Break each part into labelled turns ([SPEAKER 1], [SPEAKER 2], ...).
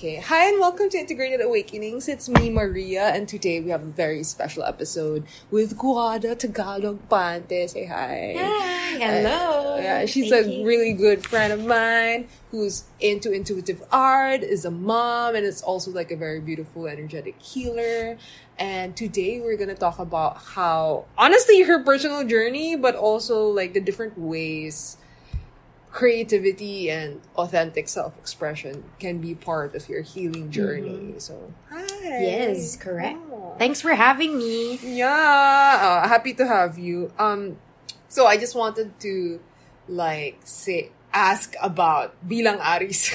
[SPEAKER 1] Okay, hi and welcome to Integrated Awakenings. It's me, Maria, and today we have a very special episode with Guada Tagalog Pante. Say hi.
[SPEAKER 2] Hi, hello.
[SPEAKER 1] Uh, yeah, she's
[SPEAKER 2] Thank
[SPEAKER 1] a
[SPEAKER 2] you.
[SPEAKER 1] really good friend of mine who's into intuitive art, is a mom, and is also like a very beautiful, energetic healer. And today we're gonna talk about how, honestly, her personal journey, but also like the different ways creativity and authentic self-expression can be part of your healing journey. So, hi.
[SPEAKER 2] Yes, correct.
[SPEAKER 1] Oh.
[SPEAKER 2] Thanks for having me.
[SPEAKER 1] Yeah, uh, happy to have you. Um, so I just wanted to like say ask about bilang Aris.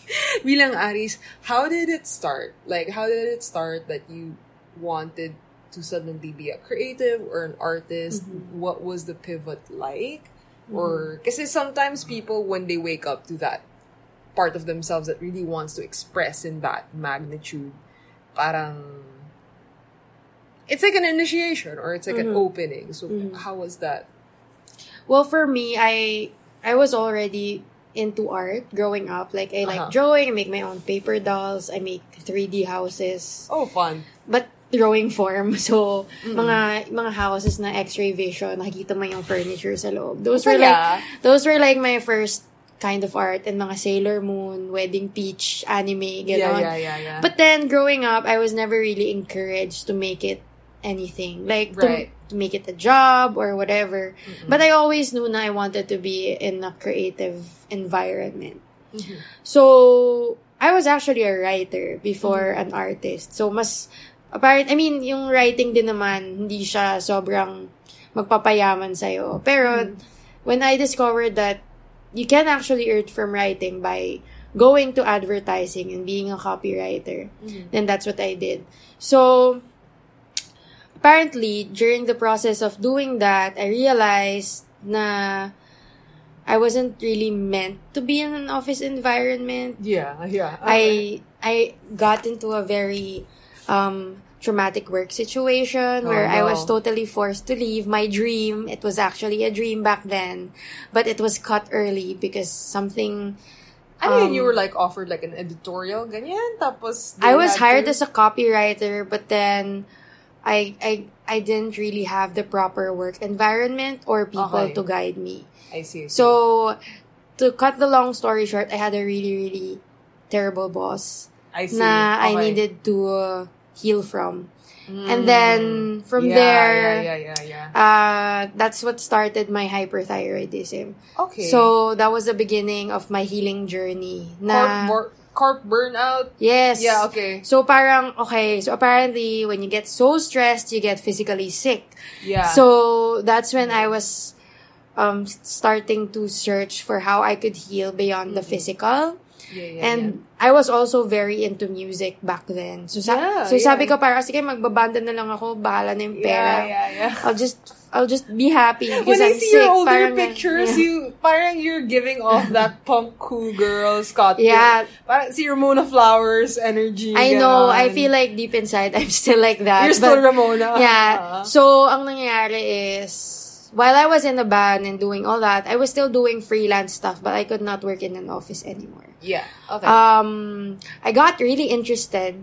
[SPEAKER 1] bilang Aris, how did it start? Like, how did it start that you wanted to suddenly be a creative or an artist? What was the pivot like? Or mm-hmm. because sometimes people when they wake up to that part of themselves that really wants to express in that magnitude, parang it's like an initiation or it's like an mm-hmm. opening. So mm-hmm. how was that?
[SPEAKER 2] Well, for me, I I was already into art growing up. Like I like
[SPEAKER 1] Uh-huh.
[SPEAKER 2] drawing. I make my own paper dolls. I make 3D houses,
[SPEAKER 1] Oh, fun.
[SPEAKER 2] but drawing form. So mga mga houses na X-ray vision, nakikita mo yung furniture sa loob. Those were
[SPEAKER 1] Saya.
[SPEAKER 2] like those were like my first kind of art and mga Sailor Moon, Wedding Peach, anime,
[SPEAKER 1] Yeah,
[SPEAKER 2] gano'n.
[SPEAKER 1] yeah, yeah, yeah.
[SPEAKER 2] But then growing up, I was never really encouraged to make it anything. Like
[SPEAKER 1] Right.
[SPEAKER 2] to, to make it a job or whatever. But I always knew na I wanted to be in a creative environment.
[SPEAKER 1] Mm-hmm.
[SPEAKER 2] So I was actually a writer before
[SPEAKER 1] Mm-hmm.
[SPEAKER 2] an artist. So mas apparent I mean yung writing din naman hindi siya sobrang magpapayaman sa'yo. Pero
[SPEAKER 1] Mm-hmm.
[SPEAKER 2] when I discovered that you can actually earn from writing by going to advertising and being a copywriter,
[SPEAKER 1] Mm-hmm.
[SPEAKER 2] then that's what I did. So, apparently, during the process of doing that, I realized na I wasn't really meant to be in an office environment.
[SPEAKER 1] yeah, yeah.
[SPEAKER 2] I I got into a very um traumatic work situation
[SPEAKER 1] Oh,
[SPEAKER 2] where I was totally forced to leave my dream. It was actually a dream back then, but it was cut early because something
[SPEAKER 1] I mean,
[SPEAKER 2] um,
[SPEAKER 1] you were like offered like an editorial, ganyan. Tapos
[SPEAKER 2] I was hired
[SPEAKER 1] to-
[SPEAKER 2] as a copywriter, but then I I I didn't really have the proper work environment or people
[SPEAKER 1] Okay.
[SPEAKER 2] to guide me.
[SPEAKER 1] I see. I see.
[SPEAKER 2] So to cut the long story short, I had a really really terrible boss.
[SPEAKER 1] I see.
[SPEAKER 2] na I needed to uh, heal from. And then from
[SPEAKER 1] Mm. Yeah,
[SPEAKER 2] there,
[SPEAKER 1] yeah, yeah, yeah, yeah.
[SPEAKER 2] uh, that's what started my hyperthyroidism.
[SPEAKER 1] Okay.
[SPEAKER 2] So that was the beginning of my healing journey.
[SPEAKER 1] corp,
[SPEAKER 2] Na,
[SPEAKER 1] bur- corp burnout.
[SPEAKER 2] yes.
[SPEAKER 1] Yeah, okay.
[SPEAKER 2] So parang, okay, so apparently when you get so stressed, you get physically sick.
[SPEAKER 1] Yeah.
[SPEAKER 2] So that's when I was um, starting to search for how I could heal beyond the physical.
[SPEAKER 1] Yeah, yeah,
[SPEAKER 2] And I was also very into music back then. So, sa-
[SPEAKER 1] Yeah,
[SPEAKER 2] so sabi
[SPEAKER 1] yeah.
[SPEAKER 2] ko parang, sige, magbabanda na lang ako, bahala na yung
[SPEAKER 1] yeah.
[SPEAKER 2] pera.
[SPEAKER 1] Yeah, yeah, yeah.
[SPEAKER 2] I'll just, I'll just be happy because
[SPEAKER 1] When I
[SPEAKER 2] I'm
[SPEAKER 1] see
[SPEAKER 2] sick.
[SPEAKER 1] your older
[SPEAKER 2] parang,
[SPEAKER 1] pictures,
[SPEAKER 2] yeah.
[SPEAKER 1] you parang you're giving off that punk cool girl Scott.
[SPEAKER 2] Yeah.
[SPEAKER 1] Parang si Ramona Flowers energy.
[SPEAKER 2] I know,
[SPEAKER 1] ganon.
[SPEAKER 2] I feel like deep inside, I'm still like that.
[SPEAKER 1] You're still
[SPEAKER 2] but-
[SPEAKER 1] Ramona.
[SPEAKER 2] Yeah. So, ang nangyayari is, while I was in the band and doing all that, I was still doing freelance stuff, but I could not work in an office anymore.
[SPEAKER 1] Yeah. Okay.
[SPEAKER 2] Um, I got really interested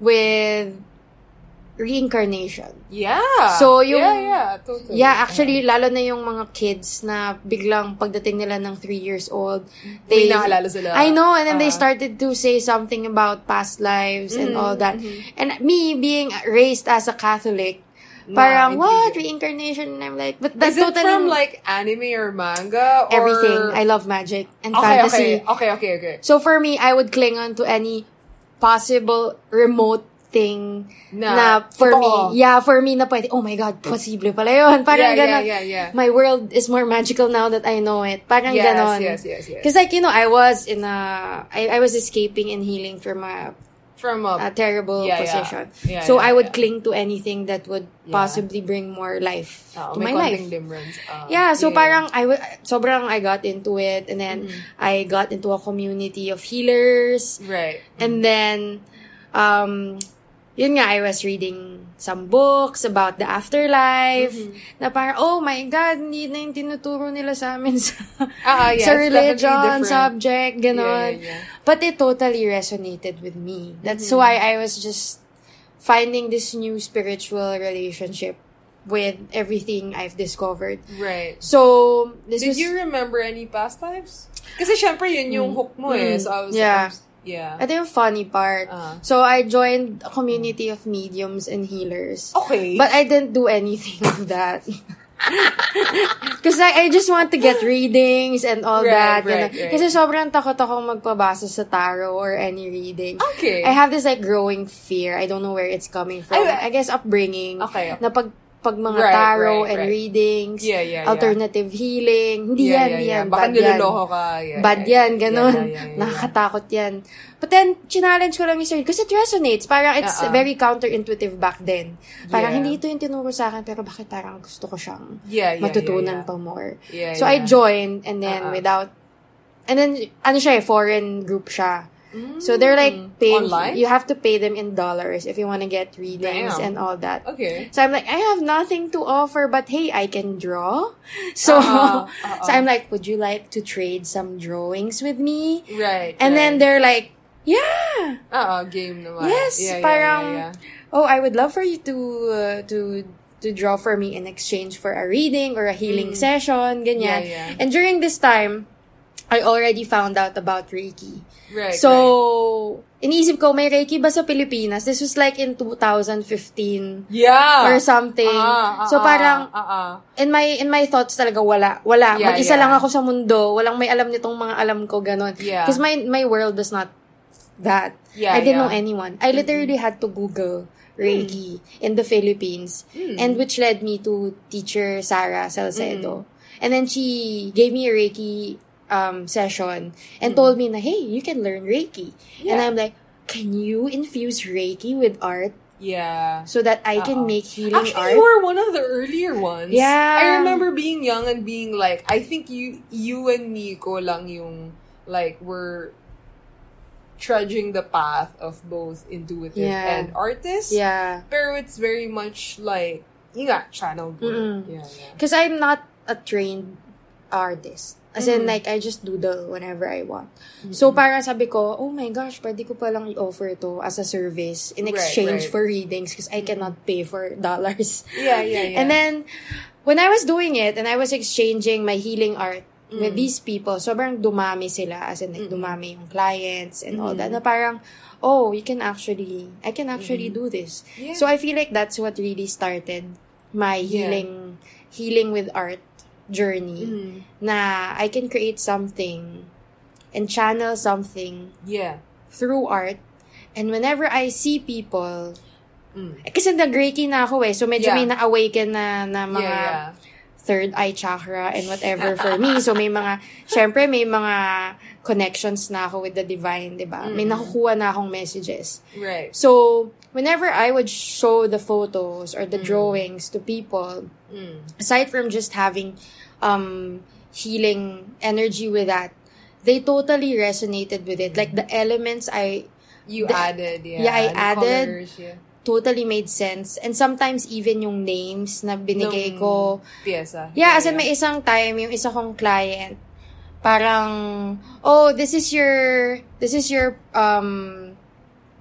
[SPEAKER 2] with reincarnation.
[SPEAKER 1] yeah.
[SPEAKER 2] so yung-
[SPEAKER 1] Yeah, yeah. Totally.
[SPEAKER 2] Yeah, actually, lalo na yung mga kids na biglang pagdating nila ng three years old,
[SPEAKER 1] May naalala sila.
[SPEAKER 2] I know, and then they
[SPEAKER 1] Ah.
[SPEAKER 2] started to say something about past lives and
[SPEAKER 1] Mm-hmm,
[SPEAKER 2] all that. And me being raised as a Catholic, parang, what? Reincarnation? And I'm like, but that's
[SPEAKER 1] Is it
[SPEAKER 2] totally
[SPEAKER 1] from like anime or manga or
[SPEAKER 2] everything. I love magic and
[SPEAKER 1] okay,
[SPEAKER 2] fantasy.
[SPEAKER 1] okay, okay, okay, okay.
[SPEAKER 2] So for me, I would cling on to any possible remote thing
[SPEAKER 1] Na,
[SPEAKER 2] na, for
[SPEAKER 1] totoo.
[SPEAKER 2] me, yeah, for me na pwede, oh my God, posible pala yun.
[SPEAKER 1] Yeah,
[SPEAKER 2] Parang
[SPEAKER 1] yeah,
[SPEAKER 2] ganon.
[SPEAKER 1] yeah, yeah.
[SPEAKER 2] My world is more magical now that I know it. Parang
[SPEAKER 1] Yes,
[SPEAKER 2] ganon.
[SPEAKER 1] yes, yes, yes.
[SPEAKER 2] Because like, you know, I was in a, I, I was escaping and healing from a,
[SPEAKER 1] From a
[SPEAKER 2] a terrible
[SPEAKER 1] Yeah,
[SPEAKER 2] position.
[SPEAKER 1] Yeah,
[SPEAKER 2] so
[SPEAKER 1] yeah,
[SPEAKER 2] I would cling to anything that would possibly bring more life
[SPEAKER 1] Oo,
[SPEAKER 2] to my life.
[SPEAKER 1] limerence. Ah,
[SPEAKER 2] Yeah, so parang I w- sobrang I got into it and then
[SPEAKER 1] Mm-hmm.
[SPEAKER 2] I got into a community of healers
[SPEAKER 1] Right.
[SPEAKER 2] and then um yun nga, I was reading some books about the afterlife.
[SPEAKER 1] Mm-hmm.
[SPEAKER 2] Na parang, oh my God, hindi na yung tinuturo nila sa amin sa,
[SPEAKER 1] Ah, ah, yeah,
[SPEAKER 2] sa religion, subject, ganon.
[SPEAKER 1] Yeah, yeah, yeah.
[SPEAKER 2] But it totally resonated with me. That's
[SPEAKER 1] Mm-hmm.
[SPEAKER 2] why I was just finding this new spiritual relationship with everything I've discovered.
[SPEAKER 1] Right.
[SPEAKER 2] So, this
[SPEAKER 1] Did
[SPEAKER 2] was...
[SPEAKER 1] you remember any past lives? Kasi syempre yun yung hook mo eh.
[SPEAKER 2] Mm.
[SPEAKER 1] So I was,
[SPEAKER 2] Yeah.
[SPEAKER 1] I was- yeah.
[SPEAKER 2] Ito yung funny part.
[SPEAKER 1] Ah.
[SPEAKER 2] So, I joined a community of mediums and healers.
[SPEAKER 1] Okay.
[SPEAKER 2] But I didn't do anything of that. Because I, I just want to get readings and all
[SPEAKER 1] Right,
[SPEAKER 2] that.
[SPEAKER 1] right,
[SPEAKER 2] ganun.
[SPEAKER 1] right.
[SPEAKER 2] Kasi sobrang takot akong magpabasa sa tarot or any reading.
[SPEAKER 1] Okay.
[SPEAKER 2] I have this like growing fear. I don't know where it's coming from.
[SPEAKER 1] I-
[SPEAKER 2] I, guess upbringing.
[SPEAKER 1] Okay.
[SPEAKER 2] Na pag, pag mga
[SPEAKER 1] Right,
[SPEAKER 2] tarot
[SPEAKER 1] right,
[SPEAKER 2] and
[SPEAKER 1] right.
[SPEAKER 2] readings,
[SPEAKER 1] Yeah, yeah, yeah.
[SPEAKER 2] alternative healing. Hindi
[SPEAKER 1] yeah,
[SPEAKER 2] yan,
[SPEAKER 1] yeah, yeah.
[SPEAKER 2] yan.
[SPEAKER 1] Baka
[SPEAKER 2] Bad yan.
[SPEAKER 1] niloloko ka. Yeah,
[SPEAKER 2] Bad
[SPEAKER 1] yeah,
[SPEAKER 2] yan, ganun.
[SPEAKER 1] Yeah, yeah, yeah, yeah.
[SPEAKER 2] Nakakatakot yan. But then, challenge ko lang yung sarili. Kasi it resonates. Parang it's
[SPEAKER 1] Uh-uh.
[SPEAKER 2] very counterintuitive back then. Parang
[SPEAKER 1] Yeah.
[SPEAKER 2] hindi ito yung tinuro sa akin, pero bakit parang gusto ko siyang
[SPEAKER 1] Yeah, yeah,
[SPEAKER 2] matutunan
[SPEAKER 1] yeah, yeah.
[SPEAKER 2] pa more.
[SPEAKER 1] Yeah,
[SPEAKER 2] so, I
[SPEAKER 1] yeah.
[SPEAKER 2] joined, and then
[SPEAKER 1] Uh-uh.
[SPEAKER 2] without, and then, ano siya eh, foreign group siya. So, they're like paying,
[SPEAKER 1] Mm. Online?
[SPEAKER 2] you have to pay them in dollars if you want to get readings
[SPEAKER 1] Damn.
[SPEAKER 2] and all that.
[SPEAKER 1] Okay.
[SPEAKER 2] So I'm like, I have nothing to offer, but hey, I can draw. So,
[SPEAKER 1] Uh-uh, uh-uh.
[SPEAKER 2] so I'm like, would you like to trade some drawings with me?
[SPEAKER 1] Right.
[SPEAKER 2] And
[SPEAKER 1] right.
[SPEAKER 2] then they're like, yeah.
[SPEAKER 1] Oo, game naman.
[SPEAKER 2] Yes,
[SPEAKER 1] yeah,
[SPEAKER 2] parang,
[SPEAKER 1] yeah, yeah.
[SPEAKER 2] oh, I would love for you to, uh, to, to draw for me in exchange for a reading or a healing session, ganyan.
[SPEAKER 1] Mm. Yeah, yeah.
[SPEAKER 2] And during this time, I already found out about Reiki.
[SPEAKER 1] Right, right.
[SPEAKER 2] So, iniisip ko, may Reiki ba sa Pilipinas? This was like in 2015
[SPEAKER 1] Yeah.
[SPEAKER 2] or something.
[SPEAKER 1] Ah, ah,
[SPEAKER 2] so
[SPEAKER 1] ah,
[SPEAKER 2] parang
[SPEAKER 1] ah, ah.
[SPEAKER 2] in my in my thoughts talaga wala. Wala.
[SPEAKER 1] Yeah,
[SPEAKER 2] Mag-isa
[SPEAKER 1] yeah.
[SPEAKER 2] lang ako sa mundo. Walang may alam nitong mga alam ko.
[SPEAKER 1] Yeah.
[SPEAKER 2] Because my my world was not that.
[SPEAKER 1] Yeah,
[SPEAKER 2] I didn't
[SPEAKER 1] yeah.
[SPEAKER 2] know anyone. I literally had to Google Reiki in the Philippines. And which led me to teacher Sarah Salcedo. And then she gave me a Reiki um, session and told me na, hey, you can learn Reiki. And I'm like, can you infuse Reiki with art
[SPEAKER 1] Yeah.
[SPEAKER 2] so that I can
[SPEAKER 1] Oo.
[SPEAKER 2] make healing art?
[SPEAKER 1] Actually, you were one of the earlier ones.
[SPEAKER 2] Yeah.
[SPEAKER 1] I remember being young and being like, I think you you and me Nico lang yung, like, were trudging the path of both intuitive
[SPEAKER 2] Yeah.
[SPEAKER 1] and artist.
[SPEAKER 2] yeah.
[SPEAKER 1] Pero it's very much like, you got channel work. Yeah, yeah.
[SPEAKER 2] Because I'm not a trained artist. As in,
[SPEAKER 1] Mm.
[SPEAKER 2] like, I just doodle whenever I want. So, parang sabi ko, oh my gosh, pwede ko palang i-offer to as a service in
[SPEAKER 1] Right,
[SPEAKER 2] exchange
[SPEAKER 1] right.
[SPEAKER 2] for readings because I cannot pay for dollars.
[SPEAKER 1] Yeah, yeah, yeah.
[SPEAKER 2] And then, when I was doing it and I was exchanging my healing art
[SPEAKER 1] Mm.
[SPEAKER 2] with these people, sobrang dumami sila. As in, like, dumami yung clients and all that.
[SPEAKER 1] Mm.
[SPEAKER 2] Na parang, oh, you can actually, I can actually do this.
[SPEAKER 1] Yeah.
[SPEAKER 2] So, I feel like that's what really started my
[SPEAKER 1] Yeah.
[SPEAKER 2] healing, healing with art journey.
[SPEAKER 1] Mm.
[SPEAKER 2] Na I can create something and channel something
[SPEAKER 1] Yeah.
[SPEAKER 2] through art. And whenever I see people,
[SPEAKER 1] Mm.
[SPEAKER 2] eh, kasi nag-reiki na ako eh. So, medyo
[SPEAKER 1] Yeah.
[SPEAKER 2] may na-awaken na, na mga
[SPEAKER 1] yeah, yeah.
[SPEAKER 2] Third eye chakra and whatever for me. So, may mga, syempre, may mga connections na ako with the divine, di ba? May
[SPEAKER 1] Mm.
[SPEAKER 2] nakukuha na akong messages.
[SPEAKER 1] Right.
[SPEAKER 2] So, whenever I would show the photos or the drawings to people,
[SPEAKER 1] Mm.
[SPEAKER 2] aside from just having um, healing energy with that, they totally resonated with it. Like, the elements I
[SPEAKER 1] You
[SPEAKER 2] The-
[SPEAKER 1] added, yeah.
[SPEAKER 2] yeah, I added
[SPEAKER 1] Colors, yeah.
[SPEAKER 2] Totally made sense. And sometimes even yung names na binigay
[SPEAKER 1] Nung
[SPEAKER 2] ko.
[SPEAKER 1] Pyesa.
[SPEAKER 2] Yeah, as in may isang time, yung isa kong client, parang, oh, this is your, this is your, um,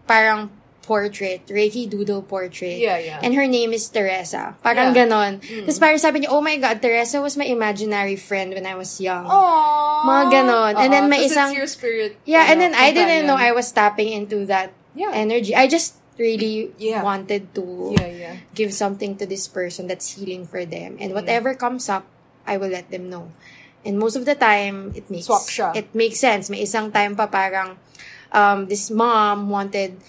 [SPEAKER 2] parang portrait, Reiki Doodle portrait.
[SPEAKER 1] Yeah, yeah.
[SPEAKER 2] And her name is Teresa. Parang
[SPEAKER 1] Yeah.
[SPEAKER 2] ganon. Tapos parang sabi niya, oh my God, Teresa was my imaginary friend when I was young.
[SPEAKER 1] Aww.
[SPEAKER 2] Mga ganon. And then may
[SPEAKER 1] Tas
[SPEAKER 2] isang-
[SPEAKER 1] your spirit.
[SPEAKER 2] Yeah, and
[SPEAKER 1] ano,
[SPEAKER 2] then I didn't
[SPEAKER 1] companion.
[SPEAKER 2] know I was tapping into that
[SPEAKER 1] Yeah.
[SPEAKER 2] energy. I just really
[SPEAKER 1] Yeah.
[SPEAKER 2] wanted to
[SPEAKER 1] Yeah, yeah.
[SPEAKER 2] give something to this person that's healing for them. And whatever comes up, I will let them know. And most of the time, it makes
[SPEAKER 1] Swak siya.
[SPEAKER 2] it makes sense. May isang time pa parang um, this mom wanted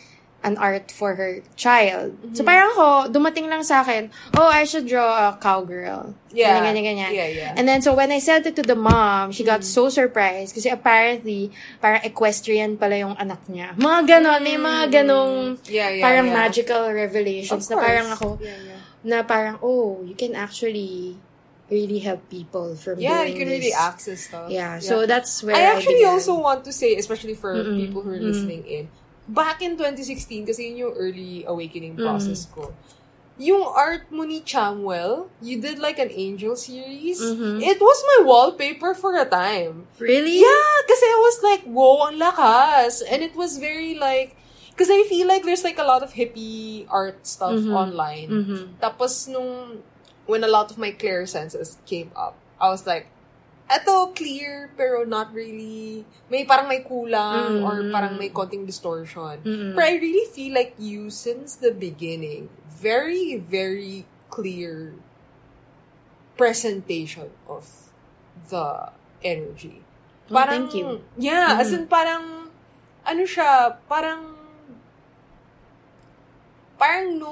[SPEAKER 2] an art for her child. So
[SPEAKER 1] Mm-hmm.
[SPEAKER 2] parang ako, dumating lang sa akin, oh, I should draw a cowgirl.
[SPEAKER 1] Yeah.
[SPEAKER 2] Ganyan, ganyan, ganyan.
[SPEAKER 1] Yeah, yeah.
[SPEAKER 2] And then, so when I sent it to the mom, she got
[SPEAKER 1] Mm.
[SPEAKER 2] so surprised kasi apparently, parang equestrian pala yung anak niya. Mga ganon, may mga ganong
[SPEAKER 1] Mm. Yeah, yeah,
[SPEAKER 2] parang
[SPEAKER 1] yeah.
[SPEAKER 2] magical revelations na parang ako,
[SPEAKER 1] Yeah, yeah.
[SPEAKER 2] na parang, oh, you can actually really help people from
[SPEAKER 1] Yeah, you can
[SPEAKER 2] this.
[SPEAKER 1] really access stuff.
[SPEAKER 2] Yeah, so that's where
[SPEAKER 1] I actually
[SPEAKER 2] began.
[SPEAKER 1] also want to say, especially for people who are
[SPEAKER 2] Mm-mm.
[SPEAKER 1] listening in, back in 2016, kasi yun yung early awakening
[SPEAKER 2] Mm.
[SPEAKER 1] process ko, yung art mo ni Chamwell, you did like an angel series.
[SPEAKER 2] Mhm.
[SPEAKER 1] It was my wallpaper for a time.
[SPEAKER 2] Really?
[SPEAKER 1] Yeah, kasi I was like, whoa, ang lakas. And it was very like, because I feel like there's like a lot of hippie art stuff
[SPEAKER 2] Mhm.
[SPEAKER 1] online.
[SPEAKER 2] Mhm.
[SPEAKER 1] Tapos nung, when a lot of my clear senses came up, I was like, eto clear, pero not really, may parang may kulang,
[SPEAKER 2] Mm.
[SPEAKER 1] or parang may konting distortion.
[SPEAKER 2] Mm-mm.
[SPEAKER 1] But I really feel like you, since the beginning, very, very clear presentation of the energy.
[SPEAKER 2] Oh, thank you.
[SPEAKER 1] Yeah, as in parang, ano siya, parang, parang no,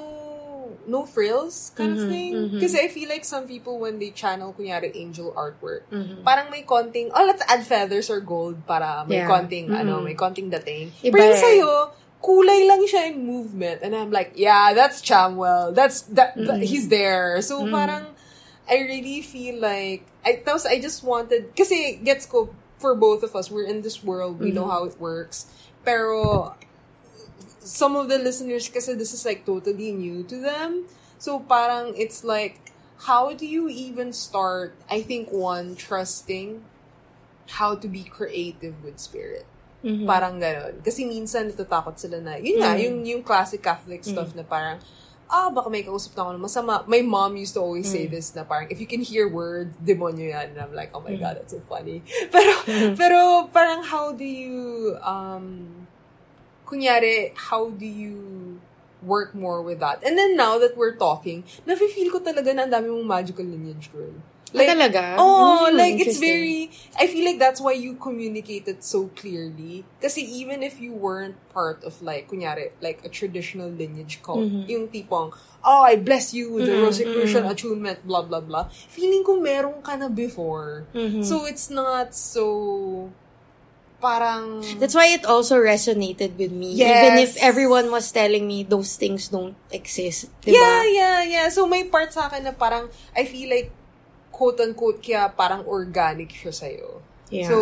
[SPEAKER 1] no frills kind of
[SPEAKER 2] Mhm,
[SPEAKER 1] thing.
[SPEAKER 2] mhm.
[SPEAKER 1] Kasi I feel like some people, when they channel, kunyari, angel artwork,
[SPEAKER 2] Mhm.
[SPEAKER 1] parang may konting, oh, let's add feathers or gold para may
[SPEAKER 2] Yeah.
[SPEAKER 1] konting, ano,
[SPEAKER 2] Mhm.
[SPEAKER 1] may konting dating.
[SPEAKER 2] Iba
[SPEAKER 1] Pero yung
[SPEAKER 2] eh.
[SPEAKER 1] sa'yo, kulay lang siya in movement. And I'm like, yeah, that's Chamwell. That's, that, that-
[SPEAKER 2] Mhm.
[SPEAKER 1] he's there. So
[SPEAKER 2] Mhm.
[SPEAKER 1] parang, I really feel like, I, tapos I just wanted, kasi gets ko, for both of us, we're in this world, we know
[SPEAKER 2] Mhm.
[SPEAKER 1] how it works. Pero, some of the listeners, kasi this is like totally new to them. So parang, it's like, how do you even start, I think one, trusting how to be creative with spirit.
[SPEAKER 2] Mhm.
[SPEAKER 1] Parang ganon. Kasi minsan natatakot sila na, yun nga,
[SPEAKER 2] Mm.
[SPEAKER 1] yung, yung classic Catholic stuff na parang, ah, baka may kausap na ako na masama. My mom used to always say
[SPEAKER 2] Mm.
[SPEAKER 1] this na parang, if you can hear words, demonyo yan. And I'm like, oh my
[SPEAKER 2] Mm.
[SPEAKER 1] God, that's so funny. Pero,
[SPEAKER 2] Mhm.
[SPEAKER 1] pero parang how do you, um, kunyari, how do you work more with that? And then now that we're talking, nafe-feel ko talaga na ang dami mong magical lineage, girl.
[SPEAKER 2] Ah, talaga?
[SPEAKER 1] Oh,
[SPEAKER 2] Mm,
[SPEAKER 1] like it's very I feel like that's why you communicated so clearly. Kasi even if you weren't part of like kunyari like a traditional lineage cult,
[SPEAKER 2] Mhm.
[SPEAKER 1] yung tipong oh, I bless you with the
[SPEAKER 2] Mm,
[SPEAKER 1] Rosicrucian
[SPEAKER 2] mm.
[SPEAKER 1] attunement, blah blah blah. Feeling ko meron ka na before.
[SPEAKER 2] Mhm.
[SPEAKER 1] So it's not so parang
[SPEAKER 2] That's why it also resonated with me.
[SPEAKER 1] Yes.
[SPEAKER 2] Even if everyone was telling me those things don't exist. Diba?
[SPEAKER 1] Yeah, yeah, yeah. So may part sa akin na parang I feel like quote-unquote kaya parang organic siya sa'yo.
[SPEAKER 2] Yeah.
[SPEAKER 1] So,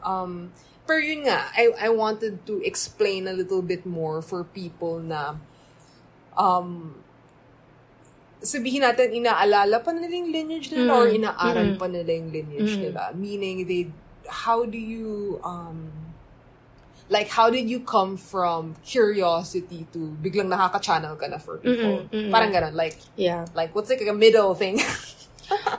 [SPEAKER 1] um, pero yun nga, I, I wanted to explain a little bit more for people na, um, sabihin natin, inaalala pa nila yung lineage nila
[SPEAKER 2] Mm.
[SPEAKER 1] or inaaral
[SPEAKER 2] Mm.
[SPEAKER 1] pa nila yung lineage
[SPEAKER 2] Mm.
[SPEAKER 1] nila. Meaning, they, how do you, um, like, how did you come from curiosity to biglang nakaka-channel ka na for people?
[SPEAKER 2] Mm-mm, mm-mm.
[SPEAKER 1] Parang ganun, like,
[SPEAKER 2] yeah.
[SPEAKER 1] like, what's like a middle thing?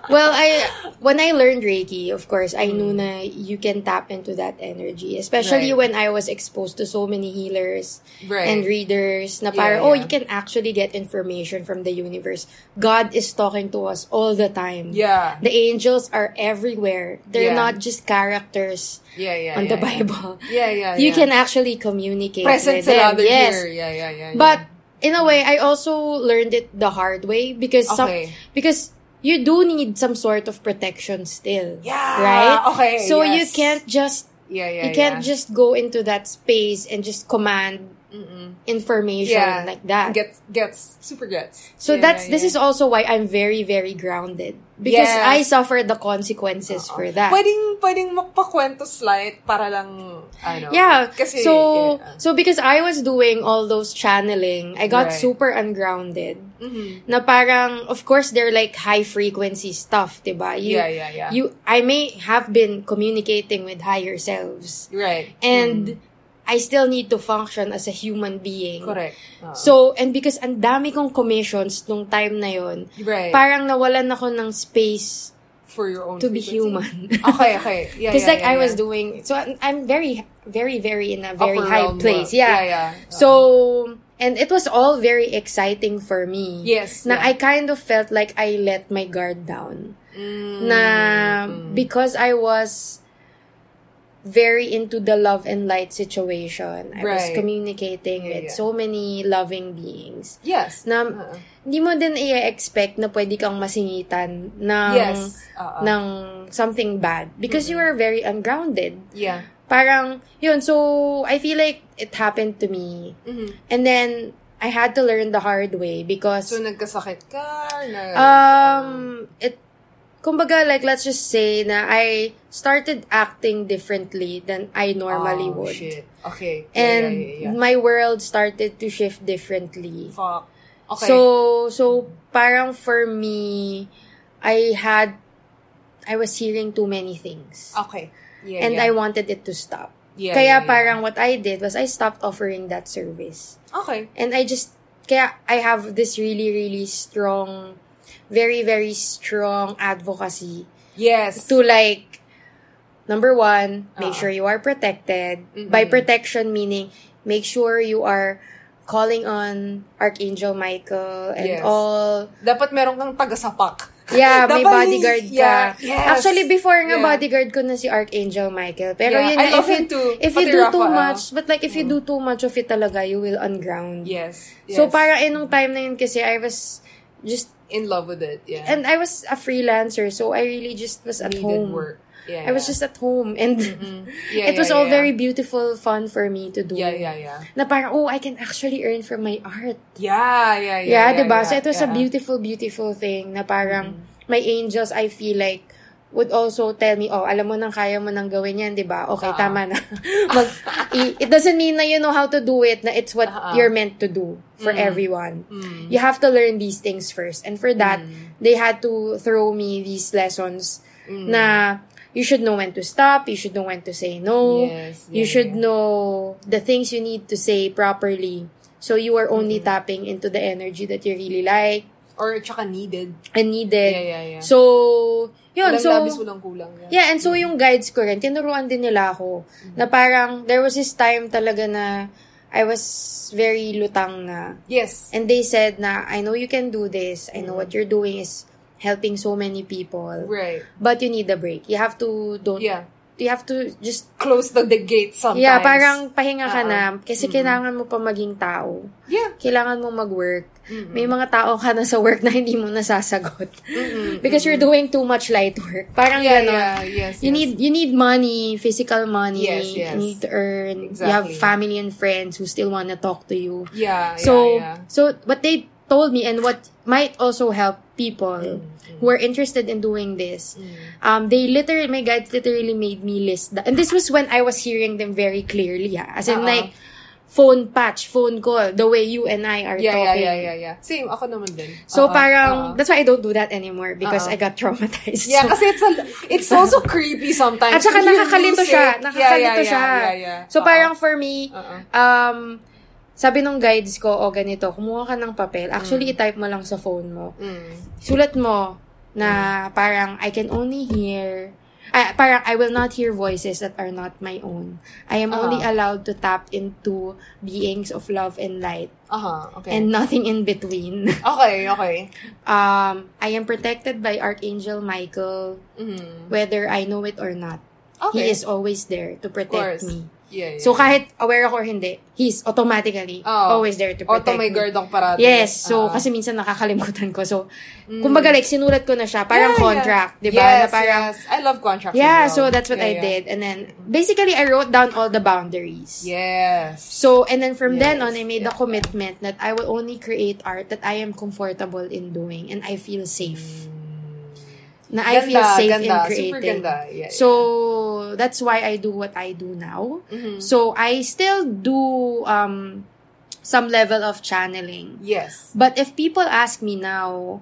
[SPEAKER 2] Well, I when I learned Reiki, of course, I knew
[SPEAKER 1] Mm.
[SPEAKER 2] na you can tap into that energy. Especially
[SPEAKER 1] Right.
[SPEAKER 2] when I was exposed to so many healers
[SPEAKER 1] right.
[SPEAKER 2] and readers na
[SPEAKER 1] Yeah,
[SPEAKER 2] parang, oh, you can actually get information from the universe. God is talking to us all the time.
[SPEAKER 1] yeah.
[SPEAKER 2] The angels are everywhere. They're
[SPEAKER 1] Yeah.
[SPEAKER 2] not just characters
[SPEAKER 1] Yeah, yeah,
[SPEAKER 2] on
[SPEAKER 1] yeah,
[SPEAKER 2] the
[SPEAKER 1] yeah.
[SPEAKER 2] Bible.
[SPEAKER 1] Yeah, yeah,
[SPEAKER 2] You can actually communicate
[SPEAKER 1] present
[SPEAKER 2] with them. Yes.
[SPEAKER 1] here. Yeah, yeah, yeah.
[SPEAKER 2] But in a way, I also learned it the hard way because some,
[SPEAKER 1] Okay.
[SPEAKER 2] because you do need some sort of protection still.
[SPEAKER 1] yeah,
[SPEAKER 2] Right?
[SPEAKER 1] Okay.
[SPEAKER 2] So you can't just
[SPEAKER 1] Yeah, yeah.
[SPEAKER 2] you can't
[SPEAKER 1] yeah.
[SPEAKER 2] just go into that space and just command
[SPEAKER 1] Mm-mm.
[SPEAKER 2] information
[SPEAKER 1] Yeah.
[SPEAKER 2] like that.
[SPEAKER 1] Gets gets super gets.
[SPEAKER 2] so
[SPEAKER 1] Yeah,
[SPEAKER 2] that's this is also why I'm very very grounded because
[SPEAKER 1] Yes.
[SPEAKER 2] I suffered the consequences
[SPEAKER 1] Oo.
[SPEAKER 2] for that.
[SPEAKER 1] Pwedeng pwedeng magpakwento slight para lang ano.
[SPEAKER 2] Yeah.
[SPEAKER 1] Kasi
[SPEAKER 2] so
[SPEAKER 1] yeah.
[SPEAKER 2] so because I was doing all those channeling, I got
[SPEAKER 1] Right.
[SPEAKER 2] super ungrounded.
[SPEAKER 1] Mhm.
[SPEAKER 2] Na parang of course they're like high frequency stuff, 'di ba? You
[SPEAKER 1] yeah, yeah, yeah.
[SPEAKER 2] you I may have been communicating with higher selves
[SPEAKER 1] right.
[SPEAKER 2] and
[SPEAKER 1] Mm.
[SPEAKER 2] I still need to function as a human being.
[SPEAKER 1] correct. Oo.
[SPEAKER 2] So, and because ang dami kong commissions nung time na yon,
[SPEAKER 1] right.
[SPEAKER 2] parang nawalan ako ng space
[SPEAKER 1] for your own
[SPEAKER 2] to be
[SPEAKER 1] frequency.
[SPEAKER 2] human.
[SPEAKER 1] okay, okay. Yeah,
[SPEAKER 2] Because
[SPEAKER 1] yeah,
[SPEAKER 2] like
[SPEAKER 1] yeah,
[SPEAKER 2] I was
[SPEAKER 1] yeah.
[SPEAKER 2] doing, so I'm, very, very, very in a very
[SPEAKER 1] Upper
[SPEAKER 2] high place. Yeah.
[SPEAKER 1] Yeah, yeah.
[SPEAKER 2] So, and it was all very exciting for me.
[SPEAKER 1] yes.
[SPEAKER 2] Na
[SPEAKER 1] yeah.
[SPEAKER 2] I kind of felt like I let my guard down.
[SPEAKER 1] Mm,
[SPEAKER 2] Na
[SPEAKER 1] mm.
[SPEAKER 2] because I was very into the love and light situation. I was
[SPEAKER 1] Right.
[SPEAKER 2] communicating
[SPEAKER 1] Yeah,
[SPEAKER 2] with
[SPEAKER 1] yeah.
[SPEAKER 2] so many loving beings.
[SPEAKER 1] yes.
[SPEAKER 2] Na hindi mo din i-expect na pwede kang masingitan ng,
[SPEAKER 1] yes. Oo.
[SPEAKER 2] ng something bad because you are very ungrounded.
[SPEAKER 1] yeah.
[SPEAKER 2] Parang, yun, so I feel like it happened to me.
[SPEAKER 1] Mhm.
[SPEAKER 2] And then, I had to learn the hard way because
[SPEAKER 1] So nagkasakit ka na
[SPEAKER 2] um it kumbaga, like, let's just say na I started acting differently than I normally
[SPEAKER 1] oh,
[SPEAKER 2] would.
[SPEAKER 1] shit. Okay. Yeah,
[SPEAKER 2] And
[SPEAKER 1] yeah, yeah,
[SPEAKER 2] my world started to shift differently.
[SPEAKER 1] Fuck. Okay.
[SPEAKER 2] So, so, parang for me, I had, I was hearing too many things.
[SPEAKER 1] okay. Yeah,
[SPEAKER 2] and. I wanted it to stop.
[SPEAKER 1] yeah,
[SPEAKER 2] Kaya parang what I did was I stopped offering that service.
[SPEAKER 1] Okay.
[SPEAKER 2] And I just, kaya I have this really, really strong, very, very strong advocacy
[SPEAKER 1] Yes.
[SPEAKER 2] to like, number one, make
[SPEAKER 1] Uh-uh.
[SPEAKER 2] sure you are protected.
[SPEAKER 1] Mm-mm.
[SPEAKER 2] By protection, meaning make sure you are calling on Archangel Michael and
[SPEAKER 1] Yes.
[SPEAKER 2] all.
[SPEAKER 1] Dapat meron kang tagasapak.
[SPEAKER 2] Yeah, may
[SPEAKER 1] Dapat-
[SPEAKER 2] bodyguard ka.
[SPEAKER 1] yeah, yes.
[SPEAKER 2] Actually, before nga
[SPEAKER 1] Yeah.
[SPEAKER 2] bodyguard ko na si Archangel Michael. Pero
[SPEAKER 1] Yeah,
[SPEAKER 2] yun
[SPEAKER 1] I
[SPEAKER 2] if you,
[SPEAKER 1] too.
[SPEAKER 2] if
[SPEAKER 1] Pati
[SPEAKER 2] you do
[SPEAKER 1] Rafa,
[SPEAKER 2] too
[SPEAKER 1] ah.
[SPEAKER 2] much, but like if you do too much of it talaga, you will unground.
[SPEAKER 1] Yes.
[SPEAKER 2] So
[SPEAKER 1] yes.
[SPEAKER 2] parang inong time na yun kasi I was just,
[SPEAKER 1] in love with it. Yeah.
[SPEAKER 2] and I was a freelancer, so I really just was at
[SPEAKER 1] Needed
[SPEAKER 2] home.
[SPEAKER 1] work. Yeah.
[SPEAKER 2] I was
[SPEAKER 1] yeah.
[SPEAKER 2] just at home and
[SPEAKER 1] Yeah,
[SPEAKER 2] it was all very beautiful, fun for me to do.
[SPEAKER 1] Yeah, yeah, yeah.
[SPEAKER 2] Na parang, oh, I can actually earn from my art.
[SPEAKER 1] Yeah, yeah, yeah.
[SPEAKER 2] Yeah,
[SPEAKER 1] yeah,
[SPEAKER 2] diba? so it was a.
[SPEAKER 1] Mm-hmm.
[SPEAKER 2] beautiful, beautiful thing na parang my angels, I feel like, would also tell me, oh, alam mo nang kaya mo nang gawin yan, di ba? Okay,
[SPEAKER 1] Ah.
[SPEAKER 2] tama na. Mag, it doesn't mean na you know how to do it, na it's what
[SPEAKER 1] ah.
[SPEAKER 2] you're meant to do for
[SPEAKER 1] Mm.
[SPEAKER 2] everyone. You have to learn these things first. And for that,
[SPEAKER 1] Mm.
[SPEAKER 2] they had to throw me these lessons na you should know when to stop, you should know when to say no,
[SPEAKER 1] Yes,
[SPEAKER 2] you
[SPEAKER 1] yeah,
[SPEAKER 2] should
[SPEAKER 1] yeah.
[SPEAKER 2] know the things you need to say properly. So you are only
[SPEAKER 1] Mm.
[SPEAKER 2] tapping into the energy that you really like
[SPEAKER 1] Or tsaka needed.
[SPEAKER 2] and needed.
[SPEAKER 1] Yeah, yeah, yeah.
[SPEAKER 2] So, yun.
[SPEAKER 1] Walang
[SPEAKER 2] so,
[SPEAKER 1] labis, walang kulang.
[SPEAKER 2] yeah, and so yung guides ko rin, tinuruan din nila ako. Na parang, there was this time talaga na I was very lutang na.
[SPEAKER 1] Yes.
[SPEAKER 2] And they said na, I know you can do this. I know what you're doing is helping so many people.
[SPEAKER 1] Right.
[SPEAKER 2] But you need a break. You have to, don't,
[SPEAKER 1] Yeah.
[SPEAKER 2] You have to just,
[SPEAKER 1] Close the, the gate sometimes.
[SPEAKER 2] yeah, parang pahinga ka
[SPEAKER 1] Oo.
[SPEAKER 2] na. Kasi kailangan mo pa maging tao.
[SPEAKER 1] Yeah.
[SPEAKER 2] Kailangan mo mag-work. May mga tao ka na sa work na hindi mo nasasagot. Because you're doing too much light work. Parang
[SPEAKER 1] Yeah,
[SPEAKER 2] ganon.
[SPEAKER 1] yeah, yes,
[SPEAKER 2] You
[SPEAKER 1] yes.
[SPEAKER 2] need you need money, physical money.
[SPEAKER 1] Yes, yes.
[SPEAKER 2] You need to earn. You have
[SPEAKER 1] Exactly.
[SPEAKER 2] family and friends who still want to talk to you.
[SPEAKER 1] Yeah,
[SPEAKER 2] So
[SPEAKER 1] yeah, yeah.
[SPEAKER 2] so what they told me and what might also help people
[SPEAKER 1] Mm,
[SPEAKER 2] who are interested in doing this. Um, they literally my guides literally made me list that, and this was when I was hearing them very clearly. Ha? As in
[SPEAKER 1] Uh-uh.
[SPEAKER 2] like phone patch, phone call, the way you and I are
[SPEAKER 1] Yeah, yeah,
[SPEAKER 2] talking.
[SPEAKER 1] yeah, yeah, yeah. Same, ako naman din.
[SPEAKER 2] So
[SPEAKER 1] Oo,
[SPEAKER 2] parang
[SPEAKER 1] oo.
[SPEAKER 2] that's why I don't do that anymore because
[SPEAKER 1] Uh-uh.
[SPEAKER 2] I got traumatized.
[SPEAKER 1] Yeah,
[SPEAKER 2] So-
[SPEAKER 1] kasi it's a, it's also creepy sometimes.
[SPEAKER 2] At saka nakakalito siya.
[SPEAKER 1] it.
[SPEAKER 2] Nakakalito
[SPEAKER 1] yeah, yeah,
[SPEAKER 2] siya.
[SPEAKER 1] Yeah, yeah, yeah.
[SPEAKER 2] So
[SPEAKER 1] Oo.
[SPEAKER 2] parang for me,
[SPEAKER 1] Oo.
[SPEAKER 2] um, sabi nung guides ko, o ganito, kumuha ka ng papel.
[SPEAKER 1] Mm.
[SPEAKER 2] Actually, i-type mo lang sa phone mo.
[SPEAKER 1] Mm.
[SPEAKER 2] Sulat mo na parang I can only hear, ah, parang I will not hear voices that are not my own. I am only
[SPEAKER 1] Uh-huh.
[SPEAKER 2] allowed to tap into beings of love and light
[SPEAKER 1] Aha, okay.
[SPEAKER 2] and nothing in between.
[SPEAKER 1] okay, okay.
[SPEAKER 2] um, I am protected by Archangel Michael,
[SPEAKER 1] Mhm.
[SPEAKER 2] whether I know it or not.
[SPEAKER 1] Okay.
[SPEAKER 2] He is always there to protect me.
[SPEAKER 1] Yeah, yeah.
[SPEAKER 2] So kahit aware ako or hindi, he's automatically
[SPEAKER 1] Oo.
[SPEAKER 2] always there to protect
[SPEAKER 1] Auto may
[SPEAKER 2] me.
[SPEAKER 1] guard ako parati.
[SPEAKER 2] Yes, so
[SPEAKER 1] Oo.
[SPEAKER 2] kasi minsan nakakalimutan ko. So, kumbaga like sinulat ko na siya, parang
[SPEAKER 1] Mm. Yeah,
[SPEAKER 2] contract,
[SPEAKER 1] yeah.
[SPEAKER 2] 'di ba?
[SPEAKER 1] Yes,
[SPEAKER 2] na parang
[SPEAKER 1] yes. I love contracts
[SPEAKER 2] Yeah,
[SPEAKER 1] as
[SPEAKER 2] so
[SPEAKER 1] well.
[SPEAKER 2] that's what I
[SPEAKER 1] Yeah, yeah.
[SPEAKER 2] did. And then basically I wrote down all the boundaries.
[SPEAKER 1] Yes.
[SPEAKER 2] So, and then from then on, I
[SPEAKER 1] Yes,
[SPEAKER 2] made
[SPEAKER 1] yeah,
[SPEAKER 2] commitment that I will only create art that I am comfortable in doing and I feel safe. Na I
[SPEAKER 1] Ganda,
[SPEAKER 2] feel safe
[SPEAKER 1] ganda.
[SPEAKER 2] in
[SPEAKER 1] Super
[SPEAKER 2] creating.
[SPEAKER 1] ganda. Yeah,
[SPEAKER 2] So, that's why I do what I do now.
[SPEAKER 1] Mhm.
[SPEAKER 2] So, I still do um, some level of channeling.
[SPEAKER 1] Yes.
[SPEAKER 2] But if people ask me now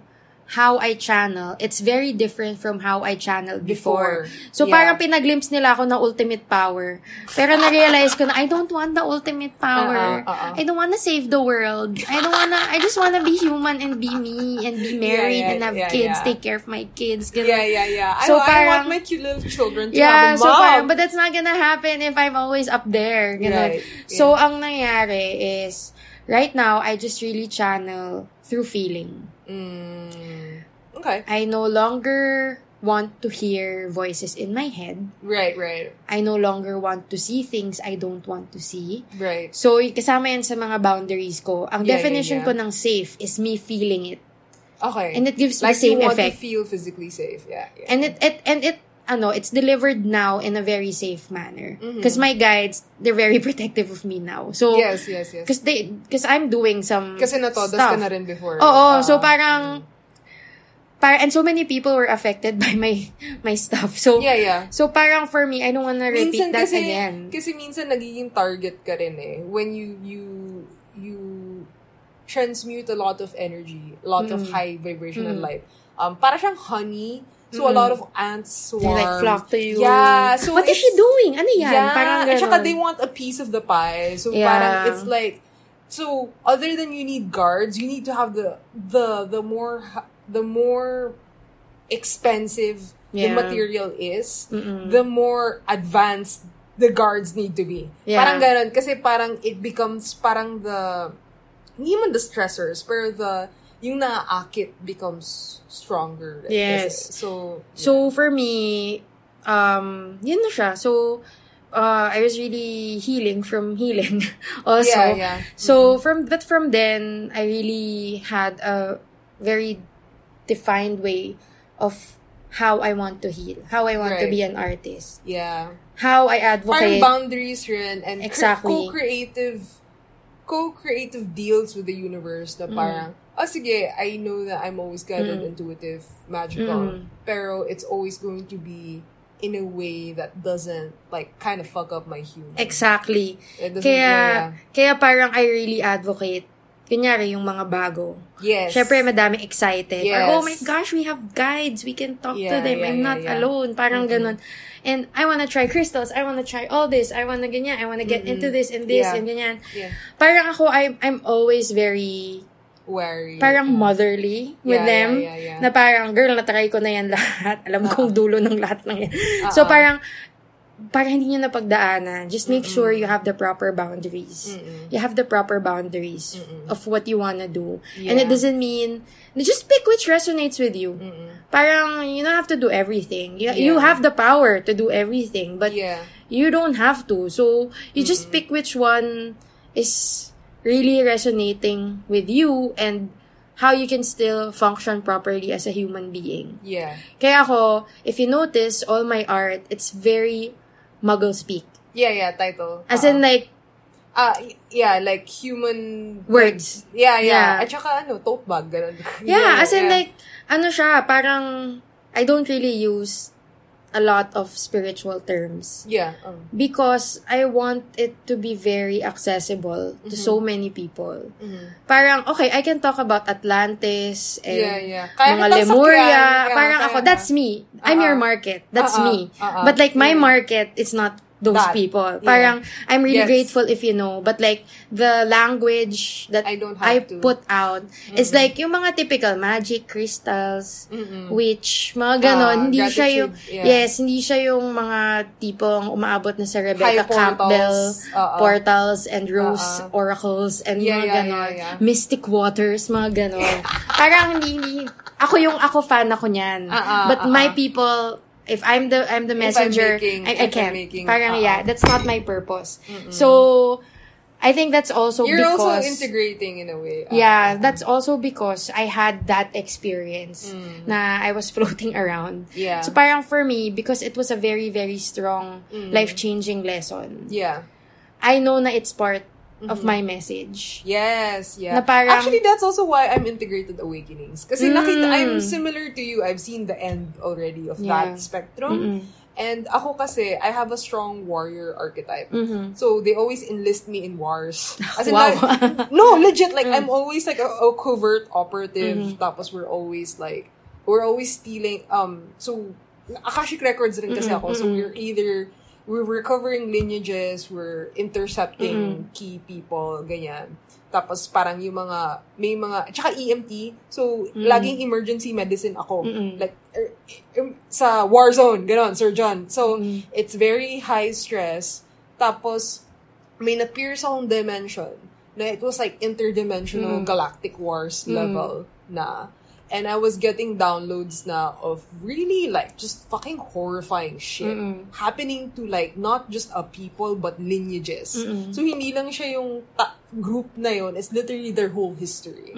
[SPEAKER 2] how I channel, it's very different from how I channeled before.
[SPEAKER 1] Before.
[SPEAKER 2] So,
[SPEAKER 1] Yeah.
[SPEAKER 2] parang pinaglimpse nila ako ng ultimate power. Pero na-realize ko na I don't want the ultimate power.
[SPEAKER 1] Uh-uh, uh-uh.
[SPEAKER 2] I don't wanna save the world. I don't wanna, I just wanna be human and be me and be married
[SPEAKER 1] yeah,
[SPEAKER 2] and have
[SPEAKER 1] yeah,
[SPEAKER 2] kids,
[SPEAKER 1] yeah.
[SPEAKER 2] take care of my kids. ganun.
[SPEAKER 1] Yeah, yeah, yeah. I,
[SPEAKER 2] So,
[SPEAKER 1] I
[SPEAKER 2] parang-
[SPEAKER 1] want my cute little children to
[SPEAKER 2] Yeah,
[SPEAKER 1] have a
[SPEAKER 2] so
[SPEAKER 1] mom.
[SPEAKER 2] parang, but that's not gonna happen if I'm always up there. Ganun.
[SPEAKER 1] Right,
[SPEAKER 2] So, ang nangyari is, right now, I just really channel through feeling.
[SPEAKER 1] Mm. Okay.
[SPEAKER 2] I no longer want to hear voices in my head.
[SPEAKER 1] Right, right,
[SPEAKER 2] I no longer want to see things I don't want to see.
[SPEAKER 1] right.
[SPEAKER 2] So, kasama yan sa mga boundaries ko. Ang
[SPEAKER 1] Yeah, yeah,
[SPEAKER 2] definition
[SPEAKER 1] yeah.
[SPEAKER 2] ko ng safe is me feeling it.
[SPEAKER 1] Okay.
[SPEAKER 2] And it gives
[SPEAKER 1] like
[SPEAKER 2] the same
[SPEAKER 1] you want
[SPEAKER 2] effect.
[SPEAKER 1] to feel physically safe. Yeah, yeah.
[SPEAKER 2] And it, it, and it, ano, it's delivered now in a very safe manner.
[SPEAKER 1] Mm-hmm.
[SPEAKER 2] Because my guides, they're very protective of me now. So,
[SPEAKER 1] yes, yes, yes.
[SPEAKER 2] Because they, because I'm doing some
[SPEAKER 1] Kasi natodas
[SPEAKER 2] stuff.
[SPEAKER 1] ka na rin before.
[SPEAKER 2] Oo,
[SPEAKER 1] Ah.
[SPEAKER 2] so parang, para, and so many people were affected by my my stuff. So,
[SPEAKER 1] Yeah, yeah.
[SPEAKER 2] so parang for me, I don't wanna repeat
[SPEAKER 1] minsan
[SPEAKER 2] that
[SPEAKER 1] kasi,
[SPEAKER 2] again.
[SPEAKER 1] Kasi minsan nagiging target ka rin eh. When you, you, you transmute a lot of energy, a lot
[SPEAKER 2] Mm.
[SPEAKER 1] of high vibrational light. Um, para siyang honey. So, a
[SPEAKER 2] Mm.
[SPEAKER 1] lot of ants
[SPEAKER 2] They
[SPEAKER 1] swarm.
[SPEAKER 2] like flock to you.
[SPEAKER 1] Yeah. So
[SPEAKER 2] What is she doing? Ano yan?
[SPEAKER 1] Yeah.
[SPEAKER 2] Parang
[SPEAKER 1] At saka they want a piece of the pie. So,
[SPEAKER 2] Yeah.
[SPEAKER 1] parang it's like, so, other than you need guards, you need to have the, the, the more, the more expensive the material is,
[SPEAKER 2] Mm-mm.
[SPEAKER 1] the more advanced the guards need to be.
[SPEAKER 2] Yeah.
[SPEAKER 1] Parang ganon. Kasi parang it becomes parang the, hindi man the stressors, pero the, yung naaakit becomes stronger.
[SPEAKER 2] Yes.
[SPEAKER 1] Kasi. So,
[SPEAKER 2] So, for me, um, yun na siya. So, uh, I was really healing from healing also.
[SPEAKER 1] yeah, yeah.
[SPEAKER 2] So, from, but from then, I really had a very defined way of how I want to heal, how I want to be an artist,
[SPEAKER 1] Yeah.
[SPEAKER 2] how I
[SPEAKER 1] Parang
[SPEAKER 2] advocate.
[SPEAKER 1] boundaries rin and
[SPEAKER 2] Exactly.
[SPEAKER 1] co-creative co-creative deals with the universe na parang, oh sige, I know that I'm always kind mm. of intuitive, magical,
[SPEAKER 2] Mm.
[SPEAKER 1] pero it's always going to be in a way that doesn't like kind of fuck up my human.
[SPEAKER 2] Exactly. Kaya,
[SPEAKER 1] yeah,
[SPEAKER 2] kaya parang I really advocate, kunyari yung mga bago.
[SPEAKER 1] yeah. Yes.
[SPEAKER 2] Siyempre, madaming excited.
[SPEAKER 1] Yes.
[SPEAKER 2] Or, oh my gosh, we have guides. We can talk to them.
[SPEAKER 1] yeah,
[SPEAKER 2] I'm
[SPEAKER 1] yeah,
[SPEAKER 2] not
[SPEAKER 1] yeah.
[SPEAKER 2] alone. Parang mm-hmm. ganun. And I wanna try crystals. I wanna try all this. I wanna ganyan. I wanna get mm-hmm. into this and this
[SPEAKER 1] Yeah.
[SPEAKER 2] and ganyan.
[SPEAKER 1] Yeah.
[SPEAKER 2] Parang ako, I'm, I'm always very,
[SPEAKER 1] Wary.
[SPEAKER 2] parang motherly with
[SPEAKER 1] Yeah,
[SPEAKER 2] them.
[SPEAKER 1] yeah, yeah, yeah.
[SPEAKER 2] Na parang, girl, natry ko na yan lahat. Alam kong dulo ng lahat ng yan.
[SPEAKER 1] Uh-uh.
[SPEAKER 2] So parang, parang hindi nyo napagdaanan. Just make sure you have the proper boundaries. You have the proper boundaries of what you wanna do. And it
[SPEAKER 1] Yeah.
[SPEAKER 2] doesn't mean, just pick which resonates with you. Parang, you don't have to do everything. You, you
[SPEAKER 1] Yeah.
[SPEAKER 2] have the power to do everything, but
[SPEAKER 1] Yeah.
[SPEAKER 2] you don't have to. So, you just pick which one is really resonating with you and how you can still function properly as a human being.
[SPEAKER 1] Yeah.
[SPEAKER 2] Kaya ako, if you notice, all my art, it's very muggle speak.
[SPEAKER 1] Yeah, yeah, title.
[SPEAKER 2] As
[SPEAKER 1] Uh-uh.
[SPEAKER 2] in like,
[SPEAKER 1] Ah, y- yeah, like human
[SPEAKER 2] words.
[SPEAKER 1] Yeah, yeah.
[SPEAKER 2] Yeah.
[SPEAKER 1] At saka ano, tote bag, ganun.
[SPEAKER 2] Yeah, as in
[SPEAKER 1] yeah.
[SPEAKER 2] like, ano siya, parang, I don't really use a lot of spiritual terms.
[SPEAKER 1] Yeah. um,
[SPEAKER 2] Because I want it to be very accessible to so many people.
[SPEAKER 1] mhm.
[SPEAKER 2] Parang, okay, I can talk about Atlantis and
[SPEAKER 1] Yeah, yeah. Kaya
[SPEAKER 2] mga Lemuria.
[SPEAKER 1] Yeah,
[SPEAKER 2] parang
[SPEAKER 1] kaya
[SPEAKER 2] ako, that's me. I'm your
[SPEAKER 1] Uh-uh.
[SPEAKER 2] market. That's
[SPEAKER 1] Uh-uh.
[SPEAKER 2] me.
[SPEAKER 1] Uh-uh.
[SPEAKER 2] But like, my market, it's not those
[SPEAKER 1] That.
[SPEAKER 2] people.
[SPEAKER 1] Yeah.
[SPEAKER 2] Parang, I'm really
[SPEAKER 1] Yes.
[SPEAKER 2] grateful if you know. But like, the language that
[SPEAKER 1] I don't
[SPEAKER 2] I
[SPEAKER 1] to.
[SPEAKER 2] put out is like, yung mga typical magic, crystals,
[SPEAKER 1] Mm-mm.
[SPEAKER 2] witch, mga ganon.
[SPEAKER 1] Ah,
[SPEAKER 2] hindi siya yung,
[SPEAKER 1] yeah.
[SPEAKER 2] yes, hindi siya yung mga tipong umaabot na sa Rebecca
[SPEAKER 1] High portals.
[SPEAKER 2] Campbell,
[SPEAKER 1] Uh-uh.
[SPEAKER 2] portals and rose
[SPEAKER 1] Uh-uh.
[SPEAKER 2] oracles and
[SPEAKER 1] Yeah,
[SPEAKER 2] mga
[SPEAKER 1] yeah,
[SPEAKER 2] ganon.
[SPEAKER 1] yeah, yeah.
[SPEAKER 2] Mystic waters, mga ganon. Parang hindi, hindi, ako yung ako fan ako niyan.
[SPEAKER 1] Uh-uh,
[SPEAKER 2] But
[SPEAKER 1] uh-uh.
[SPEAKER 2] my people, if I'm the I'm the
[SPEAKER 1] If I'm
[SPEAKER 2] messenger,
[SPEAKER 1] making-
[SPEAKER 2] I, I can't.
[SPEAKER 1] making-
[SPEAKER 2] Parang
[SPEAKER 1] uh-uh.
[SPEAKER 2] yeah, that's not my purpose. So, I think that's also
[SPEAKER 1] You're
[SPEAKER 2] because
[SPEAKER 1] also integrating in a way. Uh,
[SPEAKER 2] yeah, that's also because I had that experience
[SPEAKER 1] Mm.
[SPEAKER 2] na I was floating around.
[SPEAKER 1] Yeah.
[SPEAKER 2] So parang for me, because it was a very, very strong,
[SPEAKER 1] Mm.
[SPEAKER 2] life-changing lesson,
[SPEAKER 1] Yeah.
[SPEAKER 2] I know na it's part of my message.
[SPEAKER 1] Yes, yeah.
[SPEAKER 2] Na parang-
[SPEAKER 1] Actually, that's also why I'm integrated awakenings. Kasi
[SPEAKER 2] Mm.
[SPEAKER 1] nakita, I'm similar to you. I've seen the end already of
[SPEAKER 2] Yeah.
[SPEAKER 1] that spectrum.
[SPEAKER 2] Mm-mm.
[SPEAKER 1] And ako kasi, I have a strong warrior archetype.
[SPEAKER 2] Mhm.
[SPEAKER 1] So, they always enlist me in wars. As in,
[SPEAKER 2] Wow.
[SPEAKER 1] like- no, legit. Like,
[SPEAKER 2] Mm.
[SPEAKER 1] I'm always like a, a covert operative.
[SPEAKER 2] Mm-hmm.
[SPEAKER 1] Tapos, we're always like, we're always stealing, um, so, Akashic Records rin kasi ako. So, we're either, we're recovering lineages, we're intercepting key people, ganyan. Tapos, parang yung mga, may mga, tsaka EMT. So, laging emergency medicine ako. Like, er, er, sa war zone, ganon, surgeon. So, it's very high stress. Tapos, may na-pierce akong dimension na it was like interdimensional galactic wars level na. And I was getting downloads na of really like just fucking horrifying shit happening to like not just a people but lineages. So hindi lang siya yung ta- group na yon, it's literally their whole history.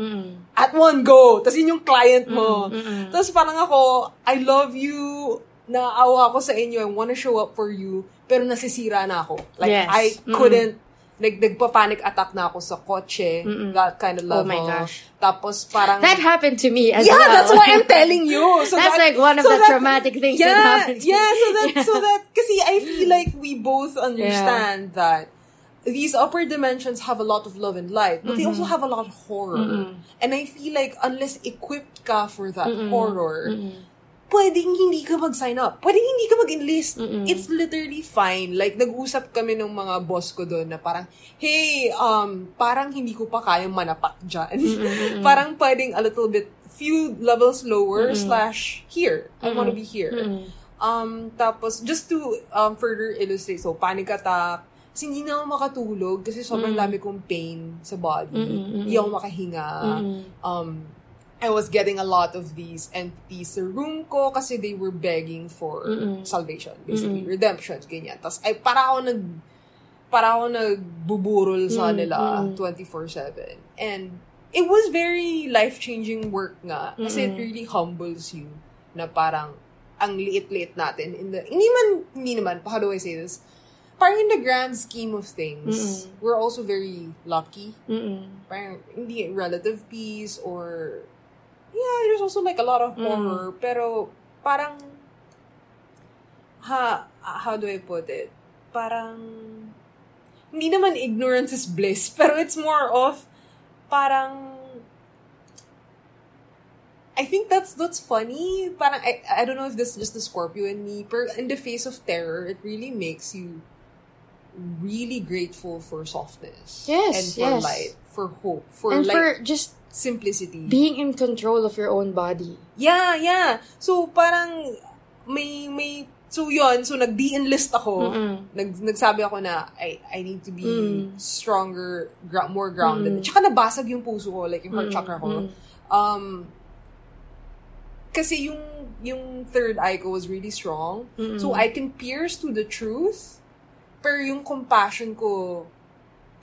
[SPEAKER 1] At one go! Tapos yun yung client mo. Tapos parang ako, I love you, naawa ako sa inyo, I wanna show up for you, pero nasisira na ako. Like,
[SPEAKER 2] Yes.
[SPEAKER 1] I couldn't, nag, nagpa-panic attack na ako sa kotse, that kind of
[SPEAKER 2] Oh my gosh.
[SPEAKER 1] Tapos parang...
[SPEAKER 2] That happened to me as
[SPEAKER 1] yeah,
[SPEAKER 2] well.
[SPEAKER 1] Yeah, that's why I'm telling you. So
[SPEAKER 2] That's
[SPEAKER 1] that-
[SPEAKER 2] like one of
[SPEAKER 1] so
[SPEAKER 2] the
[SPEAKER 1] that-
[SPEAKER 2] traumatic things
[SPEAKER 1] yeah,
[SPEAKER 2] that happened to me.
[SPEAKER 1] Yeah, so that, so that, kasi I feel like we both understand that these upper dimensions have a lot of love and light, but they
[SPEAKER 2] Mm-hmm.
[SPEAKER 1] also have a lot of horror. And I feel like unless equipped ka for that horror, pwedeng hindi ka mag-sign up. Pwedeng hindi ka mag-enlist. It's literally fine. Like, nag-usap kami ng mga boss ko doon na parang, hey, um, parang hindi ko pa kayang manapak dyan. parang pwedeng a little bit, few levels lower slash here. I want to be here. Um, tapos, just to um, further illustrate, so, panic attack, kasi hindi na ako makatulog kasi sobrang dami kong pain sa body. Hindi ako makahinga. Um, I was getting a lot of these entities sa room ko kasi they were begging for salvation, basically, redemption, ganyan. Tapos, ay, para ako nag, para ako nagbuburol sa nila 24-7. And, it was very life-changing work nga. Kasi it really humbles you na parang, ang liit-liit natin. In the, hindi man, hindi naman, how do I say this? Parang in the grand scheme of things, we're also very lucky.
[SPEAKER 2] Mm-mm.
[SPEAKER 1] Parang hindi relative peace or yeah, there's also like a lot of mm. horror. Pero parang ha, how do I put it? Parang hindi naman ignorance is bliss, pero it's more of parang I think that's that's funny. Parang I, I don't know if this is just the Scorpio in me, but in the face of terror, it really makes you really grateful for softness.
[SPEAKER 2] Yes,
[SPEAKER 1] And for
[SPEAKER 2] yes.
[SPEAKER 1] light, for hope, for
[SPEAKER 2] And
[SPEAKER 1] like
[SPEAKER 2] for just
[SPEAKER 1] simplicity.
[SPEAKER 2] being in control of your own body.
[SPEAKER 1] yeah, yeah. So parang may may so yon so nag-de-enlist ako.
[SPEAKER 2] Mm-mm.
[SPEAKER 1] Nag nagsabi ako na I I need to be
[SPEAKER 2] Mm.
[SPEAKER 1] stronger, gra- more grounded. Tsaka nabasag yung puso ko, like yung heart chakra ko. Um kasi yung yung third eye ko was really strong. So I can pierce to the truth. Pero yung compassion ko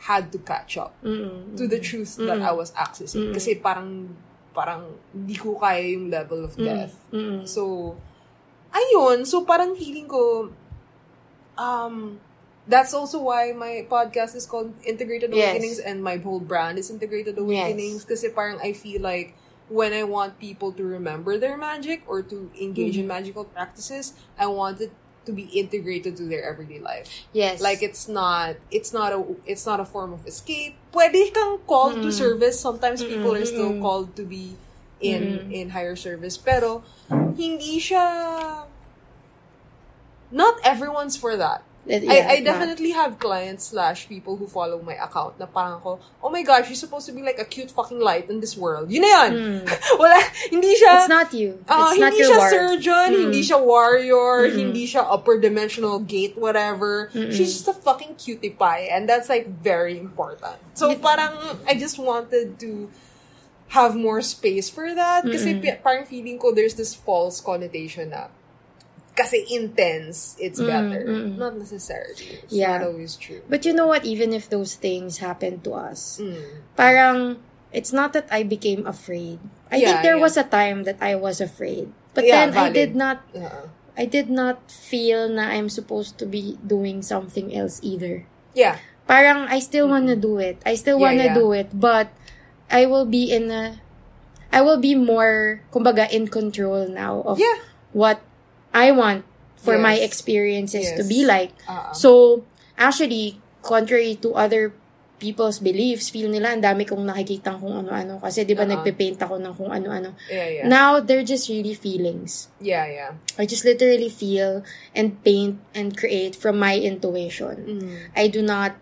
[SPEAKER 1] had to catch up
[SPEAKER 2] Mm-mm.
[SPEAKER 1] to the truth that I was accessing. Kasi parang parang hindi ko kaya yung level of death.
[SPEAKER 2] Mm-mm.
[SPEAKER 1] So, ayun. So, parang feeling ko, um, that's also why my podcast is called Integrated
[SPEAKER 2] Yes.
[SPEAKER 1] Awakenings and my whole brand is Integrated Awakenings. Kasi parang I feel like when I want people to remember their magic or to engage in magical practices, I want it to be integrated to their everyday life.
[SPEAKER 2] Yes.
[SPEAKER 1] Like it's not it's not a it's not a form of escape. Pwede kang called to mm-hmm. service. Sometimes people are still mm-hmm. called to be in mm-hmm. in higher service. Pero hindi siya not everyone's for that.
[SPEAKER 2] It-
[SPEAKER 1] I,
[SPEAKER 2] yeah,
[SPEAKER 1] I
[SPEAKER 2] not.
[SPEAKER 1] definitely have clients slash people who follow my account na parang ako, oh my gosh, you're supposed to be like a cute fucking light in this world. Yun na yan. Hmm. Wala, hindi siya...
[SPEAKER 2] It's not you.
[SPEAKER 1] Ah,
[SPEAKER 2] it's not
[SPEAKER 1] hindi
[SPEAKER 2] your
[SPEAKER 1] siya
[SPEAKER 2] work.
[SPEAKER 1] surgeon, hmm. hindi siya warrior, hmm. hindi siya upper dimensional gate, whatever. She's just a fucking cutie pie. And that's like very important. So parang, I just wanted to have more space for that. Kasi pi- parang feeling ko there's this false connotation na kasi intense, it's better. Not necessarily. It's
[SPEAKER 2] Yeah.
[SPEAKER 1] not always true.
[SPEAKER 2] But you know what? Even if those things happen to us,
[SPEAKER 1] Mm.
[SPEAKER 2] parang, it's not that I became afraid. I
[SPEAKER 1] Yeah,
[SPEAKER 2] think there
[SPEAKER 1] yeah.
[SPEAKER 2] was a time that I was afraid. But
[SPEAKER 1] Yeah,
[SPEAKER 2] then I did not,
[SPEAKER 1] Uh-uh.
[SPEAKER 2] I did not feel na I'm supposed to be doing something else either.
[SPEAKER 1] Yeah.
[SPEAKER 2] Parang, I still wanna do it. I still wanna do it. But, I will be in a, I will be more, kumbaga, in control now of
[SPEAKER 1] Yeah.
[SPEAKER 2] what I want for my
[SPEAKER 1] Yes.
[SPEAKER 2] experiences to
[SPEAKER 1] Yes.
[SPEAKER 2] be like.
[SPEAKER 1] Uh-uh.
[SPEAKER 2] So, actually, contrary to other people's beliefs, feel nila ang dami kong nakikitang kung ano-ano. Kasi di ba
[SPEAKER 1] Uh-uh.
[SPEAKER 2] nagpe-paint ako ng kung ano-ano.
[SPEAKER 1] Yeah, yeah.
[SPEAKER 2] Now, they're just really feelings.
[SPEAKER 1] yeah, yeah.
[SPEAKER 2] I just literally feel and paint and create from my intuition.
[SPEAKER 1] Mm.
[SPEAKER 2] I do not,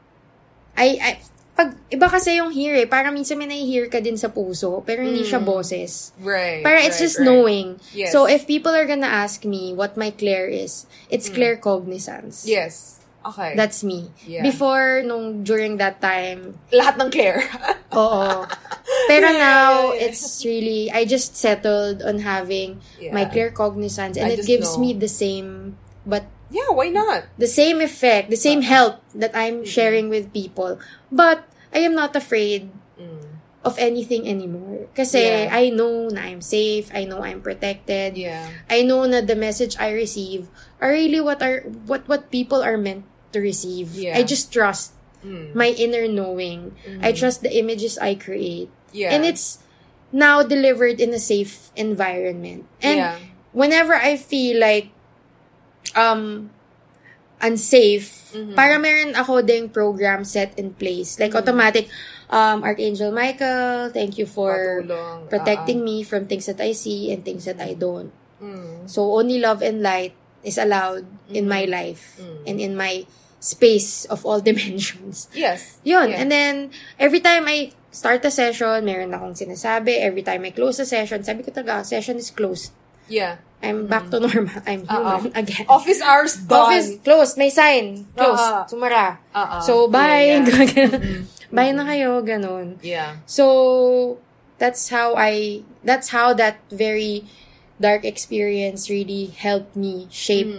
[SPEAKER 2] I, I, pag, iba kasi yung hear eh. Parang minsan may nahi-hear ka din sa puso, pero hindi siya boses.
[SPEAKER 1] Right.
[SPEAKER 2] Parang it's
[SPEAKER 1] right,
[SPEAKER 2] just
[SPEAKER 1] right.
[SPEAKER 2] knowing.
[SPEAKER 1] Yes.
[SPEAKER 2] So, if people are gonna ask me what my clair is, it's clair cognizance.
[SPEAKER 1] Yes. Okay.
[SPEAKER 2] That's me.
[SPEAKER 1] Yeah.
[SPEAKER 2] Before, nung, during that time,
[SPEAKER 1] Lahat ng care.
[SPEAKER 2] oo. Pero
[SPEAKER 1] Yeah,
[SPEAKER 2] now,
[SPEAKER 1] yeah, yeah.
[SPEAKER 2] it's really, I just settled on having
[SPEAKER 1] Yeah.
[SPEAKER 2] my clear cognizance and
[SPEAKER 1] I
[SPEAKER 2] it gives
[SPEAKER 1] know.
[SPEAKER 2] me the same, but
[SPEAKER 1] yeah, why not?
[SPEAKER 2] the same effect, the same
[SPEAKER 1] Uh-huh.
[SPEAKER 2] help that I'm
[SPEAKER 1] Mm-hmm.
[SPEAKER 2] sharing with people. But, I am not afraid
[SPEAKER 1] Mm.
[SPEAKER 2] of anything anymore. Kasi
[SPEAKER 1] Yeah.
[SPEAKER 2] I know na I'm safe, I know I'm protected.
[SPEAKER 1] Yeah.
[SPEAKER 2] I know na the message I receive are really what are what what people are meant to receive.
[SPEAKER 1] Yeah.
[SPEAKER 2] I just trust my inner knowing. I trust the images I create.
[SPEAKER 1] Yeah.
[SPEAKER 2] And it's now delivered in a safe environment. And
[SPEAKER 1] yeah.
[SPEAKER 2] whenever I feel like um unsafe,
[SPEAKER 1] Mm-hmm.
[SPEAKER 2] para meron ako ding program set in place. Like automatic um Archangel Michael, thank you for
[SPEAKER 1] Patulong.
[SPEAKER 2] protecting me from things that I see and things that I don't.
[SPEAKER 1] Mm.
[SPEAKER 2] So only love and light is allowed in my life and in my space of all dimensions.
[SPEAKER 1] Yes.
[SPEAKER 2] Yun.
[SPEAKER 1] Yeah.
[SPEAKER 2] And then, every time I start a session, meron akong sinasabi. Every time I close a session, sabi ko talaga, session is closed.
[SPEAKER 1] Yeah.
[SPEAKER 2] I'm back to normal. I'm human again.
[SPEAKER 1] Office hours done.
[SPEAKER 2] Office closed. May sign. Closed.
[SPEAKER 1] Ah, ah.
[SPEAKER 2] Sumara.
[SPEAKER 1] Ah, ah.
[SPEAKER 2] So, bye.
[SPEAKER 1] Yeah, yeah.
[SPEAKER 2] bye na kayo. Ganon.
[SPEAKER 1] Yeah.
[SPEAKER 2] So, that's how I, that's how that very dark experience really helped me shape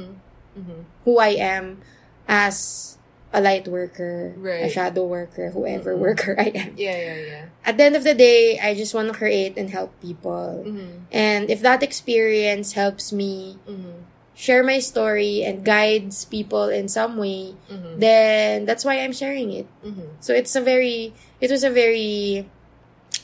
[SPEAKER 1] Mm-hmm.
[SPEAKER 2] who I am as a light worker, a shadow worker, whoever worker I am.
[SPEAKER 1] Yeah, yeah, yeah.
[SPEAKER 2] At the end of the day, I just want to create and help people.
[SPEAKER 1] Mm-hmm.
[SPEAKER 2] And if that experience helps me
[SPEAKER 1] Mm-hmm.
[SPEAKER 2] share my story and guides people in some way,
[SPEAKER 1] Mm-hmm.
[SPEAKER 2] then that's why I'm sharing it.
[SPEAKER 1] Mm-hmm.
[SPEAKER 2] So it's a very, it was a very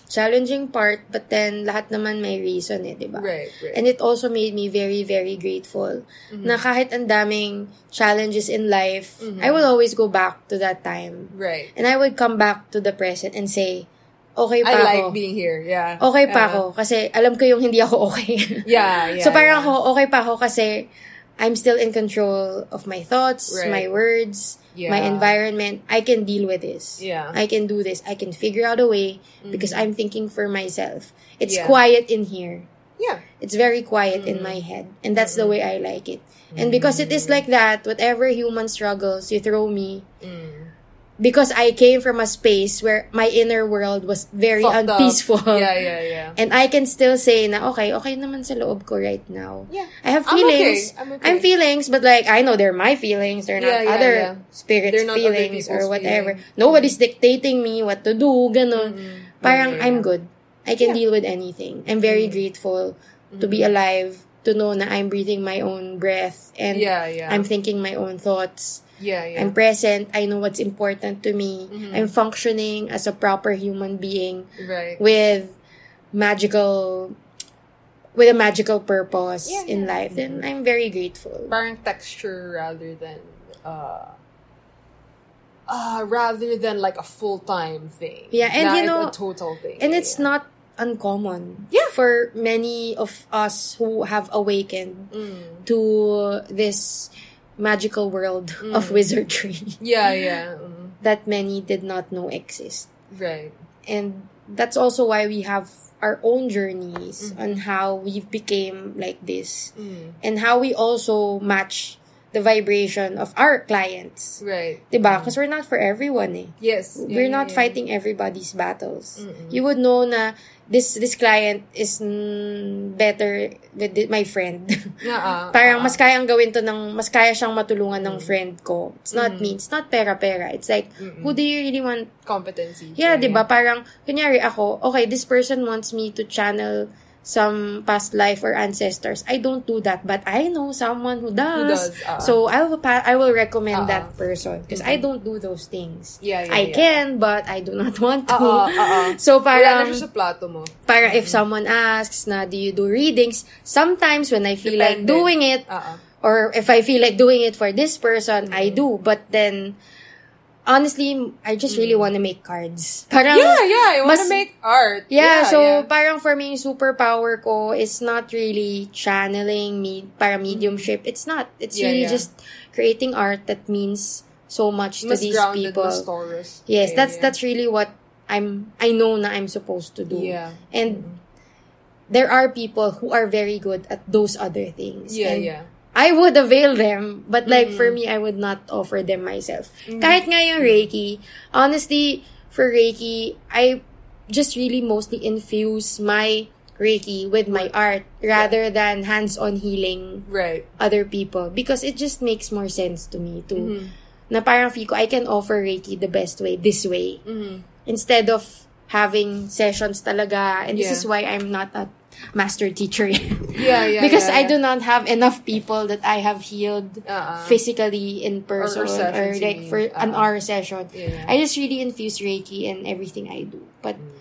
[SPEAKER 2] challenging part, but then lahat naman may reason eh, di ba?
[SPEAKER 1] Right, right.
[SPEAKER 2] And it also made me very, very grateful na kahit ang daming challenges in life, I will always go back to that time.
[SPEAKER 1] right.
[SPEAKER 2] And I would come back to the present and say, okay pa
[SPEAKER 1] I like
[SPEAKER 2] ako.
[SPEAKER 1] being here. Yeah.
[SPEAKER 2] okay pa
[SPEAKER 1] Uh,
[SPEAKER 2] ako. Kasi alam ko yung hindi ako okay.
[SPEAKER 1] Yeah, yeah.
[SPEAKER 2] so parang
[SPEAKER 1] yeah.
[SPEAKER 2] ako, okay pa ako kasi I'm still in control of my thoughts,
[SPEAKER 1] Right.
[SPEAKER 2] my words, my environment. I can deal with this.
[SPEAKER 1] Yeah.
[SPEAKER 2] I can do this. I can figure out a way because mm-hmm. I'm thinking for myself. It's
[SPEAKER 1] Yeah.
[SPEAKER 2] quiet in here.
[SPEAKER 1] Yeah.
[SPEAKER 2] It's very quiet in mm-hmm. my head. And that's the mm-hmm. way I like it. And because it is like that, whatever human struggles you throw me,
[SPEAKER 1] Mm.
[SPEAKER 2] Because I came from a space where my inner world was very
[SPEAKER 1] Fucked up.
[SPEAKER 2] unpeaceful.
[SPEAKER 1] Yeah, yeah, yeah.
[SPEAKER 2] And I can still say na, okay, okay naman sa loob ko right now.
[SPEAKER 1] Yeah.
[SPEAKER 2] I have
[SPEAKER 1] I'm
[SPEAKER 2] feelings.
[SPEAKER 1] okay. I'm okay.
[SPEAKER 2] feelings, but like, I know they're my feelings. They're not
[SPEAKER 1] Yeah, yeah,
[SPEAKER 2] other
[SPEAKER 1] yeah.
[SPEAKER 2] spirits'
[SPEAKER 1] not other
[SPEAKER 2] feelings or
[SPEAKER 1] people's
[SPEAKER 2] whatever.
[SPEAKER 1] feelings.
[SPEAKER 2] Nobody's dictating me what to do, ganon. Parang,
[SPEAKER 1] Yeah,
[SPEAKER 2] I'm
[SPEAKER 1] yeah.
[SPEAKER 2] good. I can deal with anything. I'm very grateful to be alive, to know na I'm breathing my own breath, and
[SPEAKER 1] Yeah, yeah.
[SPEAKER 2] I'm thinking my own thoughts.
[SPEAKER 1] Yeah, yeah.
[SPEAKER 2] I'm present. I know what's important to me.
[SPEAKER 1] Mm-hmm.
[SPEAKER 2] I'm functioning as a proper human being
[SPEAKER 1] right.
[SPEAKER 2] with magical with a magical purpose
[SPEAKER 1] Yeah,
[SPEAKER 2] in
[SPEAKER 1] yeah.
[SPEAKER 2] life then I'm very grateful.
[SPEAKER 1] Parang texture rather than uh uh rather than like a full-time thing.
[SPEAKER 2] Yeah, and
[SPEAKER 1] Not
[SPEAKER 2] you know-
[SPEAKER 1] a total thing.
[SPEAKER 2] And it's not uncommon
[SPEAKER 1] Yeah.
[SPEAKER 2] for many of us who have awakened
[SPEAKER 1] Mm.
[SPEAKER 2] to this magical world of wizardry
[SPEAKER 1] Yeah, yeah. Mm.
[SPEAKER 2] that many did not know exist.
[SPEAKER 1] Right.
[SPEAKER 2] And that's also why we have our own journeys on how we became like this
[SPEAKER 1] Mm.
[SPEAKER 2] and how we also match the vibration of our clients.
[SPEAKER 1] Right.
[SPEAKER 2] Diba? Because we're not for everyone eh.
[SPEAKER 1] Yes. Yeah,
[SPEAKER 2] We're
[SPEAKER 1] yeah,
[SPEAKER 2] not
[SPEAKER 1] yeah.
[SPEAKER 2] fighting everybody's battles. You would know na this this client is mm, better with my friend.
[SPEAKER 1] Yeah, uh,
[SPEAKER 2] Parang
[SPEAKER 1] uh,
[SPEAKER 2] mas kayang gawin to ng, mas kaya siyang matulungan ng friend ko. It's not me. It's not pera-pera. It's like, who do you really want
[SPEAKER 1] competency.
[SPEAKER 2] Yeah, 'di ba? Parang kunyari ako, okay, this person wants me to channel some past life or ancestors. I don't do that, but I know someone who does.
[SPEAKER 1] does, ah.
[SPEAKER 2] so I will pa- I will recommend
[SPEAKER 1] Ah,
[SPEAKER 2] that person because I don't do those things.
[SPEAKER 1] Yeah, yeah,
[SPEAKER 2] I
[SPEAKER 1] yeah.
[SPEAKER 2] can, but I do not want to.
[SPEAKER 1] Oo, oo.
[SPEAKER 2] So
[SPEAKER 1] siya sa plato mo.
[SPEAKER 2] parang if someone asks na do you do readings, sometimes when I feel like
[SPEAKER 1] Depende.
[SPEAKER 2] doing it or if I feel like doing it for this person, I do. But then honestly, I just really mm. want to make cards. Parang
[SPEAKER 1] Yeah, yeah. I want to make art.
[SPEAKER 2] Yeah, so
[SPEAKER 1] yeah.
[SPEAKER 2] parang for me, yung superpower ko is not really channeling me para mediumship. Mm. It's not. It's
[SPEAKER 1] Yeah,
[SPEAKER 2] really
[SPEAKER 1] yeah.
[SPEAKER 2] just creating art that means so much to
[SPEAKER 1] mas
[SPEAKER 2] these
[SPEAKER 1] grounded,
[SPEAKER 2] people.
[SPEAKER 1] Taurus.
[SPEAKER 2] Yes,
[SPEAKER 1] Yeah,
[SPEAKER 2] that's
[SPEAKER 1] yeah.
[SPEAKER 2] that's really what I'm I know na I'm supposed to do.
[SPEAKER 1] Yeah.
[SPEAKER 2] And mm-hmm. there are people who are very good at those other things.
[SPEAKER 1] Yeah,
[SPEAKER 2] And
[SPEAKER 1] yeah.
[SPEAKER 2] I would avail them, but like for
[SPEAKER 1] Mm.
[SPEAKER 2] me, I would not offer them myself. Kahit nga yung Reiki, honestly, for Reiki, I just really mostly infuse my Reiki with my art rather than hands-on healing
[SPEAKER 1] Right.
[SPEAKER 2] other people because it just makes more sense to me to
[SPEAKER 1] Mm-hmm.
[SPEAKER 2] na parang feel ko I can offer Reiki the best way this way
[SPEAKER 1] Mm-hmm.
[SPEAKER 2] instead of having sessions talaga and this is why I'm not a master teacher yet.
[SPEAKER 1] Yeah, yeah.
[SPEAKER 2] because
[SPEAKER 1] yeah,
[SPEAKER 2] I do not have enough people that I have healed
[SPEAKER 1] Uh-uh.
[SPEAKER 2] physically in person or,
[SPEAKER 1] sessions, you
[SPEAKER 2] like for an
[SPEAKER 1] Uh-uh.
[SPEAKER 2] hour session.
[SPEAKER 1] Yeah, yeah.
[SPEAKER 2] I just really infuse Reiki in everything I do. But mm.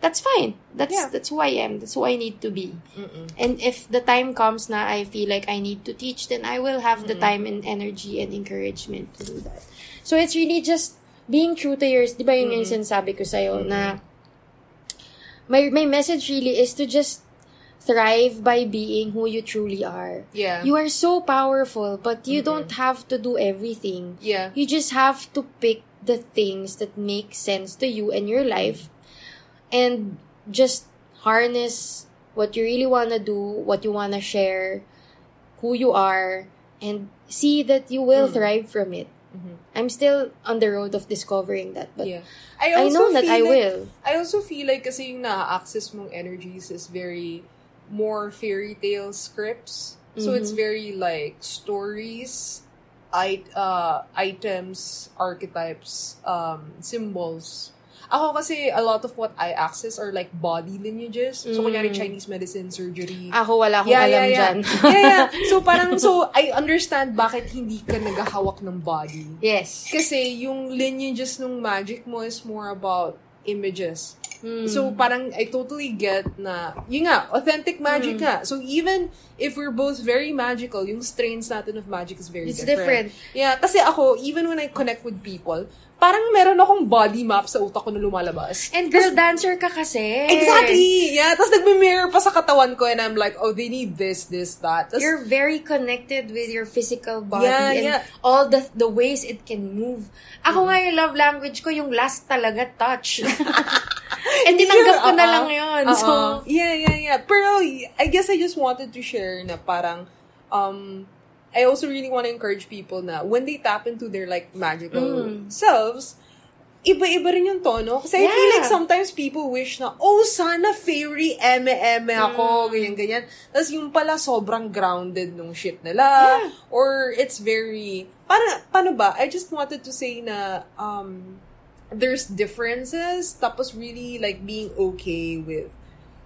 [SPEAKER 2] that's fine. That's
[SPEAKER 1] Yeah.
[SPEAKER 2] that's who I am. That's who I need to be.
[SPEAKER 1] Mm-mm.
[SPEAKER 2] And if the time comes na I feel like I need to teach, then I will have the time and energy and encouragement to do that. So it's really just being true to yours. Di ba yun yung sinasabi ko sa'yo na my, my message really is to just thrive by being who you truly are.
[SPEAKER 1] Yeah.
[SPEAKER 2] You are so powerful, but you mm-hmm. don't have to do everything.
[SPEAKER 1] yeah.
[SPEAKER 2] You just have to pick the things that make sense to you and your life and just harness what you really want to do, what you want to share, who you are, and see that you will mm-hmm. thrive from it. Mm-hmm. I'm still on the road of discovering that, but
[SPEAKER 1] yeah. I,
[SPEAKER 2] I know that I
[SPEAKER 1] like,
[SPEAKER 2] will.
[SPEAKER 1] I also feel like kasi yung na-access mong energies is very more fairy tale scripts. So it's
[SPEAKER 2] Mm-hmm.
[SPEAKER 1] very like stories, I, uh, items, archetypes, um, symbols. Ako kasi, a lot of what I access are like body lineages. So, kunyari Chinese medicine, surgery.
[SPEAKER 2] ako wala akong
[SPEAKER 1] yeah,
[SPEAKER 2] Mm. alam
[SPEAKER 1] yeah, yeah.
[SPEAKER 2] dyan.
[SPEAKER 1] yeah, yeah. So, parang, so, I understand bakit hindi ka naghahawak ng body.
[SPEAKER 2] yes.
[SPEAKER 1] Kasi yung lineages ng magic mo is more about images.
[SPEAKER 2] Hmm.
[SPEAKER 1] So, parang I totally get na, yun nga, authentic magic
[SPEAKER 2] Hmm.
[SPEAKER 1] nga. So, even if we're both very magical, yung strains natin of magic is very
[SPEAKER 2] It's
[SPEAKER 1] different.
[SPEAKER 2] different.
[SPEAKER 1] Yeah, kasi ako, even when I connect with people, parang meron akong body map sa utak ko na lumalabas.
[SPEAKER 2] And girl dancer ka kasi.
[SPEAKER 1] Exactly! Yeah, tapos nagme-mirror pa sa katawan ko and I'm like, oh, they need this, this, that. Tas,
[SPEAKER 2] You're very connected with your physical body
[SPEAKER 1] Yeah,
[SPEAKER 2] and
[SPEAKER 1] yeah.
[SPEAKER 2] all the the ways it can move. Ako nga yung love language ko, yung last talaga, touch. and tinanggap ko na
[SPEAKER 1] Uh-uh.
[SPEAKER 2] lang yun.
[SPEAKER 1] Uh-uh.
[SPEAKER 2] So,
[SPEAKER 1] yeah, yeah, yeah. Pero, I guess I just wanted to share na parang, um, I also really want to encourage people na when they tap into their like magical selves, iba-iba rin yung tono. Kasi I feel
[SPEAKER 2] Yeah.
[SPEAKER 1] like sometimes people wish na, oh, sana fairy eme-eme ako, ganyan-ganyan. Tapos yung pala sobrang grounded nung shit nila. Or it's very, para, paano ba? I just wanted to say na, um, there's differences, tapos really like being okay with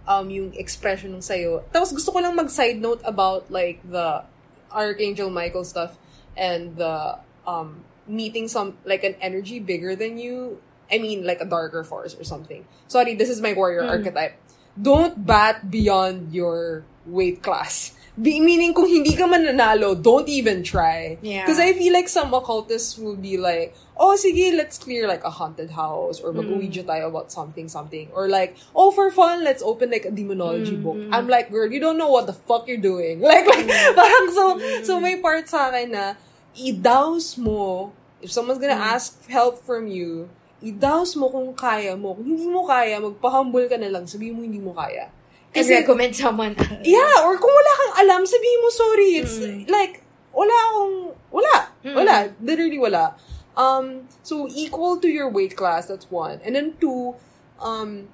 [SPEAKER 1] um yung expression ng sayo. Tapos gusto ko lang mag-side note about like the Archangel Michael stuff and the um meeting some like an energy bigger than you. I mean like a darker force or something. Sorry, this is my warrior archetype. Don't bat beyond your weight class. Be, meaning kung hindi ka man nanalo, don't even try.
[SPEAKER 2] Yeah.
[SPEAKER 1] Because I feel like some occultists will be like, oh, sige, let's clear like a haunted house or mag-ouija tayo about something, something. Or like, oh, for fun, let's open like a demonology book. I'm like, girl, you don't know what the fuck you're doing. Like, like parang so, so may part sa akin na, i-douse mo, if someone's gonna ask help from you, i-douse mo kung kaya mo. Kung hindi mo kaya, magpa-humble ka na lang, sabihin mo hindi mo kaya.
[SPEAKER 2] And recommend someone else.
[SPEAKER 1] Yeah, or kung wala kang alam, sabihin mo sorry. It's like, wala akong, wala. Wala. Literally wala. Um, so equal to your weight class, that's one. And then two, um,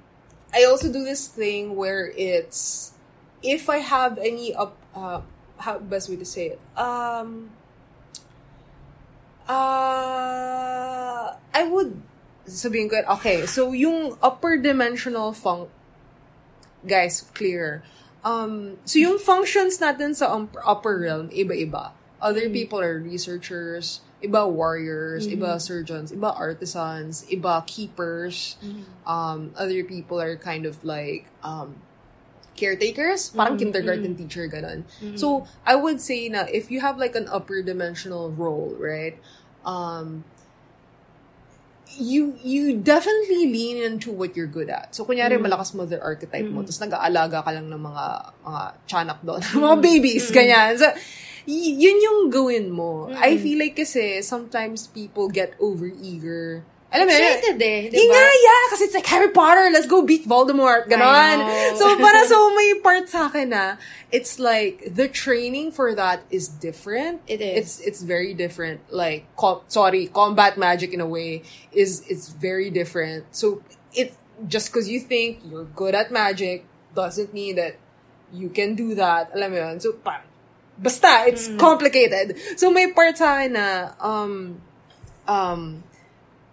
[SPEAKER 1] I also do this thing where it's, if I have any up, uh, how best way to say it? Um, uh, I would, sabihin ko, okay, so yung upper dimensional funk, guys, clear. Um, so yung functions natin sa um, upper realm, iba-iba. Other people are researchers, iba warriors, iba surgeons, iba artisans, iba keepers. Um, other people are kind of like um, caretakers, parang kindergarten teacher, ganun. So, I would say na if you have like an upper dimensional role, right? Um, you you definitely lean into what you're good at. So, kunyari, malakas mo the archetype mo, tapos nag-aalaga ka lang ng mga, mga tiyanak doon, mga babies, ganyan. So, y- yun yung gawin mo. I feel like kasi, sometimes people get over-eager. Alam mo, yun,
[SPEAKER 2] Excited eh, di ba?
[SPEAKER 1] nga, yeah, kasi it's like Harry Potter, let's go beat Voldemort, ganon. So, para so may part sa akin na, it's like, the training for that is different.
[SPEAKER 2] It is.
[SPEAKER 1] It's, it's very different. Like, com- sorry, combat magic in a way is, it's very different. So, it, just because you think you're good at magic, doesn't mean that you can do that. Alam mo yun? So, parang, basta, it's
[SPEAKER 2] Mm.
[SPEAKER 1] complicated. So, may part sa akin na, um, um,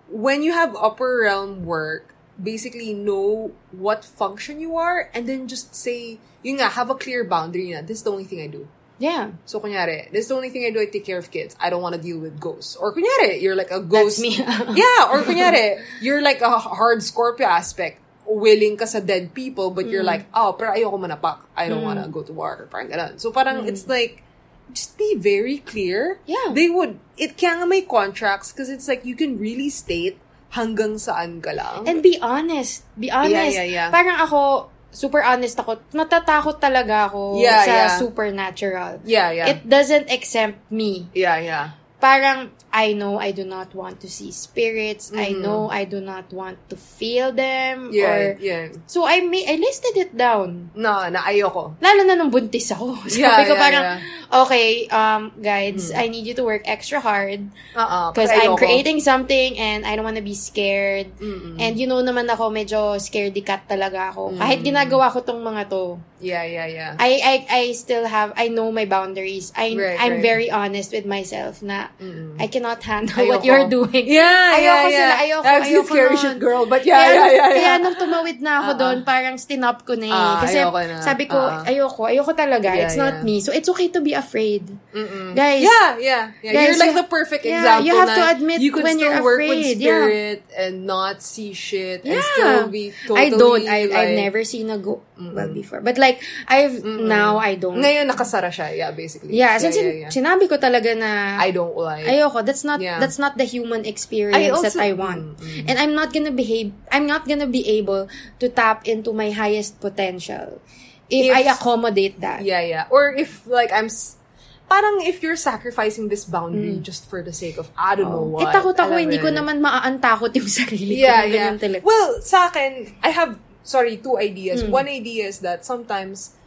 [SPEAKER 1] when you have upper realm work, basically know what function you are and then just say, yun nga, have a clear boundary na, this is the only thing I do.
[SPEAKER 2] Yeah.
[SPEAKER 1] So, kunyari, this is the only thing I do, I take care of kids. I don't want to deal with ghosts. Or kunyari, you're like a ghost.
[SPEAKER 2] That's me.
[SPEAKER 1] yeah, or kunyari, you're like a hard Scorpio aspect. Willing ka sa dead people, but you're mm. like, oh, pero ayoko manapak. I don't mm. wanna go to war. Parang ganun. So, parang mm. it's like, just be very clear.
[SPEAKER 2] Yeah.
[SPEAKER 1] They would, it kaya nga may contracts because it's like, you can really state hanggang saan ka lang.
[SPEAKER 2] And be honest. Be honest.
[SPEAKER 1] yeah, yeah.
[SPEAKER 2] Parang ako, super honest ako. Natatakot talaga ako
[SPEAKER 1] Yeah,
[SPEAKER 2] sa
[SPEAKER 1] yeah.
[SPEAKER 2] supernatural.
[SPEAKER 1] yeah, yeah.
[SPEAKER 2] It doesn't exempt me.
[SPEAKER 1] yeah, yeah.
[SPEAKER 2] Parang, I know I do not want to see spirits. I
[SPEAKER 1] Mhm.
[SPEAKER 2] know I do not want to feel them.
[SPEAKER 1] Yeah,
[SPEAKER 2] Or,
[SPEAKER 1] yeah.
[SPEAKER 2] so I, may, I listed it down.
[SPEAKER 1] Na, na ayoko.
[SPEAKER 2] Lalo na nung buntis ako. Sabi
[SPEAKER 1] Yeah,
[SPEAKER 2] ko
[SPEAKER 1] yeah,
[SPEAKER 2] parang,
[SPEAKER 1] yeah.
[SPEAKER 2] okay, um, guys, I need you to work extra hard
[SPEAKER 1] Uh-uh.
[SPEAKER 2] because
[SPEAKER 1] kasi
[SPEAKER 2] I'm creating something and I don't want to be scared.
[SPEAKER 1] Mm-mm.
[SPEAKER 2] And you know naman ako, medyo scaredy cat talaga ako.
[SPEAKER 1] Mm.
[SPEAKER 2] Kahit ginagawa ko tong mga to,
[SPEAKER 1] Yeah, yeah, yeah.
[SPEAKER 2] I, I, I still have, I know my boundaries. I,
[SPEAKER 1] Right,
[SPEAKER 2] I'm
[SPEAKER 1] right.
[SPEAKER 2] very honest with myself na
[SPEAKER 1] Mm-mm.
[SPEAKER 2] I cannot handle
[SPEAKER 1] Ayoko.
[SPEAKER 2] what you're doing.
[SPEAKER 1] Yeah,
[SPEAKER 2] Ayoko
[SPEAKER 1] yeah, yeah.
[SPEAKER 2] sila, ayoko,
[SPEAKER 1] That's
[SPEAKER 2] ayoko
[SPEAKER 1] scary
[SPEAKER 2] nun.
[SPEAKER 1] shit, girl. But yeah,
[SPEAKER 2] kaya,
[SPEAKER 1] yeah, yeah, yeah.
[SPEAKER 2] Kaya nung tumawid na ako
[SPEAKER 1] Uh-uh.
[SPEAKER 2] doon, parang stinop ko na eh.
[SPEAKER 1] Ah,
[SPEAKER 2] Kasi
[SPEAKER 1] na.
[SPEAKER 2] sabi ko,
[SPEAKER 1] Uh-uh.
[SPEAKER 2] ayoko, ayoko talaga.
[SPEAKER 1] Yeah,
[SPEAKER 2] It's not
[SPEAKER 1] yeah.
[SPEAKER 2] me. So it's okay to be afraid.
[SPEAKER 1] Mm-mm.
[SPEAKER 2] Guys,
[SPEAKER 1] yeah, yeah, yeah.
[SPEAKER 2] guys,
[SPEAKER 1] you're like the perfect
[SPEAKER 2] yeah,
[SPEAKER 1] example.
[SPEAKER 2] you have to admit
[SPEAKER 1] you could
[SPEAKER 2] when
[SPEAKER 1] still
[SPEAKER 2] you're
[SPEAKER 1] work with
[SPEAKER 2] afraid, yeah.
[SPEAKER 1] and not see shit and
[SPEAKER 2] Yeah.
[SPEAKER 1] still be totally
[SPEAKER 2] I don't. I,
[SPEAKER 1] like,
[SPEAKER 2] I've never seen a go well before. But like, I've, now I don't.
[SPEAKER 1] Ngayon nakasara siya. Yeah, basically.
[SPEAKER 2] yeah, since
[SPEAKER 1] yeah, yeah.
[SPEAKER 2] sinabi ko talaga na
[SPEAKER 1] I don't like.
[SPEAKER 2] ayoko. That's not
[SPEAKER 1] Yeah.
[SPEAKER 2] that's not the human experience
[SPEAKER 1] I
[SPEAKER 2] that
[SPEAKER 1] also-
[SPEAKER 2] I want.
[SPEAKER 1] Mm, mm.
[SPEAKER 2] And I'm not gonna behave I'm not gonna be able to tap into my highest potential if,
[SPEAKER 1] If-
[SPEAKER 2] I accommodate that.
[SPEAKER 1] Yeah, yeah. Or if like I'm parang if you're sacrificing this boundary just for the sake of I don't know
[SPEAKER 2] Eh
[SPEAKER 1] what.
[SPEAKER 2] takot ako, hindi ko naman maaantakot yung sarili
[SPEAKER 1] Yeah,
[SPEAKER 2] ko.
[SPEAKER 1] yeah.
[SPEAKER 2] Talaga.
[SPEAKER 1] Well, sa akin, I have, sorry, two ideas.
[SPEAKER 2] Mm.
[SPEAKER 1] One idea is that sometimes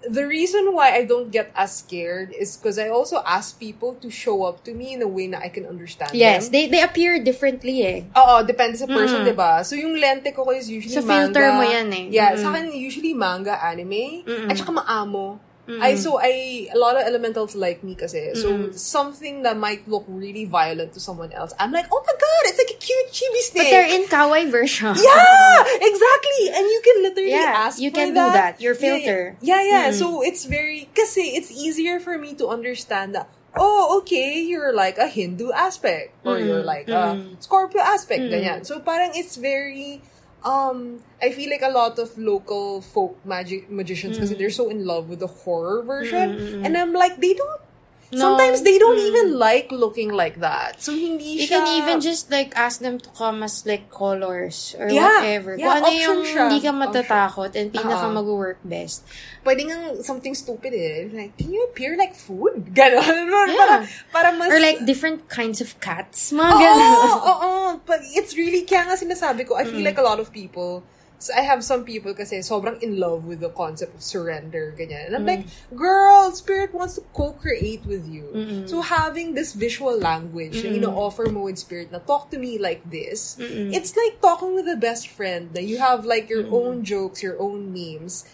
[SPEAKER 1] the reason why I don't get as scared is because I also ask people to show up to me in a way na I can understand
[SPEAKER 2] yes,
[SPEAKER 1] them.
[SPEAKER 2] they they appear differently eh.
[SPEAKER 1] Oo, depende sa person, di ba? So, yung lente ko is usually
[SPEAKER 2] Sa
[SPEAKER 1] manga.
[SPEAKER 2] filter mo yan eh.
[SPEAKER 1] Yeah,
[SPEAKER 2] Mm-mm.
[SPEAKER 1] sa akin usually manga, anime,
[SPEAKER 2] Mm-mm.
[SPEAKER 1] at saka maamo.
[SPEAKER 2] Mm-mm.
[SPEAKER 1] I so I a lot of elementals like me kasi. So
[SPEAKER 2] Mm-mm.
[SPEAKER 1] something that might look really violent to someone else, I'm like, oh my god, it's like a cute chibi snake.
[SPEAKER 2] But they're in kawaii version.
[SPEAKER 1] Yeah, exactly. And you can literally
[SPEAKER 2] Yeah,
[SPEAKER 1] ask
[SPEAKER 2] you can do that. Your filter.
[SPEAKER 1] Yeah, yeah.
[SPEAKER 2] Mm.
[SPEAKER 1] So it's very kasi it's easier for me to understand that. Oh, okay, you're like a Hindu aspect or
[SPEAKER 2] Mm,
[SPEAKER 1] you're like a
[SPEAKER 2] mm.
[SPEAKER 1] Scorpio aspect,
[SPEAKER 2] Mm.
[SPEAKER 1] ganyan. So parang it's very um I feel like a lot of local folk magic magicians kasi they're so in love with the horror version
[SPEAKER 2] Mm, mm, mm.
[SPEAKER 1] and I'm like they don't
[SPEAKER 2] No.
[SPEAKER 1] Sometimes they don't
[SPEAKER 2] Mm.
[SPEAKER 1] even like looking like that. So hindi
[SPEAKER 2] You
[SPEAKER 1] siya
[SPEAKER 2] can even just like ask them to come as like colors or
[SPEAKER 1] Yeah,
[SPEAKER 2] whatever.
[SPEAKER 1] yeah,
[SPEAKER 2] Kung ano
[SPEAKER 1] option
[SPEAKER 2] yung
[SPEAKER 1] siya.
[SPEAKER 2] hindi ka matatakot and pinaka
[SPEAKER 1] Oo.
[SPEAKER 2] mag-work best.
[SPEAKER 1] pwede nga something stupid eh. Like, can you appear like food? Ganon.
[SPEAKER 2] Yeah.
[SPEAKER 1] Para, para mas...
[SPEAKER 2] Or like different kinds of cats. Mga
[SPEAKER 1] Oo,
[SPEAKER 2] ganun.
[SPEAKER 1] oo, oo. But it's really, kaya nga sinasabi ko, I feel
[SPEAKER 2] Mm.
[SPEAKER 1] like a lot of people, so I have some people kasi sobrang in love with the concept of surrender, ganyan. And I'm like, girl, spirit wants to co-create with you.
[SPEAKER 2] Mm-mm.
[SPEAKER 1] So having this visual language na
[SPEAKER 2] Mm-mm.
[SPEAKER 1] ino-offer mo with spirit na talk to me like this,
[SPEAKER 2] Mm-mm.
[SPEAKER 1] it's like talking with a best friend na you have like your own jokes, your own memes.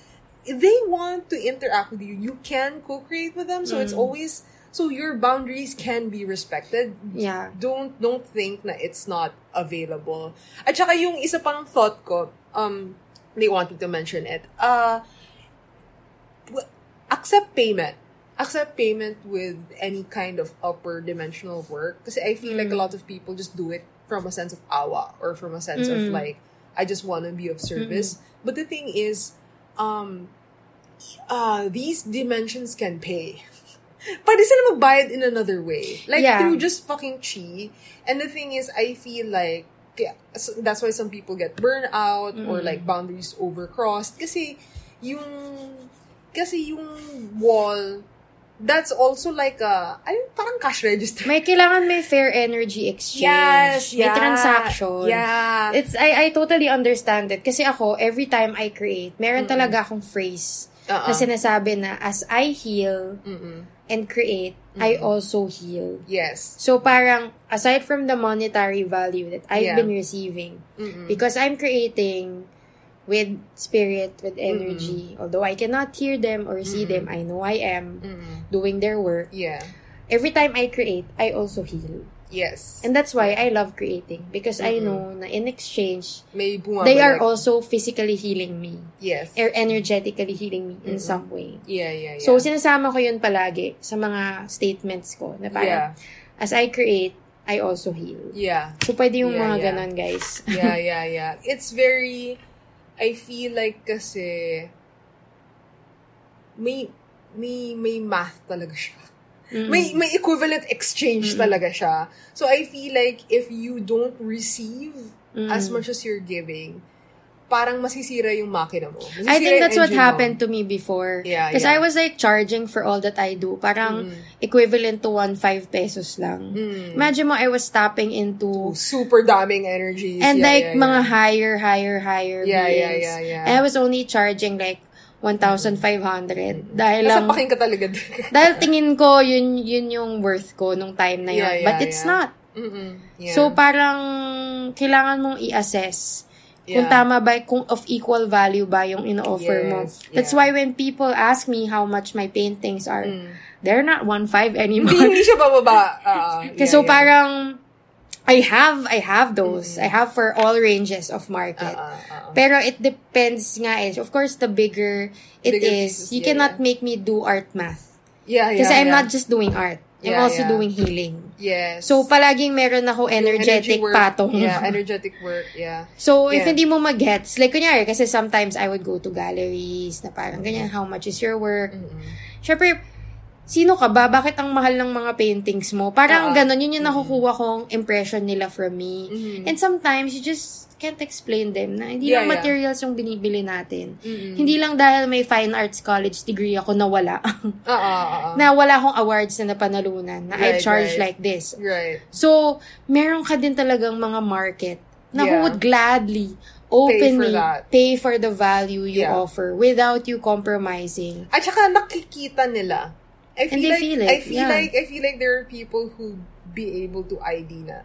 [SPEAKER 1] They want to interact with you. You can co-create with them. So it's
[SPEAKER 2] Mm.
[SPEAKER 1] always, so your boundaries can be respected
[SPEAKER 2] Yeah.
[SPEAKER 1] don't don't think na it's not available. At saka yung isa pang thought ko, um, they wanted to mention it. Uh, accept payment. Accept payment with any kind of upper dimensional work. Because I feel like a lot of people just do it from a sense of awa or from a sense of
[SPEAKER 2] Mm.
[SPEAKER 1] like, I just want to be of service. But the thing is, um, uh, these dimensions can pay. but they Pwede sila magbayad in another way. Like,
[SPEAKER 2] Yeah.
[SPEAKER 1] through just fucking chi. And the thing is, I feel like, that's why some people get burned out or
[SPEAKER 2] Mm.
[SPEAKER 1] like boundaries overcrossed. Kasi, yung, kasi yung wall, that's also like a, ayun, parang cash register.
[SPEAKER 2] May kailangan may fair energy exchange.
[SPEAKER 1] Yes,
[SPEAKER 2] May
[SPEAKER 1] yeah.
[SPEAKER 2] transaction.
[SPEAKER 1] Yeah.
[SPEAKER 2] It's I I totally understand it kasi ako every time I create, meron talaga akong phrase
[SPEAKER 1] Uh-uh.
[SPEAKER 2] na sinasabi na as I heal
[SPEAKER 1] Mm-mm.
[SPEAKER 2] and create, I also heal.
[SPEAKER 1] Yes.
[SPEAKER 2] So parang aside from the monetary value that I've
[SPEAKER 1] Yeah.
[SPEAKER 2] been receiving
[SPEAKER 1] Mm-mm.
[SPEAKER 2] because I'm creating with spirit, with energy, although I cannot hear them or see them, I know I am doing their work.
[SPEAKER 1] Yeah.
[SPEAKER 2] Every time I create, I also heal.
[SPEAKER 1] Yes.
[SPEAKER 2] And that's why I love creating because I
[SPEAKER 1] Mm-mm.
[SPEAKER 2] know na in exchange,
[SPEAKER 1] May bumabalik.
[SPEAKER 2] they are also physically healing me
[SPEAKER 1] Yes.
[SPEAKER 2] or energetically healing me in
[SPEAKER 1] Mm-mm.
[SPEAKER 2] some way.
[SPEAKER 1] Yeah, yeah, yeah.
[SPEAKER 2] So, sinasama ko yun palagi sa mga statements ko na parang,
[SPEAKER 1] yeah.
[SPEAKER 2] as I create, I also heal.
[SPEAKER 1] Yeah.
[SPEAKER 2] So, pwede yung
[SPEAKER 1] Yeah,
[SPEAKER 2] mga
[SPEAKER 1] yeah.
[SPEAKER 2] ganon, guys.
[SPEAKER 1] yeah, yeah, yeah. It's very, I feel like kasi, may, may, may math talaga siya.
[SPEAKER 2] Mm-mm.
[SPEAKER 1] May, may equivalent exchange
[SPEAKER 2] Mm-mm.
[SPEAKER 1] talaga siya. So I feel like if you don't receive
[SPEAKER 2] Mm.
[SPEAKER 1] as much as you're giving, parang masisira yung makina mo. Masisira
[SPEAKER 2] I think that's what
[SPEAKER 1] engine mo.
[SPEAKER 2] happened to me before.
[SPEAKER 1] Yeah,
[SPEAKER 2] Because
[SPEAKER 1] yeah.
[SPEAKER 2] I was like charging for all that I do. Parang
[SPEAKER 1] Mm.
[SPEAKER 2] equivalent to 1.5 pesos lang.
[SPEAKER 1] Mm.
[SPEAKER 2] Imagine mo, I was tapping into
[SPEAKER 1] Super daming energies.
[SPEAKER 2] and
[SPEAKER 1] Yeah,
[SPEAKER 2] like
[SPEAKER 1] yeah,
[SPEAKER 2] mga
[SPEAKER 1] yeah.
[SPEAKER 2] higher, higher, higher
[SPEAKER 1] Yeah,
[SPEAKER 2] bills.
[SPEAKER 1] yeah, yeah, yeah.
[SPEAKER 2] And I was only charging like 1,500 dahil lang
[SPEAKER 1] paking ka talaga.
[SPEAKER 2] dahil tingin ko yun yun yung worth ko nung time na yun.
[SPEAKER 1] Yeah, yeah,
[SPEAKER 2] But it's
[SPEAKER 1] yeah.
[SPEAKER 2] not.
[SPEAKER 1] Mm-mm. Yeah.
[SPEAKER 2] So parang kailangan mong i-assess kung
[SPEAKER 1] Yeah.
[SPEAKER 2] tama ba, kung of equal value ba yung ino-offer mo.
[SPEAKER 1] Yes,
[SPEAKER 2] That's
[SPEAKER 1] yeah.
[SPEAKER 2] why when people ask me how much my paintings are,
[SPEAKER 1] Mm.
[SPEAKER 2] they're not 1.5
[SPEAKER 1] Hindi,
[SPEAKER 2] anymore.
[SPEAKER 1] hindi siya bababa. Uh,
[SPEAKER 2] Kasi so parang I have I have those. I have for all ranges of market.
[SPEAKER 1] Uh, uh, uh,
[SPEAKER 2] Pero it depends nga eh. Of course, the bigger it
[SPEAKER 1] Bigger
[SPEAKER 2] is,
[SPEAKER 1] pieces,
[SPEAKER 2] you
[SPEAKER 1] yeah,
[SPEAKER 2] cannot
[SPEAKER 1] yeah.
[SPEAKER 2] make me do art math.
[SPEAKER 1] yeah, yeah.
[SPEAKER 2] Kasi I'm
[SPEAKER 1] yeah.
[SPEAKER 2] not just doing art. I'm
[SPEAKER 1] Yeah,
[SPEAKER 2] also
[SPEAKER 1] yeah.
[SPEAKER 2] doing healing.
[SPEAKER 1] Yes.
[SPEAKER 2] So, palaging meron ako energetic
[SPEAKER 1] work,
[SPEAKER 2] patong.
[SPEAKER 1] Yeah, energetic work. Yeah.
[SPEAKER 2] So, if hindi mo magets, like, kunyari, kasi sometimes I would go to galleries na parang ganyan, how much is your work?
[SPEAKER 1] Mm-mm.
[SPEAKER 2] Syempre, sino ka ba? Bakit ang mahal ng mga paintings mo? Parang
[SPEAKER 1] Oo.
[SPEAKER 2] ganon, yun yung nakukuha kong impression nila from me.
[SPEAKER 1] Mhm.
[SPEAKER 2] And sometimes, you just can't explain them na hindi
[SPEAKER 1] Yeah,
[SPEAKER 2] lang
[SPEAKER 1] yeah.
[SPEAKER 2] materials yung binibili natin.
[SPEAKER 1] Mm-mm.
[SPEAKER 2] Hindi lang dahil may fine arts college degree ako na wala.
[SPEAKER 1] Ah, ah, ah, ah.
[SPEAKER 2] na wala akong awards na napanalunan. Na I
[SPEAKER 1] Right,
[SPEAKER 2] charge
[SPEAKER 1] right.
[SPEAKER 2] like this.
[SPEAKER 1] Right.
[SPEAKER 2] So, meron ka din talagang mga market na who
[SPEAKER 1] Yeah.
[SPEAKER 2] would gladly openly
[SPEAKER 1] that.
[SPEAKER 2] pay for the value you
[SPEAKER 1] Yeah.
[SPEAKER 2] offer without you compromising.
[SPEAKER 1] At saka nakikita nila. I
[SPEAKER 2] And
[SPEAKER 1] feel
[SPEAKER 2] they
[SPEAKER 1] like,
[SPEAKER 2] feel it,
[SPEAKER 1] I feel
[SPEAKER 2] yeah.
[SPEAKER 1] like, I feel like there are people who be able to ID na,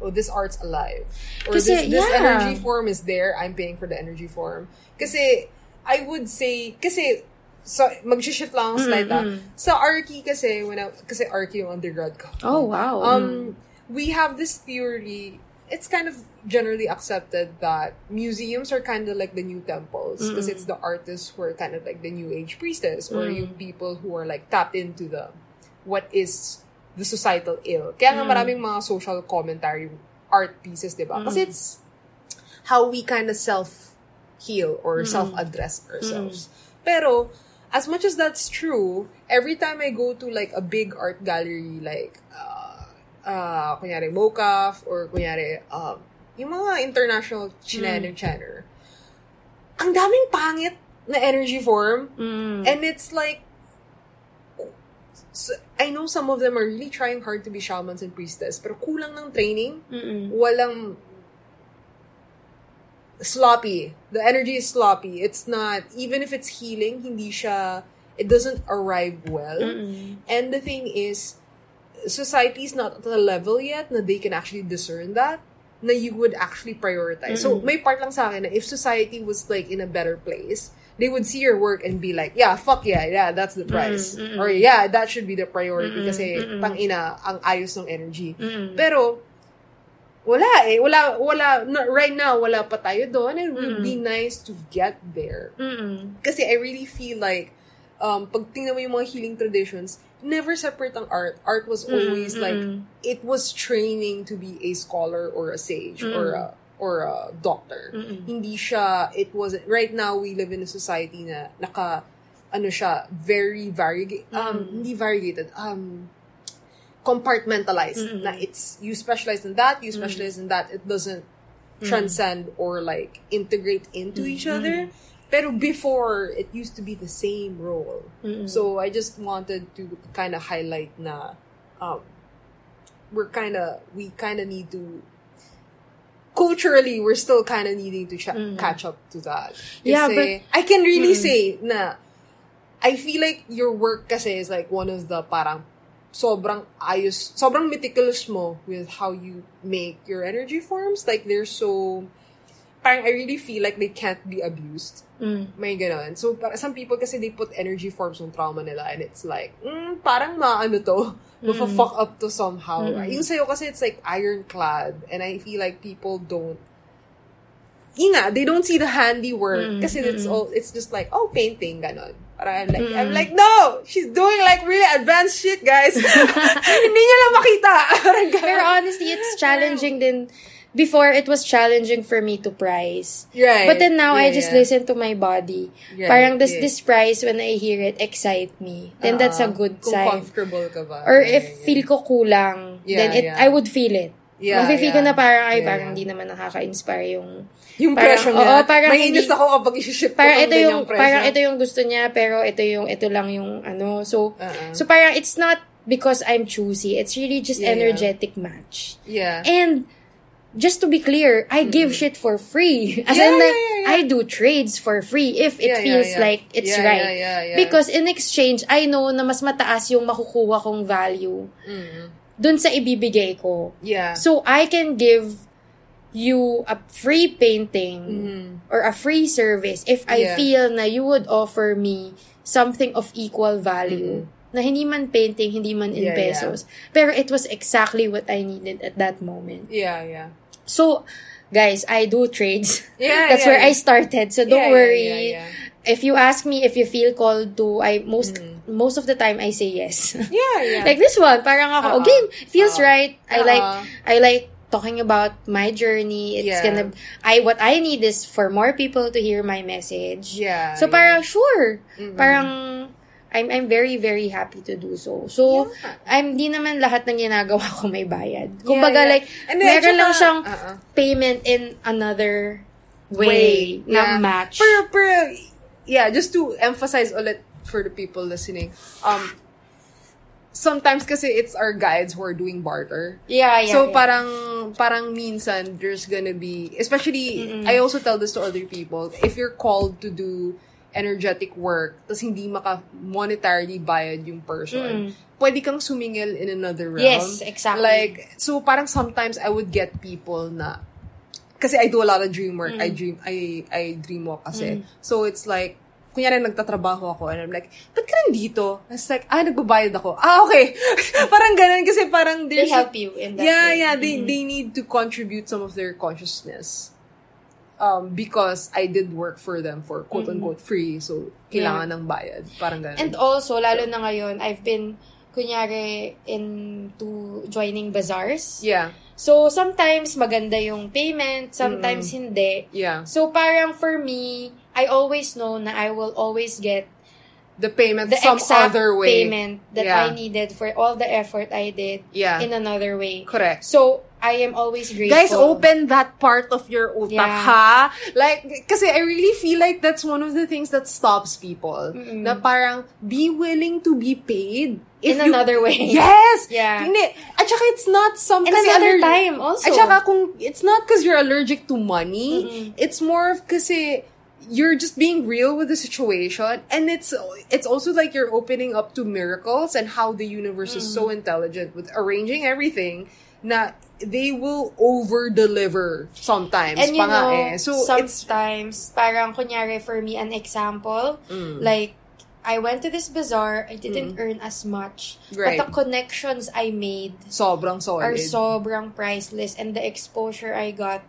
[SPEAKER 1] oh, this art's alive. Or
[SPEAKER 2] Kasi,
[SPEAKER 1] this, this
[SPEAKER 2] yeah.
[SPEAKER 1] energy form is there, I'm paying for the energy form. Kasi, I would say, kasi, so, mag-shift lang ako slide ah.
[SPEAKER 2] Mm-mm.
[SPEAKER 1] Sa Arki kasi, when I, kasi Arki yung undergrad ko.
[SPEAKER 2] Oh, wow.
[SPEAKER 1] Um, we have this theory. It's kind of generally accepted that museums are kind of like the new temples because it's the artists who are kind of like the new age priestess or
[SPEAKER 2] Mm.
[SPEAKER 1] yung people who are like tapped into the what is the societal ill. Kaya nga maraming mga social commentary art pieces, di ba? Kasi it's how we kind of self heal or self-address ourselves. Pero as much as that's true, every time I go to like a big art gallery like uh, uh kunyari MoCAF or kunyari um yung mga international Chinaner Chiner, ang daming pangit na energy form
[SPEAKER 2] Mm.
[SPEAKER 1] and it's like so, I know some of them are really trying hard to be shamans and priestess pero kulang ng training
[SPEAKER 2] Mm-mm.
[SPEAKER 1] walang sloppy. The energy is sloppy. It's not, even if it's healing, hindi siya, it doesn't arrive well.
[SPEAKER 2] Mm-mm.
[SPEAKER 1] And the thing is, society is not at the level yet na they can actually discern that, na you would actually prioritize. So, may part lang sa akin na if society was like in a better place, they would see your work and be like, yeah, fuck yeah, yeah, that's the price.
[SPEAKER 2] Mm, mm,
[SPEAKER 1] Or yeah, that should be the priority
[SPEAKER 2] Mm,
[SPEAKER 1] kasi
[SPEAKER 2] mm, mm.
[SPEAKER 1] pang ina, ang ayos ng energy.
[SPEAKER 2] Mm-mm.
[SPEAKER 1] Pero, wala eh. Wala, wala, no, right now, wala pa tayo doon. It would be nice to get there. Kasi I really feel like, um, pag tingnan mo yung mga healing traditions, never separate ang art. Art was always like,
[SPEAKER 2] mm.
[SPEAKER 1] it was training to be a scholar or a sage or a or a doctor.
[SPEAKER 2] Mm-mm.
[SPEAKER 1] Hindi siya, it wasn't, right now we live in a society na naka, ano siya, very variegated, um, hindi variegated, um, compartmentalized. Na it's, you specialize in that, you specialize in that, it doesn't transcend or like integrate into each other. Pero before, it used to be the same role. So I just wanted to kind of highlight na um, we're kind of, we kind of need to, culturally, we're still kind of needing to ch- catch up to that.
[SPEAKER 2] Yeah,
[SPEAKER 1] but I can really say na I feel like your work kasi is like one of the parang sobrang ayos, sobrang meticulous mo with how you make your energy forms. Like they're so, parang I really feel like they can't be abused.
[SPEAKER 2] Mm.
[SPEAKER 1] May ganon. So, para, some people kasi they put energy forms on trauma nila and it's like, mm, parang maano to, mm. fuck up to somehow.
[SPEAKER 2] Mm-mm.
[SPEAKER 1] Yung sa'yo kasi it's like ironclad and I feel like people don't yun nga, they don't see the handiwork
[SPEAKER 2] Mm,
[SPEAKER 1] kasi it's
[SPEAKER 2] mm.
[SPEAKER 1] all it's just like oh painting ganon parang I'm like
[SPEAKER 2] Mm.
[SPEAKER 1] I'm like no she's doing like really advanced shit guys hindi niya lang makita.
[SPEAKER 2] Pero honestly, it's challenging din. Before, it was challenging for me to price.
[SPEAKER 1] right
[SPEAKER 2] But then now, I
[SPEAKER 1] Yeah,
[SPEAKER 2] just
[SPEAKER 1] yeah.
[SPEAKER 2] listen to my body.
[SPEAKER 1] Right,
[SPEAKER 2] Parang this,
[SPEAKER 1] yeah.
[SPEAKER 2] this price, when I hear it, excite me. Then that's a
[SPEAKER 1] Ah,
[SPEAKER 2] good
[SPEAKER 1] kung
[SPEAKER 2] sign.
[SPEAKER 1] comfortable ka ba
[SPEAKER 2] Or if
[SPEAKER 1] yeah,
[SPEAKER 2] feel ko kulang,
[SPEAKER 1] Yeah,
[SPEAKER 2] then it
[SPEAKER 1] yeah.
[SPEAKER 2] I would feel it.
[SPEAKER 1] Yeah,
[SPEAKER 2] Mafe-feel
[SPEAKER 1] yeah.
[SPEAKER 2] ko na parang, ay,
[SPEAKER 1] Yeah,
[SPEAKER 2] parang hindi naman nakaka-inspire yung...
[SPEAKER 1] yung
[SPEAKER 2] parang-
[SPEAKER 1] presyo niya
[SPEAKER 2] oo, parang
[SPEAKER 1] may
[SPEAKER 2] hindi-
[SPEAKER 1] inis ako kapag i-ship ko
[SPEAKER 2] Parang ito yung,
[SPEAKER 1] presyo.
[SPEAKER 2] parang ito yung gusto niya, pero ito yung, ito lang yung ano. So,
[SPEAKER 1] Uh-uh.
[SPEAKER 2] so parang it's not because I'm choosy. It's really just
[SPEAKER 1] Yeah, yeah.
[SPEAKER 2] energetic match.
[SPEAKER 1] yeah
[SPEAKER 2] And just to be clear, I give shit for free. As
[SPEAKER 1] Yeah,
[SPEAKER 2] in, like,
[SPEAKER 1] yeah, yeah.
[SPEAKER 2] I do trades for free if it feels
[SPEAKER 1] yeah.
[SPEAKER 2] like it's
[SPEAKER 1] Yeah,
[SPEAKER 2] right.
[SPEAKER 1] yeah, yeah, yeah.
[SPEAKER 2] Because in exchange, I know na mas mataas yung makukuha kong value
[SPEAKER 1] Mm.
[SPEAKER 2] dun sa ibibigay ko.
[SPEAKER 1] yeah
[SPEAKER 2] So, I can give you a free painting
[SPEAKER 1] Mhm.
[SPEAKER 2] or a free service if I
[SPEAKER 1] Yeah.
[SPEAKER 2] feel na you would offer me something of equal value. Na hindi man painting, hindi man in
[SPEAKER 1] Mm-hmm.
[SPEAKER 2] Pesos. Pero it was exactly what I needed at that moment.
[SPEAKER 1] yeah yeah
[SPEAKER 2] So, guys, I do trades.
[SPEAKER 1] Yeah,
[SPEAKER 2] That's
[SPEAKER 1] yeah,
[SPEAKER 2] where I
[SPEAKER 1] yeah.
[SPEAKER 2] started. So don't
[SPEAKER 1] Yeah,
[SPEAKER 2] worry.
[SPEAKER 1] yeah.
[SPEAKER 2] If you ask me if you feel called to, I most most of the time I say yes.
[SPEAKER 1] yeah yeah
[SPEAKER 2] like this one, parang ako,
[SPEAKER 1] Uh-uh.
[SPEAKER 2] okay, feels
[SPEAKER 1] Uh-uh.
[SPEAKER 2] right. I like
[SPEAKER 1] Uh-uh.
[SPEAKER 2] I like talking about my journey. It's
[SPEAKER 1] Yeah.
[SPEAKER 2] gonna I what I need is for more people to hear my message.
[SPEAKER 1] yeah
[SPEAKER 2] So
[SPEAKER 1] yeah.
[SPEAKER 2] parang sure.
[SPEAKER 1] Mm-mm.
[SPEAKER 2] Parang I'm I'm very very happy to do so. So
[SPEAKER 1] Yeah.
[SPEAKER 2] I'm di naman lahat ng ginagawa ko may bayad. Kumbaga
[SPEAKER 1] yeah.
[SPEAKER 2] like
[SPEAKER 1] And then,
[SPEAKER 2] meron lang siyang
[SPEAKER 1] uh-uh.
[SPEAKER 2] payment in another way,
[SPEAKER 1] way
[SPEAKER 2] na
[SPEAKER 1] yeah.
[SPEAKER 2] match.
[SPEAKER 1] Pero, pero, yeah, just to emphasize ulit for the people listening, um, sometimes kasi it's our guides who are doing barter.
[SPEAKER 2] yeah, yeah.
[SPEAKER 1] so
[SPEAKER 2] yeah.
[SPEAKER 1] parang parang minsan there's gonna be especially I also tell this to other people if you're called to do energetic work tas hindi maka monetarily bayad yung person pwede kang sumingil in another realm
[SPEAKER 2] Yes, exactly.
[SPEAKER 1] like so parang sometimes I would get people na kasi I do a lot of dream work I dream I I dream walk kasi so it's like kunyari nagtatrabaho ako and I'm like, ba't ka nandito? It's like, ah, nagbabayad ako. Ah, okay. parang ganun kasi parang
[SPEAKER 2] they help you in that
[SPEAKER 1] yeah,
[SPEAKER 2] way.
[SPEAKER 1] yeah. They they need to contribute some of their consciousness. Um, because I did work for them for quote unquote free, so kailangan ng bayad. Parang ganun.
[SPEAKER 2] And also, lalo na ngayon, I've been, kunyari, into joining bazaars.
[SPEAKER 1] yeah,
[SPEAKER 2] So, sometimes maganda yung payment, sometimes hindi.
[SPEAKER 1] yeah.
[SPEAKER 2] So, parang for me, I always know na I will always get
[SPEAKER 1] The payment
[SPEAKER 2] the
[SPEAKER 1] some
[SPEAKER 2] exact
[SPEAKER 1] other way.
[SPEAKER 2] payment that
[SPEAKER 1] Yeah.
[SPEAKER 2] I needed for all the effort I did
[SPEAKER 1] Yeah.
[SPEAKER 2] in another way.
[SPEAKER 1] Correct.
[SPEAKER 2] So, I am always grateful.
[SPEAKER 1] Guys, open that part of your utak,
[SPEAKER 2] Yeah.
[SPEAKER 1] ha? Like, kasi I really feel like that's one of the things that stops people. Na parang, be willing to be paid.
[SPEAKER 2] In another way.
[SPEAKER 1] Yes!
[SPEAKER 2] Yeah.
[SPEAKER 1] Hindi. At saka it's not some... Kasi
[SPEAKER 2] another
[SPEAKER 1] aller-
[SPEAKER 2] time also.
[SPEAKER 1] At saka kung, it's not because you're allergic to money. It's more of kasi you're just being real with the situation and it's it's also like you're opening up to miracles and how the universe is
[SPEAKER 2] Mm.
[SPEAKER 1] so intelligent with arranging everything na they will over deliver sometimes
[SPEAKER 2] And you know,
[SPEAKER 1] eh. so it's
[SPEAKER 2] sometimes, parang kunyari for me, an example,
[SPEAKER 1] Mm.
[SPEAKER 2] like, I went to this bazaar, I didn't earn as much.
[SPEAKER 1] Right.
[SPEAKER 2] But the connections I made
[SPEAKER 1] sobrang solid
[SPEAKER 2] are sobrang priceless and the exposure I got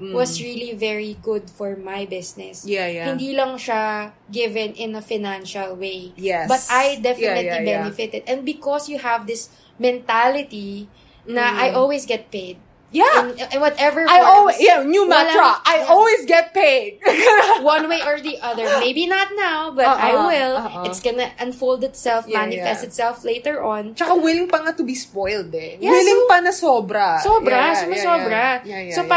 [SPEAKER 2] was really very good for my business.
[SPEAKER 1] Mm. Yeah, yeah.
[SPEAKER 2] Hindi lang siya given in a financial way.
[SPEAKER 1] Yes.
[SPEAKER 2] But I definitely
[SPEAKER 1] Yeah, yeah, yeah.
[SPEAKER 2] benefited. And because you have this mentality na I always get paid.
[SPEAKER 1] Mm. yeah
[SPEAKER 2] In, in whatever
[SPEAKER 1] I
[SPEAKER 2] forms,
[SPEAKER 1] always yeah new mantra
[SPEAKER 2] walang-
[SPEAKER 1] I
[SPEAKER 2] yeah.
[SPEAKER 1] always get paid
[SPEAKER 2] one way or the other. Maybe not now, but
[SPEAKER 1] Uh-uh,
[SPEAKER 2] I will.
[SPEAKER 1] uh-uh.
[SPEAKER 2] It's gonna unfold itself,
[SPEAKER 1] Yeah,
[SPEAKER 2] manifest
[SPEAKER 1] yeah.
[SPEAKER 2] itself later on.
[SPEAKER 1] Tsaka willing pa nga to be spoiled eh.
[SPEAKER 2] Yeah,
[SPEAKER 1] willing
[SPEAKER 2] so-
[SPEAKER 1] pa na sobra.
[SPEAKER 2] Sobra,
[SPEAKER 1] Yeah, yeah,
[SPEAKER 2] sumasobra.
[SPEAKER 1] Yeah, yeah, yeah,
[SPEAKER 2] so
[SPEAKER 1] yeah.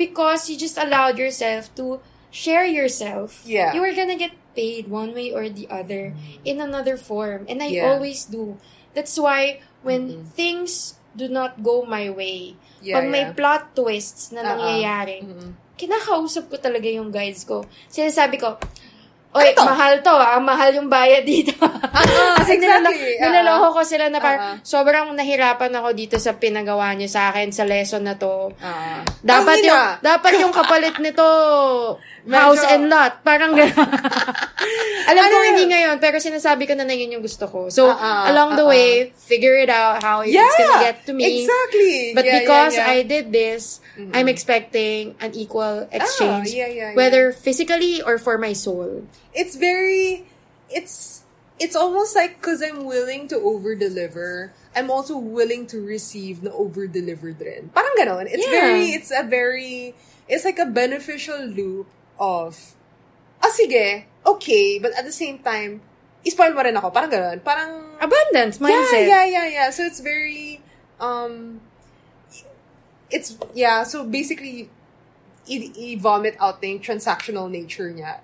[SPEAKER 2] Because you just allowed yourself to share yourself,
[SPEAKER 1] Yeah.
[SPEAKER 2] you are gonna get paid one way or the other in another form. And I
[SPEAKER 1] Yeah.
[SPEAKER 2] always do. That's why when things do not go my way,
[SPEAKER 1] Yeah,
[SPEAKER 2] pag may
[SPEAKER 1] yeah.
[SPEAKER 2] plot twists na
[SPEAKER 1] Uh-uh.
[SPEAKER 2] nangyayari,
[SPEAKER 1] Mm-mm.
[SPEAKER 2] kinakausap ko talaga yung guides ko. Sinasabi ko, Oy,
[SPEAKER 1] Ano
[SPEAKER 2] mahal to. ah. mahal yung bayad dito. Kasi nilalo-
[SPEAKER 1] exactly. Ah,
[SPEAKER 2] nilaloko ko sila na parang
[SPEAKER 1] ah.
[SPEAKER 2] sobrang nahirapan ako dito sa pinagawa niyo sa akin sa lesson na to.
[SPEAKER 1] Ah.
[SPEAKER 2] Dapat yung dapat yung kapalit nito house and lot. Parang gano'n. Alam ko
[SPEAKER 1] Ano?
[SPEAKER 2] hindi ngayon, pero sinasabi ko na na yun yung gusto ko. So,
[SPEAKER 1] ah,
[SPEAKER 2] along the
[SPEAKER 1] ah,
[SPEAKER 2] way, figure it out how
[SPEAKER 1] Yeah,
[SPEAKER 2] it's gonna get to me.
[SPEAKER 1] Exactly.
[SPEAKER 2] But
[SPEAKER 1] Yeah,
[SPEAKER 2] because
[SPEAKER 1] yeah, yeah.
[SPEAKER 2] I did this, I'm expecting an equal exchange.
[SPEAKER 1] Ah, yeah, yeah, yeah.
[SPEAKER 2] Whether physically or for my soul.
[SPEAKER 1] it's very it's it's almost like because I'm willing to over deliver, I'm also willing to receive na over deliver din. Parang ganon. It's
[SPEAKER 2] Yeah.
[SPEAKER 1] very it's a very it's like a beneficial loop of ah sige, okay, but at the same time, ispoil mo rin ako. Parang ganon. Parang
[SPEAKER 2] Abundance mindset.
[SPEAKER 1] Yeah, yeah, yeah, yeah. So it's very um it's yeah, so basically i-vomit out na yung transactional nature niya.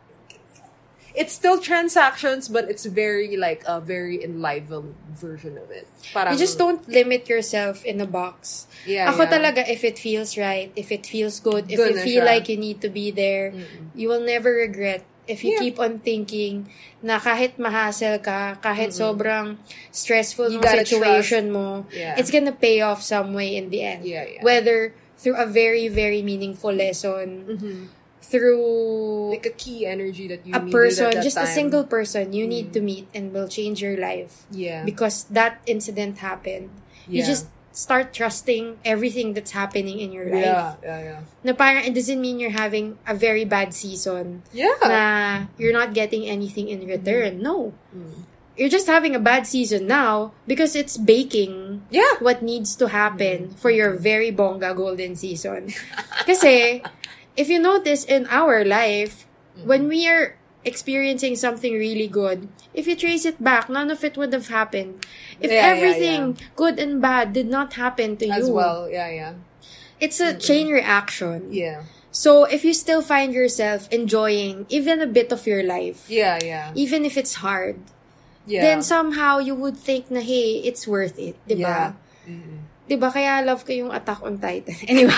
[SPEAKER 1] It's still transactions, but it's very like a very enlivened version of it. Parang,
[SPEAKER 2] You just don't limit yourself in a box.
[SPEAKER 1] Yeah,
[SPEAKER 2] Ako
[SPEAKER 1] yeah.
[SPEAKER 2] talaga, if it feels right, if it feels good, if
[SPEAKER 1] Doon
[SPEAKER 2] you feel
[SPEAKER 1] siya.
[SPEAKER 2] like you need to be there, you will never regret if you
[SPEAKER 1] Yeah.
[SPEAKER 2] keep on thinking na kahit mahasel ka, kahit sobrang stressful
[SPEAKER 1] You
[SPEAKER 2] situation mo,
[SPEAKER 1] Yeah.
[SPEAKER 2] it's gonna pay off some way in the end.
[SPEAKER 1] Yeah, yeah.
[SPEAKER 2] Whether through a very, very meaningful lesson,
[SPEAKER 1] Mm-hmm.
[SPEAKER 2] Through
[SPEAKER 1] like a key energy that you
[SPEAKER 2] a person, just a single person you need to mm. meet and will change your life.
[SPEAKER 1] Yeah.
[SPEAKER 2] Because that incident happened. You just start trusting everything that's happening in your life.
[SPEAKER 1] Yeah, yeah, yeah.
[SPEAKER 2] Na parang it doesn't mean you're having a very bad season.
[SPEAKER 1] Yeah.
[SPEAKER 2] Na you're not getting anything in return. Mm. No.
[SPEAKER 1] Mm.
[SPEAKER 2] You're just having a bad season now because it's baking
[SPEAKER 1] Yeah.
[SPEAKER 2] what needs to happen mm. for your very bongga golden season. Kasi, if you notice in our life, when we are experiencing something really good, if you trace it back, none of it would have happened. If
[SPEAKER 1] Yeah, yeah,
[SPEAKER 2] everything good and bad did not happen to
[SPEAKER 1] As
[SPEAKER 2] you,
[SPEAKER 1] well. Yeah, yeah.
[SPEAKER 2] it's a chain reaction.
[SPEAKER 1] Yeah.
[SPEAKER 2] So if you still find yourself enjoying even a bit of your life,
[SPEAKER 1] Yeah, yeah.
[SPEAKER 2] even if it's hard,
[SPEAKER 1] Yeah.
[SPEAKER 2] then somehow you would think na, hey, it's worth it.
[SPEAKER 1] Yeah.
[SPEAKER 2] Diba? Kaya love ko yung Attack on Titan. Anyway,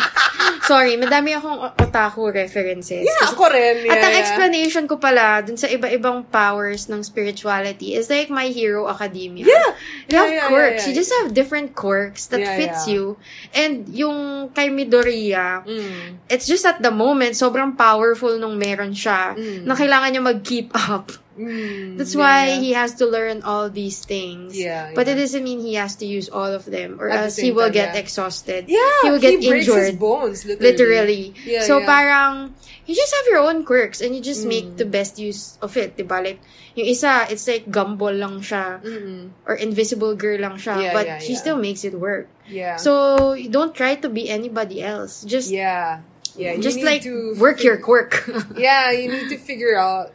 [SPEAKER 2] sorry, madami akong otaku references.
[SPEAKER 1] Yeah, ako rin. Yeah,
[SPEAKER 2] At ang
[SPEAKER 1] yeah.
[SPEAKER 2] explanation ko pala dun sa iba-ibang powers ng spirituality is like My Hero Academia.
[SPEAKER 1] Yeah.
[SPEAKER 2] You have
[SPEAKER 1] Yeah, yeah,
[SPEAKER 2] quirks.
[SPEAKER 1] yeah,
[SPEAKER 2] You
[SPEAKER 1] yeah.
[SPEAKER 2] just have different quirks that
[SPEAKER 1] Yeah,
[SPEAKER 2] fits
[SPEAKER 1] yeah.
[SPEAKER 2] you. And yung kay Midoriya,
[SPEAKER 1] Mm.
[SPEAKER 2] it's just at the moment, sobrang powerful nung meron siya
[SPEAKER 1] Mm.
[SPEAKER 2] na kailangan niya mag-keep up.
[SPEAKER 1] Mm.
[SPEAKER 2] That's
[SPEAKER 1] Yeah,
[SPEAKER 2] why
[SPEAKER 1] yeah.
[SPEAKER 2] he has to learn all these things.
[SPEAKER 1] Yeah,
[SPEAKER 2] But it doesn't mean he has to use all of them or
[SPEAKER 1] At the
[SPEAKER 2] else he will
[SPEAKER 1] time,
[SPEAKER 2] get exhausted.
[SPEAKER 1] Yeah,
[SPEAKER 2] He will get
[SPEAKER 1] breaks
[SPEAKER 2] injured.
[SPEAKER 1] his bones, literally.
[SPEAKER 2] Literally.
[SPEAKER 1] Yeah,
[SPEAKER 2] so parang, you just have your own quirks and you just
[SPEAKER 1] Mm.
[SPEAKER 2] make the best use of it, diba? Like, yung isa, it's like gumball lang siya
[SPEAKER 1] Mm-mm.
[SPEAKER 2] or invisible girl lang siya,
[SPEAKER 1] Yeah,
[SPEAKER 2] but she still makes it work.
[SPEAKER 1] Yeah.
[SPEAKER 2] So, don't try to be anybody else. Just,
[SPEAKER 1] yeah. Yeah.
[SPEAKER 2] just like,
[SPEAKER 1] to
[SPEAKER 2] work your quirk.
[SPEAKER 1] yeah, you need to figure out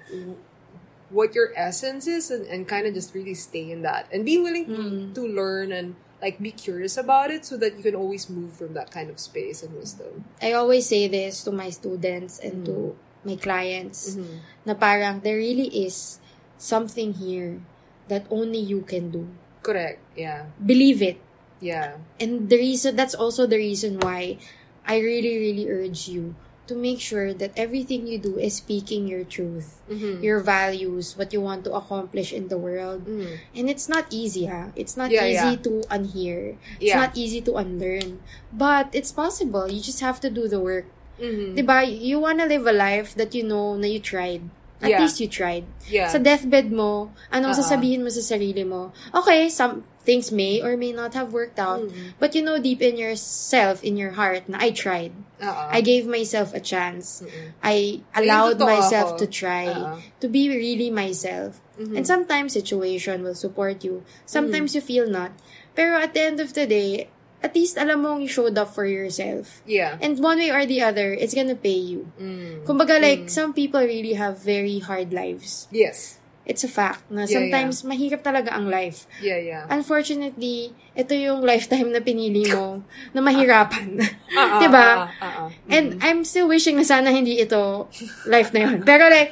[SPEAKER 1] what your essence is and, and kind of just really stay in that and be willing to,
[SPEAKER 2] Mm.
[SPEAKER 1] to learn and like be curious about it so that you can always move from that kind of space and wisdom.
[SPEAKER 2] I always say this to my students and
[SPEAKER 1] Mm.
[SPEAKER 2] to my clients
[SPEAKER 1] Mm-hmm.
[SPEAKER 2] na parang there really is something here that only you can do.
[SPEAKER 1] Correct. Yeah.
[SPEAKER 2] Believe it.
[SPEAKER 1] Yeah.
[SPEAKER 2] And the reason that's also the reason why I really really urge you to make sure that everything you do is speaking your truth,
[SPEAKER 1] Mm-hmm.
[SPEAKER 2] your values, what you want to accomplish in the world.
[SPEAKER 1] Mm.
[SPEAKER 2] And it's not easy, ha? It's not
[SPEAKER 1] Yeah,
[SPEAKER 2] easy
[SPEAKER 1] yeah.
[SPEAKER 2] to unhear. It's
[SPEAKER 1] Yeah.
[SPEAKER 2] not easy to unlearn. But it's possible. You just have to do the work.
[SPEAKER 1] Mm-hmm.
[SPEAKER 2] Diba? You wanna live a life that you know na you tried. At
[SPEAKER 1] Yeah.
[SPEAKER 2] least you tried.
[SPEAKER 1] Yeah.
[SPEAKER 2] Sa deathbed mo, anong
[SPEAKER 1] Uh-uh.
[SPEAKER 2] sasabihin mo sa sarili mo? Okay, some things may or may not have worked out.
[SPEAKER 1] Mm.
[SPEAKER 2] But you know deep in yourself, in your heart, na I tried.
[SPEAKER 1] Uh-uh.
[SPEAKER 2] I gave myself a chance.
[SPEAKER 1] Mm-mm.
[SPEAKER 2] I allowed myself
[SPEAKER 1] ako.
[SPEAKER 2] to try.
[SPEAKER 1] Uh-uh.
[SPEAKER 2] To be really myself.
[SPEAKER 1] Mhm.
[SPEAKER 2] And sometimes situation will support you.
[SPEAKER 1] Mm-hmm.
[SPEAKER 2] Sometimes you feel not. Pero at the end of the day, at least alam mong you showed up for yourself.
[SPEAKER 1] Yeah.
[SPEAKER 2] And one way or the other, it's gonna pay you.
[SPEAKER 1] Mm.
[SPEAKER 2] Kumbaga, like, some people really have very hard lives.
[SPEAKER 1] Yes.
[SPEAKER 2] It's a fact na
[SPEAKER 1] Yeah,
[SPEAKER 2] sometimes mahirap talaga ang life.
[SPEAKER 1] Yeah, yeah.
[SPEAKER 2] Unfortunately, ito yung lifetime na pinili mo na mahirapan.
[SPEAKER 1] Uh-uh,
[SPEAKER 2] diba?
[SPEAKER 1] uh-uh, uh-uh.
[SPEAKER 2] And I'm still wishing na sana hindi ito life na yun. Pero like,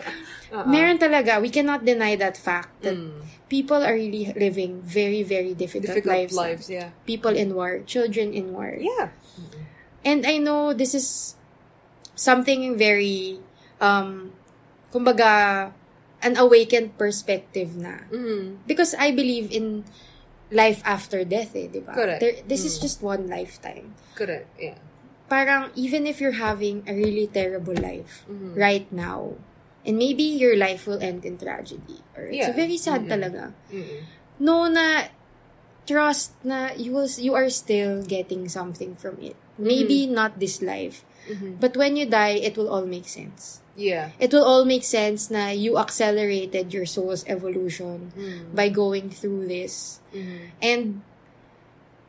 [SPEAKER 1] Uh-uh.
[SPEAKER 2] meron talaga, we cannot deny that fact that
[SPEAKER 1] Mm.
[SPEAKER 2] people are really living very, very difficult,
[SPEAKER 1] Difficult
[SPEAKER 2] lives.
[SPEAKER 1] lives, yeah.
[SPEAKER 2] People in war, children in war.
[SPEAKER 1] Yeah.
[SPEAKER 2] And I know this is something very, um, kumbaga, an awakened perspective na.
[SPEAKER 1] Mm.
[SPEAKER 2] Because I believe in life after death eh, di ba?
[SPEAKER 1] Correct.
[SPEAKER 2] There- this is
[SPEAKER 1] Mm.
[SPEAKER 2] just one lifetime.
[SPEAKER 1] Correct. Yeah.
[SPEAKER 2] Parang, even if you're having a really terrible life
[SPEAKER 1] Mhm.
[SPEAKER 2] right now, and maybe your life will end in tragedy, or it's
[SPEAKER 1] Yeah.
[SPEAKER 2] very sad
[SPEAKER 1] Mhm.
[SPEAKER 2] talaga.
[SPEAKER 1] Mm-mm.
[SPEAKER 2] No na, trust na you will, you are still getting something from it. Maybe not this life,
[SPEAKER 1] Mhm.
[SPEAKER 2] but when you die, it will all make sense.
[SPEAKER 1] Yeah.
[SPEAKER 2] It will all make sense na you accelerated your soul's evolution
[SPEAKER 1] Mm.
[SPEAKER 2] by going through this.
[SPEAKER 1] Mhm.
[SPEAKER 2] And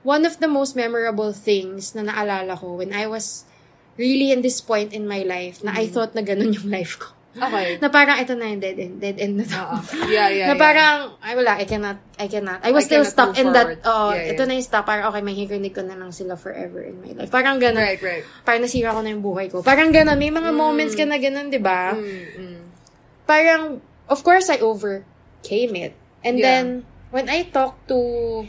[SPEAKER 2] one of the most memorable things na naalala ko when I was really in this point in my life na I
[SPEAKER 1] Mm-hmm.
[SPEAKER 2] thought na ganun yung life ko.
[SPEAKER 1] Okay.
[SPEAKER 2] Na parang ito na yung dead end, dead end na to.
[SPEAKER 1] Oo. Yeah, yeah,
[SPEAKER 2] na
[SPEAKER 1] yeah.
[SPEAKER 2] parang, ay wala, I cannot, I cannot. I was
[SPEAKER 1] I
[SPEAKER 2] still stuck in that,
[SPEAKER 1] forward.
[SPEAKER 2] oh,
[SPEAKER 1] Yeah,
[SPEAKER 2] ito
[SPEAKER 1] yeah.
[SPEAKER 2] na yung stop, parang okay, mahihirinig ko na lang sila forever in my life. Parang ganun.
[SPEAKER 1] Right, right.
[SPEAKER 2] Parang nasira ko na yung buhay ko. Parang ganun. May mga moments ka na ganun, di ba?
[SPEAKER 1] Mm, mm.
[SPEAKER 2] parang, of course, I overcame it. And
[SPEAKER 1] Yeah.
[SPEAKER 2] then, when I talked to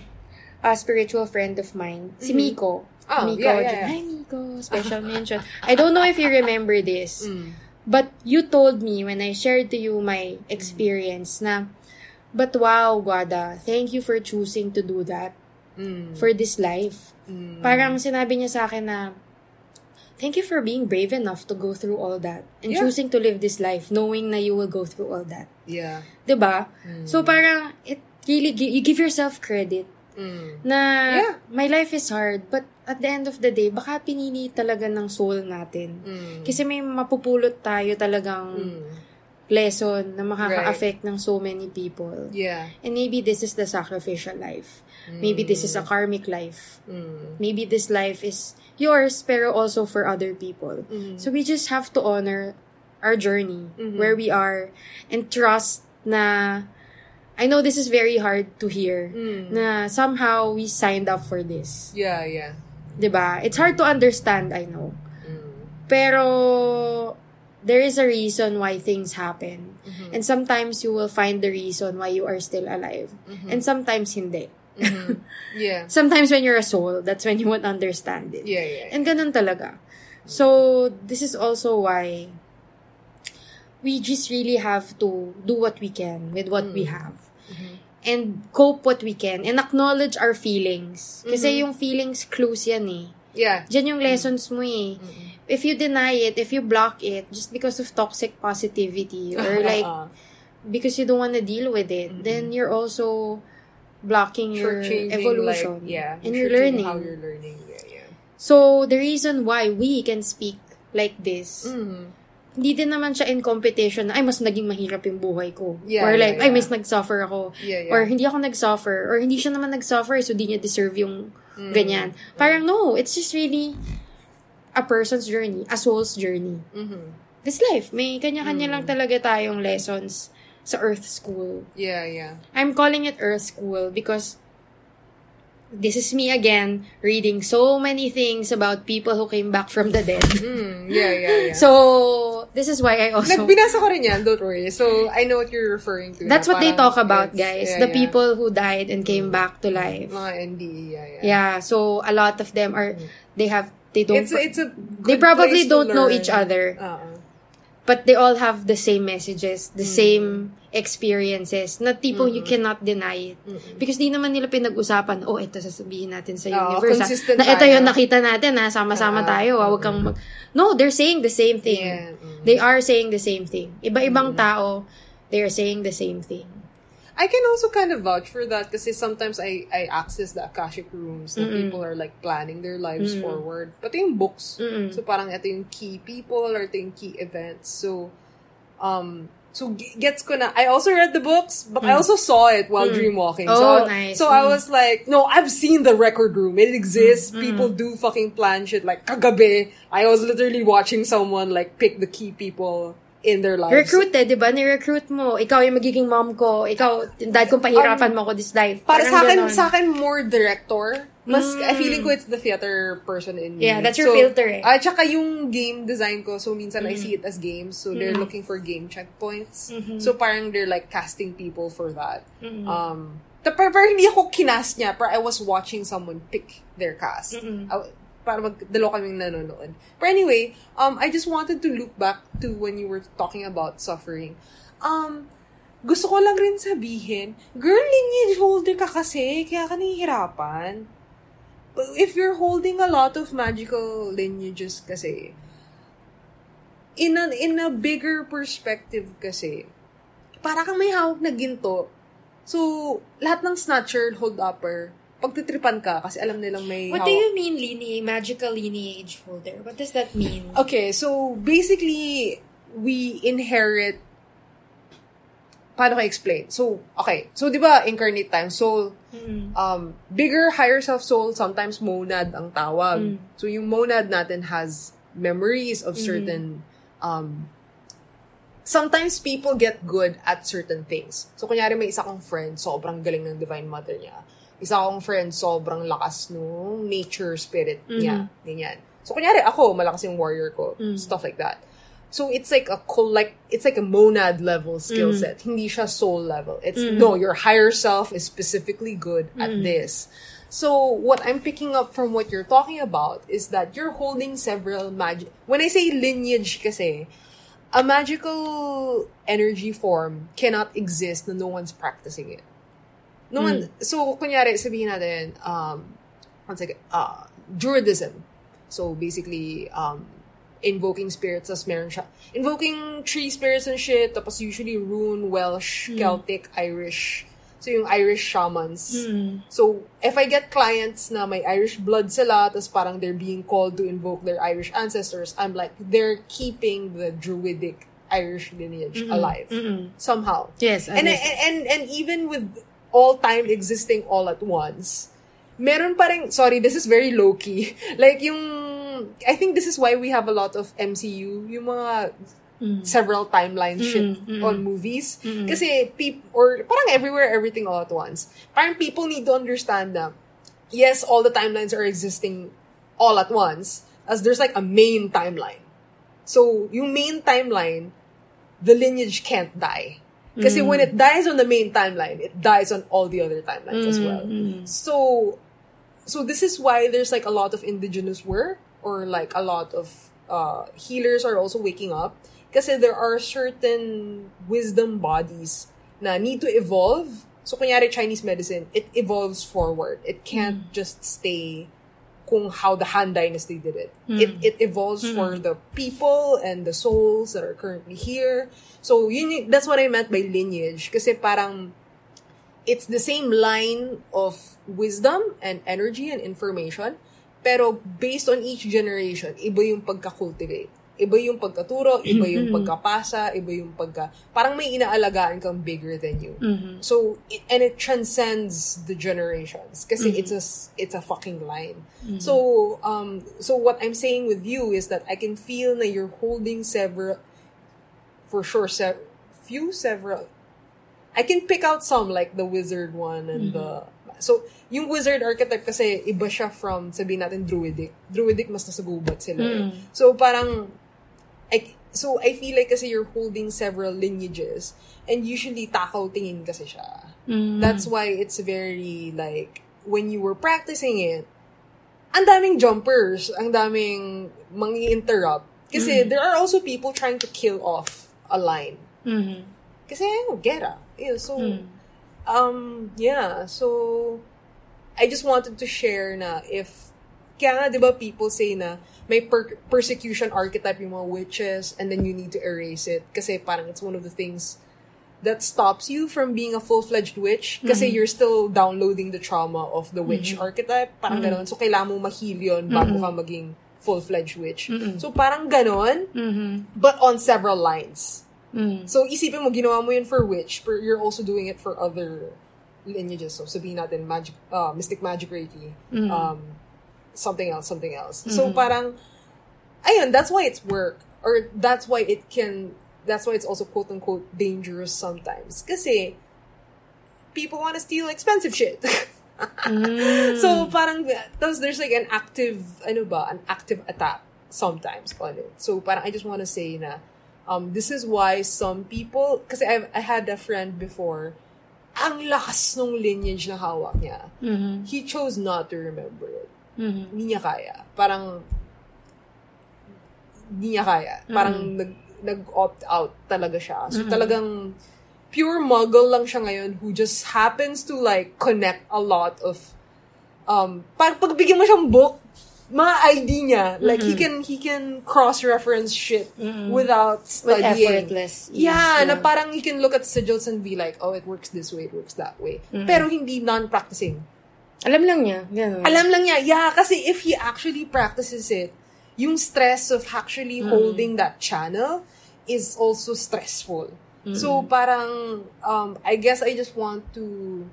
[SPEAKER 2] a spiritual friend of mine, si Miko.
[SPEAKER 1] Oh,
[SPEAKER 2] Miko.
[SPEAKER 1] yeah, yeah, yeah.
[SPEAKER 2] Hi, Miko. Special mention. I don't know if you remember this,
[SPEAKER 1] Mm.
[SPEAKER 2] But you told me when I shared to you my experience na, but wow, Guada, thank you for choosing to do that
[SPEAKER 1] Mm.
[SPEAKER 2] for this life.
[SPEAKER 1] Mm.
[SPEAKER 2] Parang sinabi niya sa akin na, thank you for being brave enough to go through all that and
[SPEAKER 1] Yeah.
[SPEAKER 2] choosing to live this life knowing na you will go through all that.
[SPEAKER 1] Yeah.
[SPEAKER 2] 'Di ba?
[SPEAKER 1] Mm.
[SPEAKER 2] So parang it really you give yourself credit
[SPEAKER 1] Mm.
[SPEAKER 2] na
[SPEAKER 1] Yeah.
[SPEAKER 2] my life is hard but at the end of the day baka pinili talaga ng soul natin.
[SPEAKER 1] Mm.
[SPEAKER 2] Kasi may mapupulot tayo talagang
[SPEAKER 1] Mm.
[SPEAKER 2] lesson na makaka-affect ng so many people.
[SPEAKER 1] Yeah.
[SPEAKER 2] And maybe this is the sacrificial life. Maybe this is a karmic life.
[SPEAKER 1] Mm.
[SPEAKER 2] Maybe this life is yours pero also for other people.
[SPEAKER 1] Mm.
[SPEAKER 2] So we just have to honor our journey,
[SPEAKER 1] Mhm.
[SPEAKER 2] where we are, and trust na, I know this is very hard to hear,
[SPEAKER 1] Mm.
[SPEAKER 2] na somehow we signed up for this.
[SPEAKER 1] Yeah, yeah.
[SPEAKER 2] 'Di ba? It's hard to understand, I know.
[SPEAKER 1] Mm.
[SPEAKER 2] Pero, there is a reason why things happen.
[SPEAKER 1] Mhm.
[SPEAKER 2] And sometimes you will find the reason why you are still alive.
[SPEAKER 1] Mhm.
[SPEAKER 2] And sometimes hindi.
[SPEAKER 1] Mhm. Yeah.
[SPEAKER 2] Sometimes when you're a soul, that's when you won't understand it.
[SPEAKER 1] Yeah, yeah.
[SPEAKER 2] And ganun talaga. So, this is also why we just really have to do what we can with what we have. And cope what we can. And acknowledge our feelings. Kasi
[SPEAKER 1] Mhm.
[SPEAKER 2] yung feelings, clues yan eh.
[SPEAKER 1] Yeah.
[SPEAKER 2] Diyan yung lessons mo eh.
[SPEAKER 1] Mhm.
[SPEAKER 2] If you deny it, if you block it, just because of toxic positivity, or like,
[SPEAKER 1] Uh-uh.
[SPEAKER 2] because you don't want to deal with it,
[SPEAKER 1] Mhm.
[SPEAKER 2] then you're also blocking your evolution.
[SPEAKER 1] Like, yeah.
[SPEAKER 2] And you're learning.
[SPEAKER 1] How you're learning. Yeah, yeah.
[SPEAKER 2] So, the reason why we can speak like this,
[SPEAKER 1] Mm.
[SPEAKER 2] Hindi din naman siya in competition na, ay, mas naging mahirap yung buhay ko.
[SPEAKER 1] Yeah,
[SPEAKER 2] or like,
[SPEAKER 1] yeah,
[SPEAKER 2] ay,
[SPEAKER 1] yeah.
[SPEAKER 2] mas nag-suffer ako.
[SPEAKER 1] Yeah, yeah.
[SPEAKER 2] Or hindi ako nag-suffer. Or hindi siya naman nag-suffer, so di niya deserve yung
[SPEAKER 1] Mm.
[SPEAKER 2] ganyan. Parang no, it's just really a person's journey, a soul's journey.
[SPEAKER 1] Mhm.
[SPEAKER 2] This life, may kanya-kanya
[SPEAKER 1] Mm.
[SPEAKER 2] lang talaga tayong lessons sa Earth School.
[SPEAKER 1] Yeah, yeah.
[SPEAKER 2] I'm calling it Earth School because this is me again reading so many things about people who came back from the dead.
[SPEAKER 1] Mm. Yeah, yeah, yeah.
[SPEAKER 2] So, this is why I also...
[SPEAKER 1] Nagbinasa ko rin yan, don't worry. So, I know what you're referring to.
[SPEAKER 2] That's
[SPEAKER 1] na
[SPEAKER 2] what they talk about, guys.
[SPEAKER 1] yeah,
[SPEAKER 2] the
[SPEAKER 1] yeah.
[SPEAKER 2] people who died and came back to life.
[SPEAKER 1] Mga NDE, yeah, yeah.
[SPEAKER 2] Yeah, so a lot of them are, they have, they don't,
[SPEAKER 1] It's, a- it's a
[SPEAKER 2] they probably don't know
[SPEAKER 1] learn.
[SPEAKER 2] each other,
[SPEAKER 1] Uh-uh.
[SPEAKER 2] But they all have the same messages, the same experiences, na tipong you cannot deny it.
[SPEAKER 1] Mm-mm.
[SPEAKER 2] Because di naman nila pinag-usapan, oh, ito sasabihin natin sa
[SPEAKER 1] Oo,
[SPEAKER 2] universe. ah,
[SPEAKER 1] consistent
[SPEAKER 2] na ito yung nakita natin, ha, sama-sama
[SPEAKER 1] Oo.
[SPEAKER 2] tayo, ah, wag kang mag... No, they're saying the same thing.
[SPEAKER 1] Yeah. mm.
[SPEAKER 2] They are saying the same thing. Iba-ibang tao, they are saying the same thing.
[SPEAKER 1] I can also kind of vouch for that because sometimes I I access the Akashic rooms na
[SPEAKER 2] Mm-mm.
[SPEAKER 1] people are like planning their lives
[SPEAKER 2] Mm-mm.
[SPEAKER 1] forward. Pati yung books.
[SPEAKER 2] Mm-mm.
[SPEAKER 1] So parang ito yung key people or ito yung key events. So, um, so gets ko na, I also read the books, but I also saw it while
[SPEAKER 2] Mm.
[SPEAKER 1] dreamwalking.
[SPEAKER 2] Oh,
[SPEAKER 1] so,
[SPEAKER 2] nice.
[SPEAKER 1] So I
[SPEAKER 2] Mm.
[SPEAKER 1] was like, no, I've seen the record room. It exists. People do fucking plan shit. Like, kagabi, I was literally watching someone like pick the key people in their lives.
[SPEAKER 2] Recruit eh, di ba? Ni-recruit mo. Ikaw yung magiging mom ko. Ikaw, yung dad kong pahirapan mo ko this life.
[SPEAKER 1] Um, Para
[SPEAKER 2] Parang
[SPEAKER 1] sa akin,
[SPEAKER 2] ganon.
[SPEAKER 1] sa akin more director. Mas,
[SPEAKER 2] Mm.
[SPEAKER 1] I feeling ko it's the theater person in me.
[SPEAKER 2] Yeah, that's your filter eh.
[SPEAKER 1] At saka yung game design ko, so minsan
[SPEAKER 2] Mm.
[SPEAKER 1] I see it as games. So they're looking for game checkpoints.
[SPEAKER 2] Mhm.
[SPEAKER 1] So parang they're like casting people for that.
[SPEAKER 2] Mhm.
[SPEAKER 1] Um, pero, pero hindi ako kinas niya, pero I was watching someone pick their cast.
[SPEAKER 2] Mm-mm.
[SPEAKER 1] I- para magdalo kaming nanonood. But anyway, um, I just wanted to look back to when you were talking about suffering. Um, gusto ko lang rin sabihin, girl, lineage holder ka kasi, kaya ka nahihirapan. If you're holding a lot of magical lineages kasi, in a, in a bigger perspective kasi, para kang may hawak na ginto. So, lahat ng snatcher, hold-upper, pagtitripan ka kasi alam nilang may
[SPEAKER 2] What do you mean lineage, magical lineage holder? What does that mean?
[SPEAKER 1] Okay, so basically, we inherit paano ko explain? So, okay. So, di ba, incarnate time, soul,
[SPEAKER 2] Mm.
[SPEAKER 1] um, bigger, higher self soul, sometimes monad ang tawag.
[SPEAKER 2] Mm.
[SPEAKER 1] So, yung monad natin has memories of certain, um, sometimes people get good at certain things. So, kunyari may isa kong friend, sobrang galing ng Divine Mother niya. Isa kong friend, sobrang lakas nung nature spirit niya. Ganyan. So, kunyari ako, malakas yung warrior ko. Stuff like that. So, it's like a collect, it's like a monad level skill set. Hindi siya soul level. It's, no, your higher self is specifically good at this. So, what I'm picking up from what you're talking about is that you're holding several magic, when I say lineage kasi, a magical energy form cannot exist na no one's practicing it. No one, so, kunyari, sabihin natin, um, one second, uh, Druidism. So, basically, um, invoking spirits as meron siya. Invoking tree spirits and shit, tapos usually rune, Welsh, Celtic, Irish. So, yung Irish shamans. So, if I get clients na may Irish blood sila, tapos parang they're being called to invoke their Irish ancestors, I'm like, they're keeping the druidic Irish lineage alive. Somehow.
[SPEAKER 2] Yes, I
[SPEAKER 1] And,
[SPEAKER 2] guess.
[SPEAKER 1] and, and, and even with all time existing all at once, meron pa rin, sorry, this is very low-key. Like, yung, I think this is why we have a lot of MCU, yung mga several timeline shit on movies. Kasi, peop, or parang everywhere, everything all at once. Parang people need to understand that, yes, all the timelines are existing all at once, as there's like a main timeline. So, yung main timeline, the lineage can't die. Kasi mm. when it dies on the main timeline, it dies on all the other timelines as well. Mm-hmm. So, so this is why there's like a lot of indigenous work or like a lot of uh, healers are also waking up kasi there are certain wisdom bodies na need to evolve. So, kunyari Chinese medicine, it evolves forward. It can't mm. just stay kung how the Han Dynasty did it. It it evolves for the people and the souls that are currently here. So yun, that's what I meant by lineage. Kasi parang it's the same line of wisdom and energy and information, pero based on each generation, iba yung pagka-cultivate. Iba yung pagkaturo, iba yung pagkapasa, iba yung pagka... Parang may inaalagaan kang bigger than you. So, it, and it transcends the generations. Kasi it's a, it's a fucking line. So, um, so what I'm saying with you is that I can feel na you're holding several, for sure, se- few, several, I can pick out some like the wizard one and the so yung wizard archetype kasi iba siya from sabihin natin druidic. Druidic mas nasa gubat sila. eh. So parang I, so I feel like kasi you're holding several lineages and usually takaw tingin kasi siya. That's why it's very like when you were practicing it ang daming jumpers, ang daming mangi-interrupt. Kasi there are also people trying to kill off a line.
[SPEAKER 2] Mm-hmm.
[SPEAKER 1] Kasi, oh, gera. Ew, so, um, yeah. So, I just wanted to share na if, kaya nga, di ba, people say na may per- persecution archetype yung mga witches and then you need to erase it kasi parang it's one of the things that stops you from being a full-fledged witch kasi you're still downloading the trauma of the witch archetype. Parang ganon. So, kailangan mo ma-heal yun bago ka maging full-fledged witch. So, parang ganon, but on several lines. So, isipin mo, ginawa mo yun for witch, but you're also doing it for other lineages. So, sabihin natin, magic, uh, mystic magic reiki, um, something else, something else. So, mm-hmm. parang, ayun, that's why it's work. Or that's why it can, that's why it's also quote-unquote dangerous sometimes. Kasi, people want to steal expensive shit. Mm-hmm. So, parang, tapos there's like an active, ano ba, an active attack sometimes on it. So, parang I just want to say na, um, this is why some people, kasi I've, I had a friend before, ang lakas nung lineage na hawak niya. Mm-hmm. He chose not to remember it. Hindi niya kaya. Parang, hindi niya kaya. Parang nag, nag-opt out talaga siya. So, talagang, pure muggle lang siya ngayon who just happens to like connect a lot of um pag pagbigyan mo siyang book mga ID niya like he can he can cross reference shit without
[SPEAKER 2] With
[SPEAKER 1] studying.
[SPEAKER 2] effortless.
[SPEAKER 1] yeah, na parang he can look at sigils and be like oh it works this way it works that way. Pero hindi non-practicing
[SPEAKER 2] Alam lang niya. Ganun.
[SPEAKER 1] alam lang niya, yeah, kasi if he actually practices it, yung stress of actually holding that channel is also stressful. So parang, um, I guess I just want to,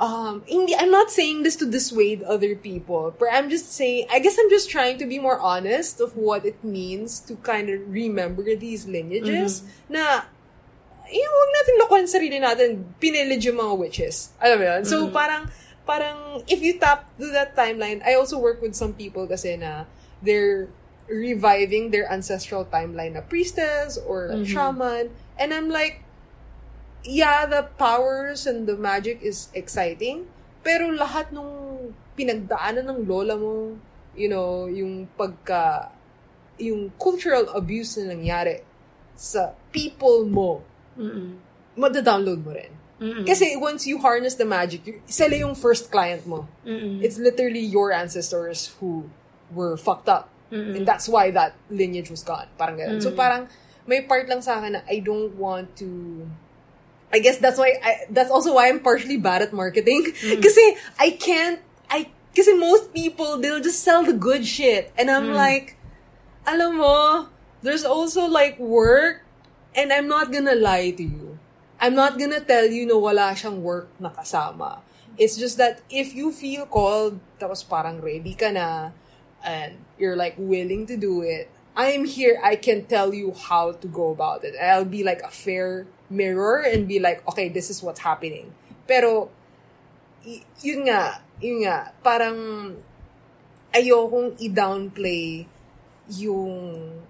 [SPEAKER 1] um, hindi, I'm not saying this to dissuade other people, but I'm just saying, I guess I'm just trying to be more honest of what it means to kind of remember these lineages na yung huwag natin lokohan sarili natin, pinilig yung mga witches. Alam mo yun? So, parang, parang, if you tap to that timeline, I also work with some people kasi na they're reviving their ancestral timeline na priestess or a shaman. And I'm like, yeah, the powers and the magic is exciting, pero lahat nung pinagdaanan ng lola mo, you know, yung pagka, yung cultural abuse na nangyari sa people mo,
[SPEAKER 2] Mm-mm.
[SPEAKER 1] mada-download mo rin.
[SPEAKER 2] Mm-mm.
[SPEAKER 1] Kasi once you harness the magic, sila yung first client mo.
[SPEAKER 2] Mm-mm.
[SPEAKER 1] It's literally your ancestors who were fucked up. And that's why that lineage was gone. Parang ganun. So parang may part lang sa akin na I don't want to I guess that's why I, that's also why I'm partially bad at marketing. Mm. Kasi I can't I kasi most people they'll just sell the good shit and I'm mm. like alam mo there's also like work and I'm not gonna lie to you. I'm not gonna tell you na wala siyang work na kasama. It's just that if you feel called, tapos parang ready ka na, and you're like willing to do it, I'm here, I can tell you how to go about it. I'll be like a fair mirror and be like, okay, this is what's happening. Pero, yun nga, yun nga, parang ayokong i-downplay yung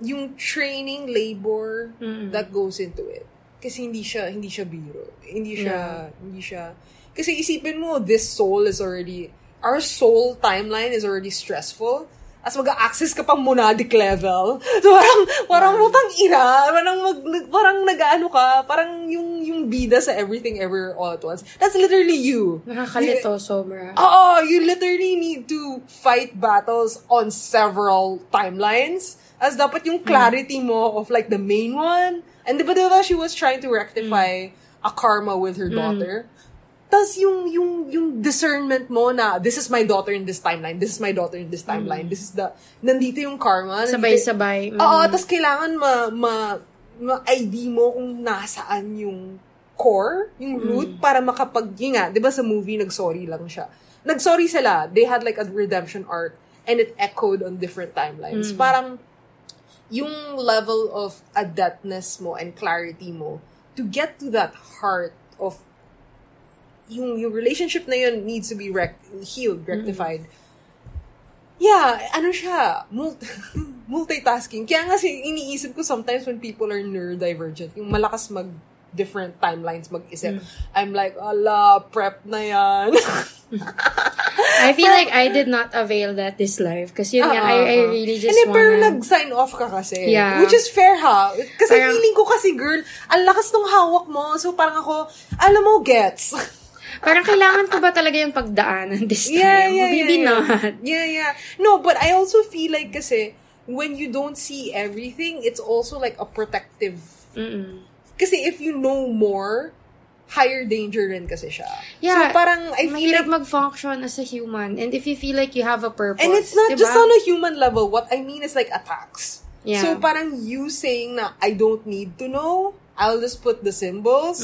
[SPEAKER 1] yung training labor that goes into it. Kasi hindi siya hindi siya biro. Hindi siya hindi siya kasi isipin mo this soul is already our soul timeline is already stressful. As mag-access ka pang monadic level. So parang, parang utang ira. Parang, mag, parang nag-ano ka. Parang yung, yung bida sa everything ever all at once. That's literally you.
[SPEAKER 2] Nakakalito, sobra.
[SPEAKER 1] Oh, you literally need to fight battles on several timelines. As dapat yung clarity mo of like the main one. And di ba diba she was trying to rectify a karma with her daughter? Tapos yung, yung, yung discernment mo na, this is my daughter in this timeline, this is my daughter in this timeline, this is the, nandito yung karma.
[SPEAKER 2] Sabay-sabay. Mm.
[SPEAKER 1] Oo, tapos kailangan ma, ma, ma-ID mo kung nasaan yung core, yung root, para makapag, yun nga, di ba sa movie, nag-sorry lang siya. Nag-sorry sila. They had like a redemption arc and it echoed on different timelines. Parang, yung level of adeptness mo and clarity mo to get to that heart of yung yung relationship na yun needs to be rec- healed, rectified. Yeah, ano siya, mul- multitasking. Kaya nga si iniisip ko sometimes when people are neurodivergent, yung malakas mag different timelines mag-isip. I'm like, ala, prep na yan.
[SPEAKER 2] I feel like I did not avail that this life. Kasi yun nga, I, I really just
[SPEAKER 1] And then, pero
[SPEAKER 2] wanna...
[SPEAKER 1] nag-sign off ka kasi.
[SPEAKER 2] Yeah.
[SPEAKER 1] Which is fair ha. Kasi
[SPEAKER 2] Parang-
[SPEAKER 1] feeling ko kasi, girl, ang lakas ng hawak mo. So parang ako, alam mo, gets.
[SPEAKER 2] Parang kailangan ko ba talaga yung pagdaanan this time?
[SPEAKER 1] Yeah, yeah,
[SPEAKER 2] Maybe
[SPEAKER 1] yeah, yeah.
[SPEAKER 2] not.
[SPEAKER 1] Yeah, yeah. No, but I also feel like kasi, when you don't see everything, it's also like a protective.
[SPEAKER 2] Mm-mm.
[SPEAKER 1] Kasi if you know more, higher danger rin kasi siya.
[SPEAKER 2] Yeah,
[SPEAKER 1] so parang I feel like,
[SPEAKER 2] mag-function as a human. And if you feel like you have a purpose,
[SPEAKER 1] and it's not
[SPEAKER 2] diba?
[SPEAKER 1] just on a human level. What I mean is like attacks.
[SPEAKER 2] Yeah.
[SPEAKER 1] So parang you saying na I don't need to know, I'll just put the symbols.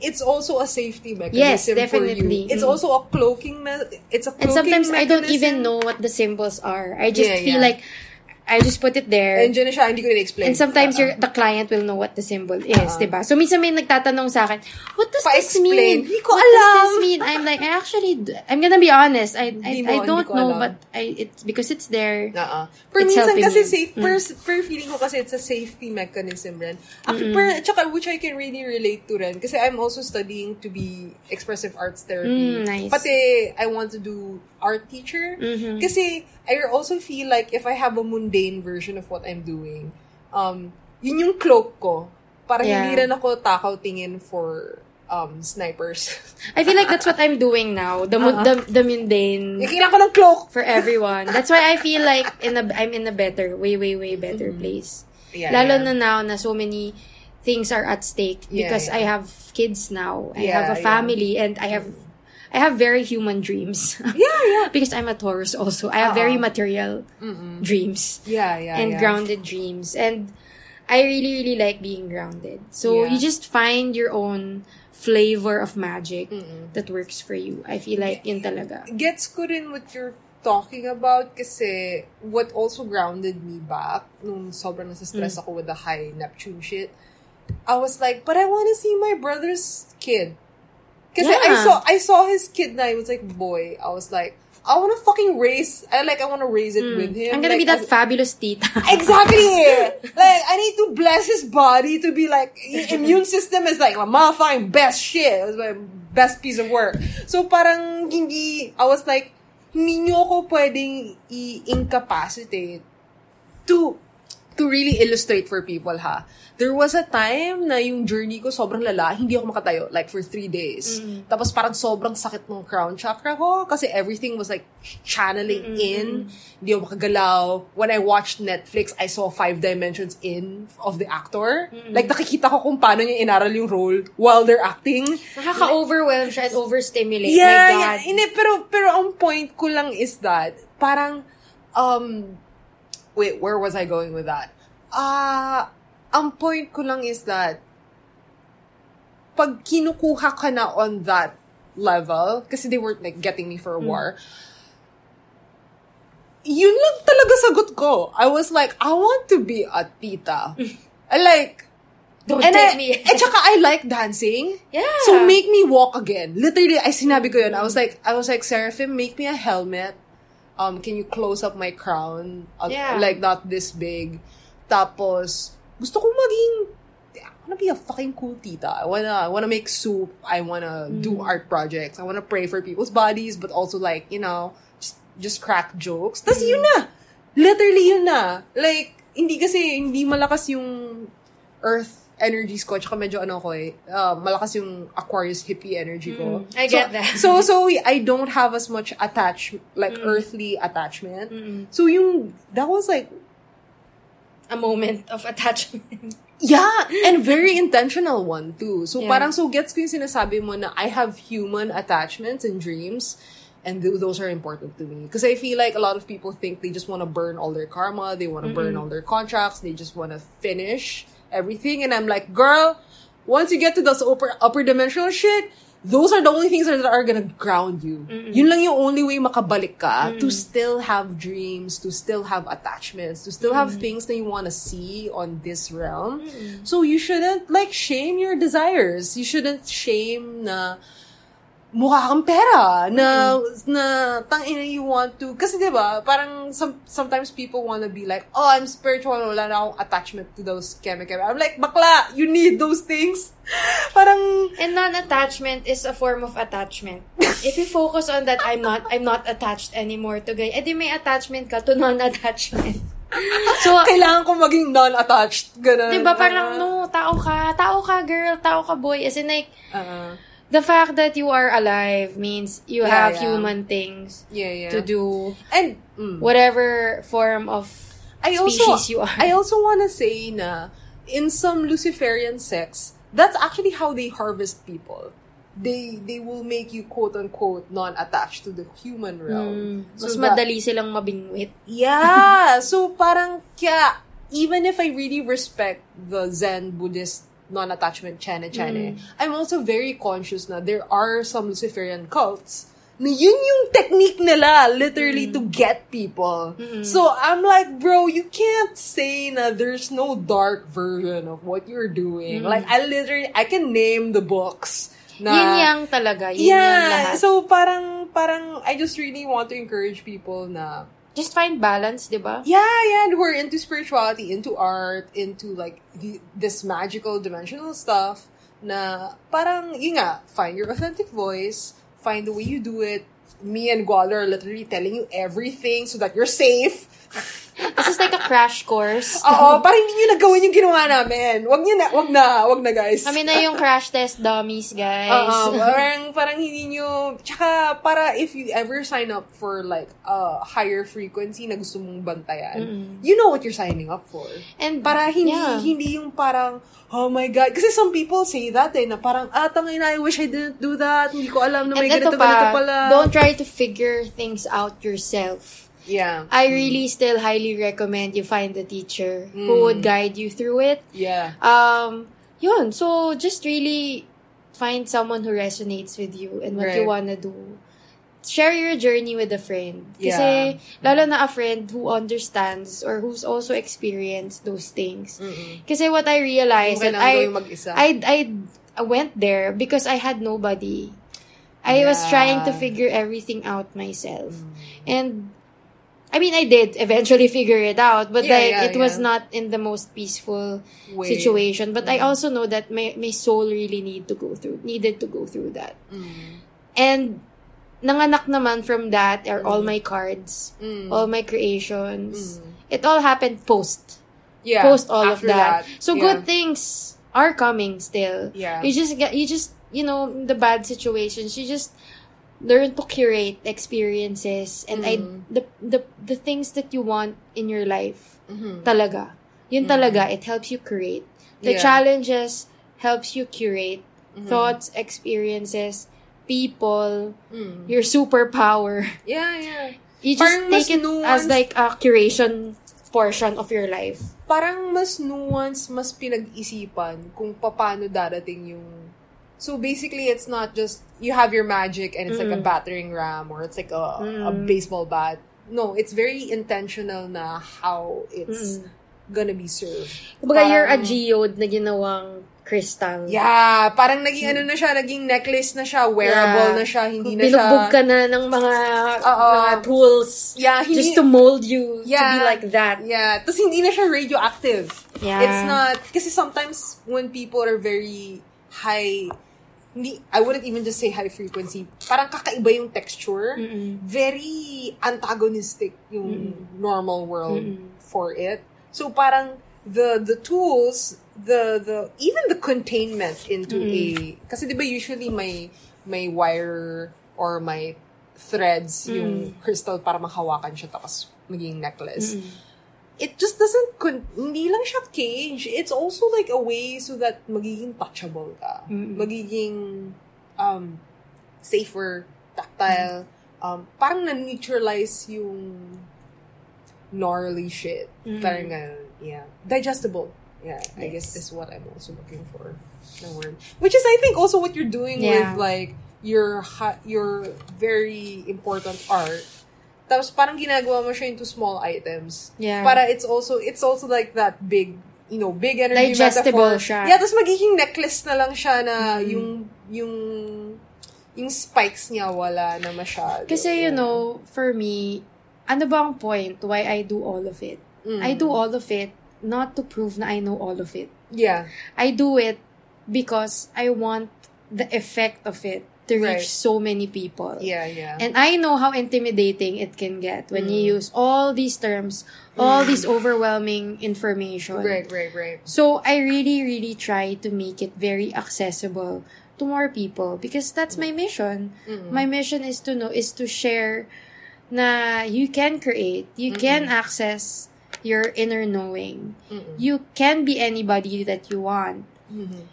[SPEAKER 1] It's also a safety
[SPEAKER 2] Yes,
[SPEAKER 1] mechanism for
[SPEAKER 2] definitely.
[SPEAKER 1] you. It's
[SPEAKER 2] Mm.
[SPEAKER 1] also a cloaking. Me- it's a
[SPEAKER 2] And
[SPEAKER 1] cloaking
[SPEAKER 2] sometimes I don't
[SPEAKER 1] mechanism.
[SPEAKER 2] even know what the symbols are. I just
[SPEAKER 1] Yeah,
[SPEAKER 2] feel
[SPEAKER 1] yeah.
[SPEAKER 2] like I just put it there.
[SPEAKER 1] And na siya, hindi ko na-explain.
[SPEAKER 2] And sometimes
[SPEAKER 1] Uh-uh.
[SPEAKER 2] your the client will know what the symbol is, 'di ba? So minsan may nagtatanong sa akin, "What does this
[SPEAKER 1] Pa-explain.
[SPEAKER 2] mean?
[SPEAKER 1] Hindi ko
[SPEAKER 2] what
[SPEAKER 1] alam."
[SPEAKER 2] does this mean?" I'm like, "I actually I'm gonna be honest. I I,
[SPEAKER 1] mo-
[SPEAKER 2] I don't know,
[SPEAKER 1] alam.
[SPEAKER 2] but I it's because it's there."
[SPEAKER 1] Oo. Per
[SPEAKER 2] It's
[SPEAKER 1] minsan kasi
[SPEAKER 2] you.
[SPEAKER 1] safe, per, per feeling ko kasi it's a safety mechanism rin. Ako, per, tsaka which I can really relate to rin. Kasi I'm also studying to be expressive arts therapy.
[SPEAKER 2] Mm, nice.
[SPEAKER 1] Pati I want to do art teacher.
[SPEAKER 2] Mm-hmm.
[SPEAKER 1] Kasi I also feel like if I have a mundane version of what I'm doing, um, yun yung cloak ko. Parang
[SPEAKER 2] Yeah.
[SPEAKER 1] hindi rin ako takaw tingin for um, snipers.
[SPEAKER 2] I feel like that's what I'm doing now. The,
[SPEAKER 1] Uh-huh.
[SPEAKER 2] the, the mundane
[SPEAKER 1] Kailangan ko ng cloak!
[SPEAKER 2] for everyone. That's why I feel like in a, I'm in a better, way, way, way better place.
[SPEAKER 1] Mm-hmm. Yeah,
[SPEAKER 2] Lalo
[SPEAKER 1] yeah.
[SPEAKER 2] na now na so many things are at stake because
[SPEAKER 1] yeah.
[SPEAKER 2] I have kids now. I
[SPEAKER 1] Yeah,
[SPEAKER 2] have a
[SPEAKER 1] yeah.
[SPEAKER 2] family and I have I have very human dreams.
[SPEAKER 1] Yeah, yeah.
[SPEAKER 2] because I'm a Taurus also. I have very
[SPEAKER 1] Uh-uh.
[SPEAKER 2] material mm-hmm. dreams
[SPEAKER 1] Yeah, yeah,
[SPEAKER 2] and
[SPEAKER 1] yeah.
[SPEAKER 2] grounded dreams. And I really, really like being grounded. So
[SPEAKER 1] Yeah.
[SPEAKER 2] you just find your own flavor of magic mm-hmm. that works for you. I feel like yun talaga.
[SPEAKER 1] Gets ko rin what you're talking about kasi what also grounded me back nung sobrang
[SPEAKER 2] Mm.
[SPEAKER 1] nasa-stress ako with the high Neptune shit. I was like, but I want to see my brother's kid. Kasi I
[SPEAKER 2] Yeah.
[SPEAKER 1] saw I saw his kid na he was like boy. I was like, I want to fucking raise. I like I want to raise it with him.
[SPEAKER 2] Mm. I'm gonna
[SPEAKER 1] Like,
[SPEAKER 2] be that
[SPEAKER 1] as-
[SPEAKER 2] fabulous tita.
[SPEAKER 1] Exactly. like I need to bless his body to be like immune system is like my motherfucking best shit. It was my best piece of work. So parang hindi I was like hindi nyo ako pwedeng i-incapacitate to to really illustrate for people ha. There was a time na yung journey ko sobrang lala, hindi ako makatayo like for three days. Tapos parang sobrang sakit ng crown chakra ko kasi everything was like channeling in. Hindi ako makagalaw. When I watched Netflix, I saw five dimensions in of the actor. Like nakikita ko kung paano niya inaral yung role while they're acting.
[SPEAKER 2] Nakaka-overwhelm siya and overstimulate.
[SPEAKER 1] Yeah,
[SPEAKER 2] My
[SPEAKER 1] yeah.
[SPEAKER 2] God.
[SPEAKER 1] Hindi, pero, pero ang point ko lang is that, parang, um, wait, where was I going with that? Ah, ang point ko lang is that, pag kinukuha ka na on that level, kasi they were like getting me for a war, yun lang talaga sagot ko. I was like, I want to be a tita. I like,
[SPEAKER 2] Don't
[SPEAKER 1] and
[SPEAKER 2] take
[SPEAKER 1] I,
[SPEAKER 2] me.
[SPEAKER 1] eh, tsaka I like dancing.
[SPEAKER 2] Yeah.
[SPEAKER 1] So make me walk again. Literally, I sinabi ko yun. I was like, I was like, Seraphim, make me a helmet. Um, can you close up my crown? Uh,
[SPEAKER 2] Yeah.
[SPEAKER 1] Like, not this big. Tapos, gusto ko maging, I wanna be a fucking cool tita. I wanna, I wanna make soup. I wanna do art projects. I wanna pray for people's bodies, but also like, you know, just, just crack jokes. Tapos yun na. Literally yun na. Like, hindi kasi, hindi malakas yung earth energies ko. Tsaka medyo ano ko eh, uh, malakas yung Aquarius hippie energy ko.
[SPEAKER 2] I
[SPEAKER 1] So-
[SPEAKER 2] get that.
[SPEAKER 1] So, so I don't have as much attach, like earthly attachment. So yung, that was like,
[SPEAKER 2] A moment of attachment.
[SPEAKER 1] Yeah, and very intentional one too. So
[SPEAKER 2] Yeah.
[SPEAKER 1] parang so gets ko yung sinasabi mo na I have human attachments and dreams and th- those are important to me because I feel like a lot of people think they just want to burn all their karma, they want to burn all their contracts, they just want to finish everything and I'm like, girl, once you get to those upper upper dimensional shit, those are the only things that are gonna ground you. Yun lang yung only way makabalik ka to mm. still have dreams, to still have attachments, to still have mm. things that you want to see on this realm. So you shouldn't like shame your desires. You shouldn't shame na mukha kang pera na na tangina you want to kasi 'di ba parang some, sometimes people want to be like oh I'm spiritual wala na akong attachment to those chemical I'm like bakla you need those things parang
[SPEAKER 2] And non-attachment is a form of attachment. If you focus on that, I'm not, I'm not attached anymore to guy. Eh di may attachment ka to non-attachment. so,
[SPEAKER 1] kailangan ko maging non-attached ganun
[SPEAKER 2] di ba parang, no, tao ka, tao ka girl, tao ka boy. As in like,
[SPEAKER 1] uh,
[SPEAKER 2] the fact that you are alive means you
[SPEAKER 1] Yeah,
[SPEAKER 2] have
[SPEAKER 1] yeah.
[SPEAKER 2] human things
[SPEAKER 1] yeah yeah
[SPEAKER 2] to do
[SPEAKER 1] and mm.
[SPEAKER 2] whatever form of
[SPEAKER 1] I also
[SPEAKER 2] species you are.
[SPEAKER 1] I also want to say na in some Luciferian sects, that's actually how they harvest people. They they will make you quote unquote non-attached to the human realm.
[SPEAKER 2] Mm,
[SPEAKER 1] So
[SPEAKER 2] mas
[SPEAKER 1] that-
[SPEAKER 2] madali silang mabingwit.
[SPEAKER 1] Yeah. so parang kaya even if I really respect the Zen Buddhist non-attachment chane chane, I'm also very conscious na there are some Luciferian cults na yun yung technique nila literally to get people. So I'm like, bro, you can't say na there's no dark version of what you're doing. Like I literally I can name the books. Na,
[SPEAKER 2] Yin yang talaga. Yin yang
[SPEAKER 1] yeah.
[SPEAKER 2] lahat.
[SPEAKER 1] So parang parang I just really want to encourage people na
[SPEAKER 2] Just find balance, di ba?
[SPEAKER 1] yeah, yeah, and we're into spirituality, into art, into like the, this magical dimensional stuff na parang, yun nga, find your authentic voice, find the way you do it. Me and Guala are literally telling you everything so that you're safe.
[SPEAKER 2] This is like a crash course.
[SPEAKER 1] Oo, parang hindi nyo nagawin yung ginawa namin. Wag nyo na, wag na, wag na guys.
[SPEAKER 2] Kami na yung crash test dummies, guys.
[SPEAKER 1] Oo, parang, parang hindi nyo, tsaka para if you ever sign up for like a higher frequency na gusto mong bantayan, you know what you're signing up for.
[SPEAKER 2] And
[SPEAKER 1] Para hindi,
[SPEAKER 2] yeah.
[SPEAKER 1] hindi yung parang, oh my God. Kasi some people say that eh, na parang, ah, tangay na, I wish I didn't do that. Hindi ko alam na may
[SPEAKER 2] And ito
[SPEAKER 1] ganito, ganito
[SPEAKER 2] pa,
[SPEAKER 1] pala.
[SPEAKER 2] don't try to figure things out yourself.
[SPEAKER 1] Yeah.
[SPEAKER 2] I really still highly recommend you find a teacher
[SPEAKER 1] Mm.
[SPEAKER 2] who would guide you through it.
[SPEAKER 1] Yeah.
[SPEAKER 2] Um, yun. So, just really find someone who resonates with you and what you wanna do. Share your journey with a friend.
[SPEAKER 1] Yeah.
[SPEAKER 2] Kasi, lalo na a friend who understands or who's also experienced those things.
[SPEAKER 1] Mm-mm.
[SPEAKER 2] Kasi what I realized that I. I, I went there because I had nobody. I was trying to figure everything out myself. And I mean, I did eventually figure it out, but
[SPEAKER 1] Yeah,
[SPEAKER 2] like
[SPEAKER 1] yeah,
[SPEAKER 2] it was not in the most peaceful
[SPEAKER 1] Way.
[SPEAKER 2] situation. But I
[SPEAKER 1] Mm.
[SPEAKER 2] also know that my my soul really need to go through needed to go through that.
[SPEAKER 1] Mm.
[SPEAKER 2] And nanganak naman from that are all my cards,
[SPEAKER 1] Mm.
[SPEAKER 2] all my creations.
[SPEAKER 1] Mm.
[SPEAKER 2] It all happened post
[SPEAKER 1] Yeah.
[SPEAKER 2] post all of
[SPEAKER 1] after
[SPEAKER 2] that. So
[SPEAKER 1] Yeah.
[SPEAKER 2] good things are coming still.
[SPEAKER 1] Yeah.
[SPEAKER 2] You just get you just you know the bad situations. You just learn to curate experiences and I
[SPEAKER 1] Mm.
[SPEAKER 2] the the the things that you want in your life.
[SPEAKER 1] Mhm.
[SPEAKER 2] Talaga. Yun talaga it helps you curate. The
[SPEAKER 1] Yeah.
[SPEAKER 2] challenges helps you curate
[SPEAKER 1] Mhm.
[SPEAKER 2] thoughts, experiences, people,
[SPEAKER 1] Mm.
[SPEAKER 2] your superpower.
[SPEAKER 1] Yeah, yeah.
[SPEAKER 2] You just
[SPEAKER 1] Parang
[SPEAKER 2] take it as
[SPEAKER 1] nuanced.
[SPEAKER 2] like a curation portion of your life.
[SPEAKER 1] Parang mas nuance, mas pinag-isipan kung paano darating yung... So basically, it's not just you have your magic and it's like a
[SPEAKER 2] Mm.
[SPEAKER 1] battering ram or it's like a, a
[SPEAKER 2] Mm.
[SPEAKER 1] baseball bat. No, it's very intentional na how it's
[SPEAKER 2] Mm.
[SPEAKER 1] gonna be served.
[SPEAKER 2] Kumbaga, you're a
[SPEAKER 1] Parang-
[SPEAKER 2] geode na ginawang crystal.
[SPEAKER 1] Yeah, parang naging ano na siya, naging necklace na siya, wearable
[SPEAKER 2] Yeah.
[SPEAKER 1] na siya, hindi na siya...
[SPEAKER 2] Binugbog ka na ng mga,
[SPEAKER 1] Oo.
[SPEAKER 2] mga tools
[SPEAKER 1] Yeah, hindi,
[SPEAKER 2] just to mold you to
[SPEAKER 1] Yeah.
[SPEAKER 2] be like that.
[SPEAKER 1] Yeah. Tapos hindi na siya radioactive.
[SPEAKER 2] Yeah.
[SPEAKER 1] It's not, kasi sometimes when people are very high, hindi, I wouldn't even just say high frequency, parang kakaiba yung texture.
[SPEAKER 2] Mm-mm.
[SPEAKER 1] Very antagonistic yung normal world
[SPEAKER 2] Mm-mm.
[SPEAKER 1] for it. So parang the the tools, the the even the containment into a kasi 'di ba usually may may wire or may threads yung crystal para mahawakan siya tapos maging necklace. It just doesn't con- hindi lang siya cage. It's also like a way so that magiging touchable ka.
[SPEAKER 2] Mm-mm.
[SPEAKER 1] Magiging um safer, tactile. Um parang na-neutralize yung gnarly shit.
[SPEAKER 2] Mm.
[SPEAKER 1] Parang ganun. Yeah. Digestible. Yeah, I guess is what I'm also looking for. The word. Which is I think also what you're doing
[SPEAKER 2] Yeah.
[SPEAKER 1] with like your ha- your very important art. Tapos parang ginagawa mo siya into small items.
[SPEAKER 2] Yeah.
[SPEAKER 1] Para it's also it's also like that big you know, big energy
[SPEAKER 2] Digestible
[SPEAKER 1] metaphor.
[SPEAKER 2] siya.
[SPEAKER 1] Yeah, tapos magiging necklace na lang siya na
[SPEAKER 2] Mm.
[SPEAKER 1] yung yung yung spikes niya wala na masyado.
[SPEAKER 2] Kasi, you know, for me, ano ba ang point why I do all of it?
[SPEAKER 1] Mm.
[SPEAKER 2] I do all of it not to prove na I know all of it.
[SPEAKER 1] Yeah.
[SPEAKER 2] I do it because I want the effect of it to
[SPEAKER 1] Right.
[SPEAKER 2] reach so many people.
[SPEAKER 1] Yeah, yeah.
[SPEAKER 2] And I know how intimidating it can get when
[SPEAKER 1] Mm.
[SPEAKER 2] you use all these terms, all these overwhelming information.
[SPEAKER 1] right, right, right.
[SPEAKER 2] So I really, really try to make it very accessible to more people because that's my mission.
[SPEAKER 1] Mm.
[SPEAKER 2] My mission is to know, is to share na you can create, you can access your inner knowing.
[SPEAKER 1] Mm-mm.
[SPEAKER 2] You can be anybody that you want.
[SPEAKER 1] Mhm.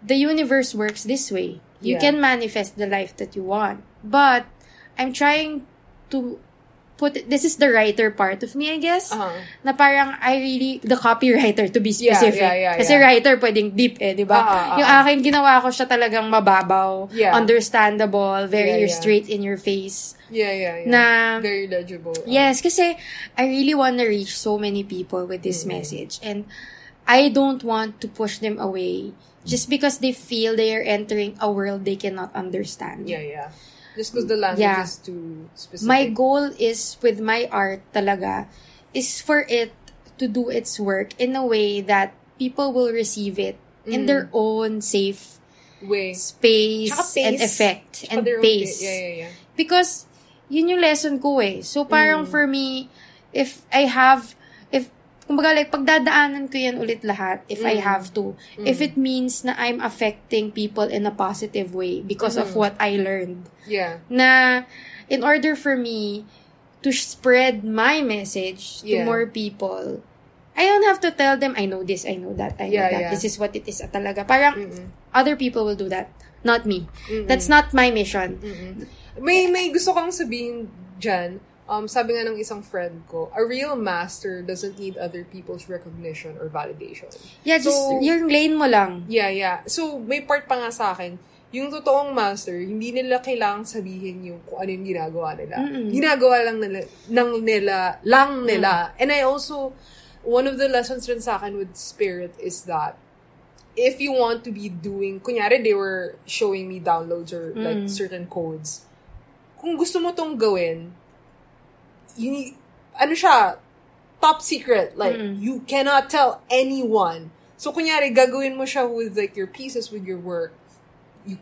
[SPEAKER 2] The universe works this way. You
[SPEAKER 1] Yeah.
[SPEAKER 2] can manifest the life that you want. But I'm trying to put it, this is the writer part of me, I guess.
[SPEAKER 1] Uh-huh.
[SPEAKER 2] Na parang I really, the copywriter to be
[SPEAKER 1] Yeah,
[SPEAKER 2] specific.
[SPEAKER 1] yeah, yeah,
[SPEAKER 2] Kasi
[SPEAKER 1] yeah.
[SPEAKER 2] writer pwedeng deep eh, di ba?
[SPEAKER 1] Ah, ah.
[SPEAKER 2] Yung akin, ginawa ko siya talagang mababaw,
[SPEAKER 1] Yeah.
[SPEAKER 2] understandable, very
[SPEAKER 1] Yeah, yeah.
[SPEAKER 2] straight in your face.
[SPEAKER 1] Yeah, yeah, yeah.
[SPEAKER 2] Na,
[SPEAKER 1] Very legible.
[SPEAKER 2] yes, kasi I really want to reach so many people with this message. And I don't want to push them away just because they feel they are entering a world they cannot understand.
[SPEAKER 1] Yeah, yeah. Just because the language
[SPEAKER 2] Yeah.
[SPEAKER 1] is too specific.
[SPEAKER 2] My goal is with my art talaga is for it to do its work in a way that people will receive it in their own safe
[SPEAKER 1] way.
[SPEAKER 2] space and effect
[SPEAKER 1] Tsaka
[SPEAKER 2] and pace.
[SPEAKER 1] Yeah, yeah, yeah.
[SPEAKER 2] Because yun yung lesson ko eh. So parang for me, if I have kumbaga like, pagdadaanan ko yan ulit lahat if I
[SPEAKER 1] Mm.
[SPEAKER 2] have to. If it means na I'm affecting people in a positive way because of what I learned.
[SPEAKER 1] Yeah.
[SPEAKER 2] Na, in order for me to spread my message to
[SPEAKER 1] Yeah.
[SPEAKER 2] more people, I don't have to tell them, I know this, I know that, I know
[SPEAKER 1] Yeah,
[SPEAKER 2] that.
[SPEAKER 1] yeah.
[SPEAKER 2] This is what it is talaga. Parang,
[SPEAKER 1] Mm-mm.
[SPEAKER 2] other people will do that. Not me.
[SPEAKER 1] Mm-mm.
[SPEAKER 2] That's not my mission.
[SPEAKER 1] Mm-mm. May may gusto kang sabihin dyan. Um, sabi nga ng isang friend ko, a real master doesn't need other people's recognition or validation.
[SPEAKER 2] Yeah, just
[SPEAKER 1] So-
[SPEAKER 2] yung lane mo lang.
[SPEAKER 1] Yeah, yeah. So, may part pa nga sa akin, yung totoong master, hindi nila kailangang sabihin yung kung ano yung ginagawa nila.
[SPEAKER 2] Mm-mm.
[SPEAKER 1] Ginagawa lang nila, ng nila, lang nila. And I also, one of the lessons rin sa akin with Spirit is that if you want to be doing, kunyari they were showing me downloads or like
[SPEAKER 2] Mm.
[SPEAKER 1] certain codes, kung gusto mo tong gawin, you, ano siya, top secret. Like,
[SPEAKER 2] Mm.
[SPEAKER 1] you cannot tell anyone. So, kunyari, gagawin mo siya with like your pieces, with your work. You,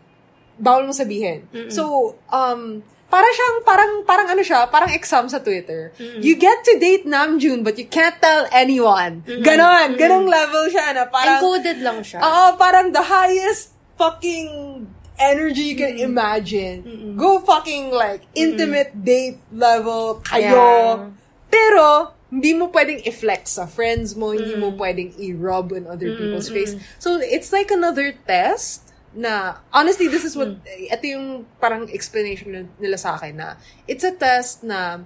[SPEAKER 1] bawal mo sabihin. So, um, para siyang, parang, parang ano siya, parang exam sa Twitter. You get to date Namjoon, but you can't tell anyone. Ganon. Ganong level siya na parang,
[SPEAKER 2] Encoded lang siya.
[SPEAKER 1] Oo, parang the highest fucking energy you can imagine. Go fucking like intimate date level kayo.
[SPEAKER 2] Yeah.
[SPEAKER 1] Pero hindi mo pwedeng i-flex sa friends mo, hindi mo pwedeng i-rub in other people's face. So it's like another test na honestly this is what ito yung parang explanation nil- nila sa akin na it's a test na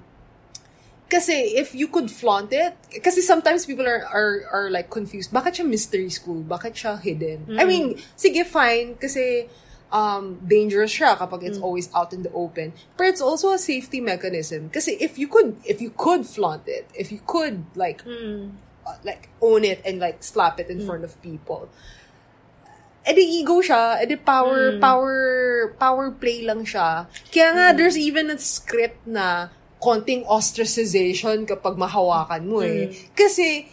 [SPEAKER 1] kasi if you could flaunt it, kasi sometimes people are are are like confused. Bakit siya mystery school? Bakit siya hidden? I mean, sige fine kasi um dangerous siya kapag it's always out in the open. But it's also a safety mechanism kasi if you could if you could flaunt it, if you could like
[SPEAKER 2] Mm.
[SPEAKER 1] uh, like own it and like slap it in front of people. edi ego siya, edi power, power, power play lang siya. Kaya nga, there's even a script na konting ostracization kapag mahawakan mo eh. Kasi,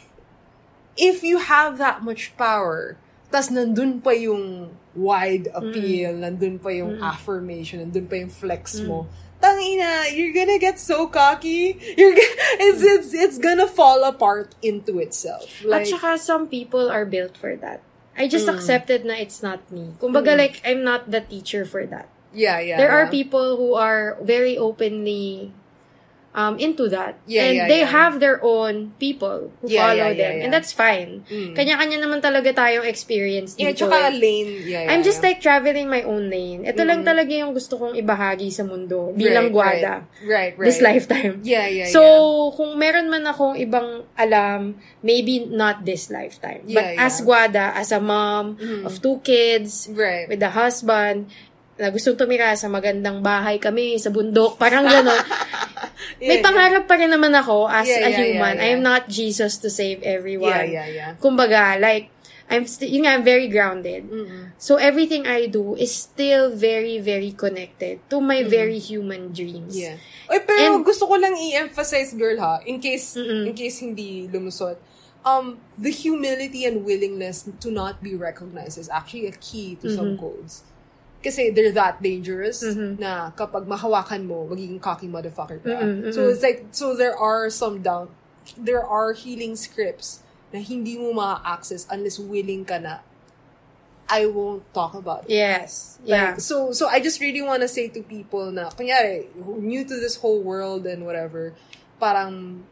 [SPEAKER 1] if you have that much power, tas nandun pa yung wide appeal, nandun pa yung affirmation, nandun pa yung flex mo, tangina, you're gonna get so cocky. You're gonna, it's, it's, it's gonna fall apart into itself.
[SPEAKER 2] At
[SPEAKER 1] Like,
[SPEAKER 2] saka some people are built for that. I just accepted na it's not me. Kumbaga like, I'm not the teacher for that.
[SPEAKER 1] yeah, yeah.
[SPEAKER 2] there are people who are very openly um, into that.
[SPEAKER 1] Yeah,
[SPEAKER 2] and
[SPEAKER 1] yeah,
[SPEAKER 2] they
[SPEAKER 1] yeah.
[SPEAKER 2] have their own people who
[SPEAKER 1] Yeah,
[SPEAKER 2] follow
[SPEAKER 1] yeah, yeah,
[SPEAKER 2] them.
[SPEAKER 1] yeah.
[SPEAKER 2] And that's fine.
[SPEAKER 1] Mm.
[SPEAKER 2] Kanya-kanya naman talaga tayong experience
[SPEAKER 1] Yeah,
[SPEAKER 2] dito.
[SPEAKER 1] tsaka
[SPEAKER 2] eh.
[SPEAKER 1] lane. Yeah, yeah,
[SPEAKER 2] I'm just
[SPEAKER 1] yeah.
[SPEAKER 2] like traveling my own lane. Ito lang talaga yung gusto kong ibahagi sa mundo bilang
[SPEAKER 1] Right,
[SPEAKER 2] gwada.
[SPEAKER 1] Right, right. right.
[SPEAKER 2] This lifetime.
[SPEAKER 1] Yeah, yeah,
[SPEAKER 2] so,
[SPEAKER 1] yeah.
[SPEAKER 2] kung meron man akong ibang alam, maybe not this lifetime. But
[SPEAKER 1] Yeah,
[SPEAKER 2] as
[SPEAKER 1] yeah.
[SPEAKER 2] gwada, as a mom of two kids,
[SPEAKER 1] Right.
[SPEAKER 2] with a husband, na gustong tumira sa magandang bahay kami, sa bundok, parang gano'n. May
[SPEAKER 1] Yeah,
[SPEAKER 2] pangarap pa rin naman ako as
[SPEAKER 1] Yeah,
[SPEAKER 2] a
[SPEAKER 1] yeah,
[SPEAKER 2] human.
[SPEAKER 1] yeah,
[SPEAKER 2] I am
[SPEAKER 1] yeah.
[SPEAKER 2] not Jesus to save everyone.
[SPEAKER 1] Yeah, yeah, yeah.
[SPEAKER 2] Kumbaga, like, I'm still, yun nga, I'm very grounded.
[SPEAKER 1] Mm-mm.
[SPEAKER 2] So, everything I do is still very, very connected to my very human dreams.
[SPEAKER 1] Yeah. Oy, pero
[SPEAKER 2] And-
[SPEAKER 1] gusto ko lang i-emphasize, girl, ha, in case,
[SPEAKER 2] Mm-mm.
[SPEAKER 1] in case hindi lumusot. Um, the humility and willingness to not be recognized is actually a key to some
[SPEAKER 2] Mm-hmm.
[SPEAKER 1] codes. Kasi they're that dangerous
[SPEAKER 2] Mhm.
[SPEAKER 1] na kapag mahawakan mo, magiging cocky motherfucker ka.
[SPEAKER 2] Mm-mm,
[SPEAKER 1] So it's like, so there are some down, there are healing scripts na hindi mo ma-access unless willing ka na, I won't talk about it.
[SPEAKER 2] Yes. Yeah.
[SPEAKER 1] Like, so, so I just really want to say to people na, kunyari, new to this whole world and whatever, parang,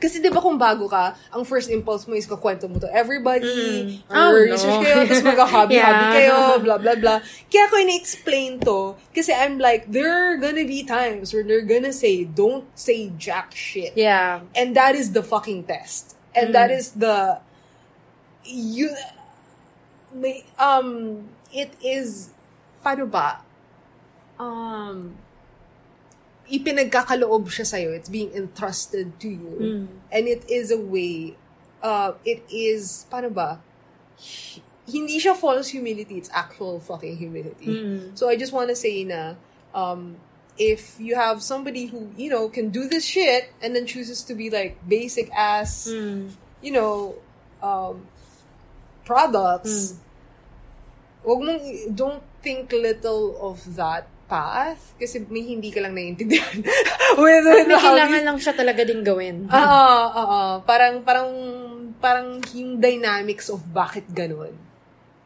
[SPEAKER 1] kasi di ba kung bago ka, ang first impulse mo is kakwento mo to everybody,
[SPEAKER 2] Mm. Oh,
[SPEAKER 1] or
[SPEAKER 2] no.
[SPEAKER 1] research kayo, tapos mag-hobby-hobby
[SPEAKER 2] Yeah.
[SPEAKER 1] kayo, blah, blah, blah. Kaya ko ina-explain to, kasi I'm like, there are gonna be times where they're gonna say, don't say jack shit.
[SPEAKER 2] yeah.
[SPEAKER 1] And that is the fucking test. And that is the you may um it is paano ba um ipinagkakaloob siya sa'yo. It's being entrusted to you.
[SPEAKER 2] Mm.
[SPEAKER 1] And it is a way uh it is paano ba hindi siya false humility, it's actual fucking humility.
[SPEAKER 2] Mm.
[SPEAKER 1] So I just want to say na um if you have somebody who, you know, can do this shit and then chooses to be like basic ass,
[SPEAKER 2] Mm.
[SPEAKER 1] you know, um products, mong don't think little of that path kasi may hindi ka lang naiintindihan with, with
[SPEAKER 2] May kailangan lang siya talaga din gawin.
[SPEAKER 1] Ah, ah, ah. Parang, parang, parang yung dynamics of bakit ganun.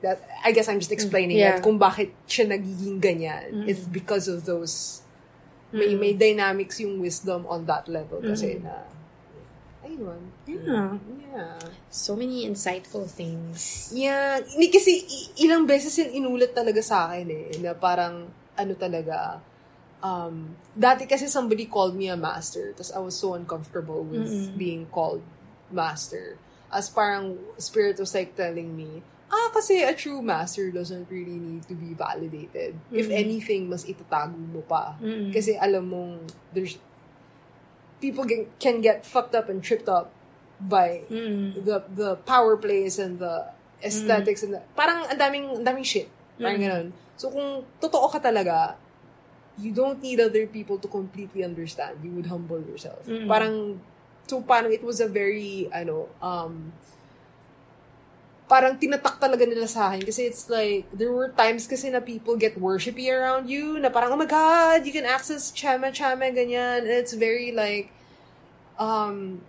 [SPEAKER 1] That, I guess I'm just explaining
[SPEAKER 2] Yeah.
[SPEAKER 1] it. Kung bakit siya nagiging ganyan. It's because of those, may, may dynamics yung wisdom on that level kasi na, ayun.
[SPEAKER 2] Yeah.
[SPEAKER 1] Yeah.
[SPEAKER 2] So many insightful things.
[SPEAKER 1] Yeah. Ni kasi ilang beses yung inulat talaga sa akin eh. Na parang, ano talaga, um, dati kasi somebody called me a master. Tapos I was so uncomfortable with being called master. As parang spirit was like telling me, ah, kasi a true master doesn't really need to be validated. If anything, mas itatago mo pa. Kasi alam mong, there's, people can, can get fucked up and tripped up by the the power plays and the aesthetics and the, parang ang daming ang daming shit. Parang ganun. So kung totoo ka talaga, you don't need other people to completely understand. You would humble yourself. Parang so parang it was a very ano um parang tinatak talaga nila sa akin kasi it's like there were times kasi na people get worshipy around you na parang oh my god you can access chama chama ganyan and it's very like um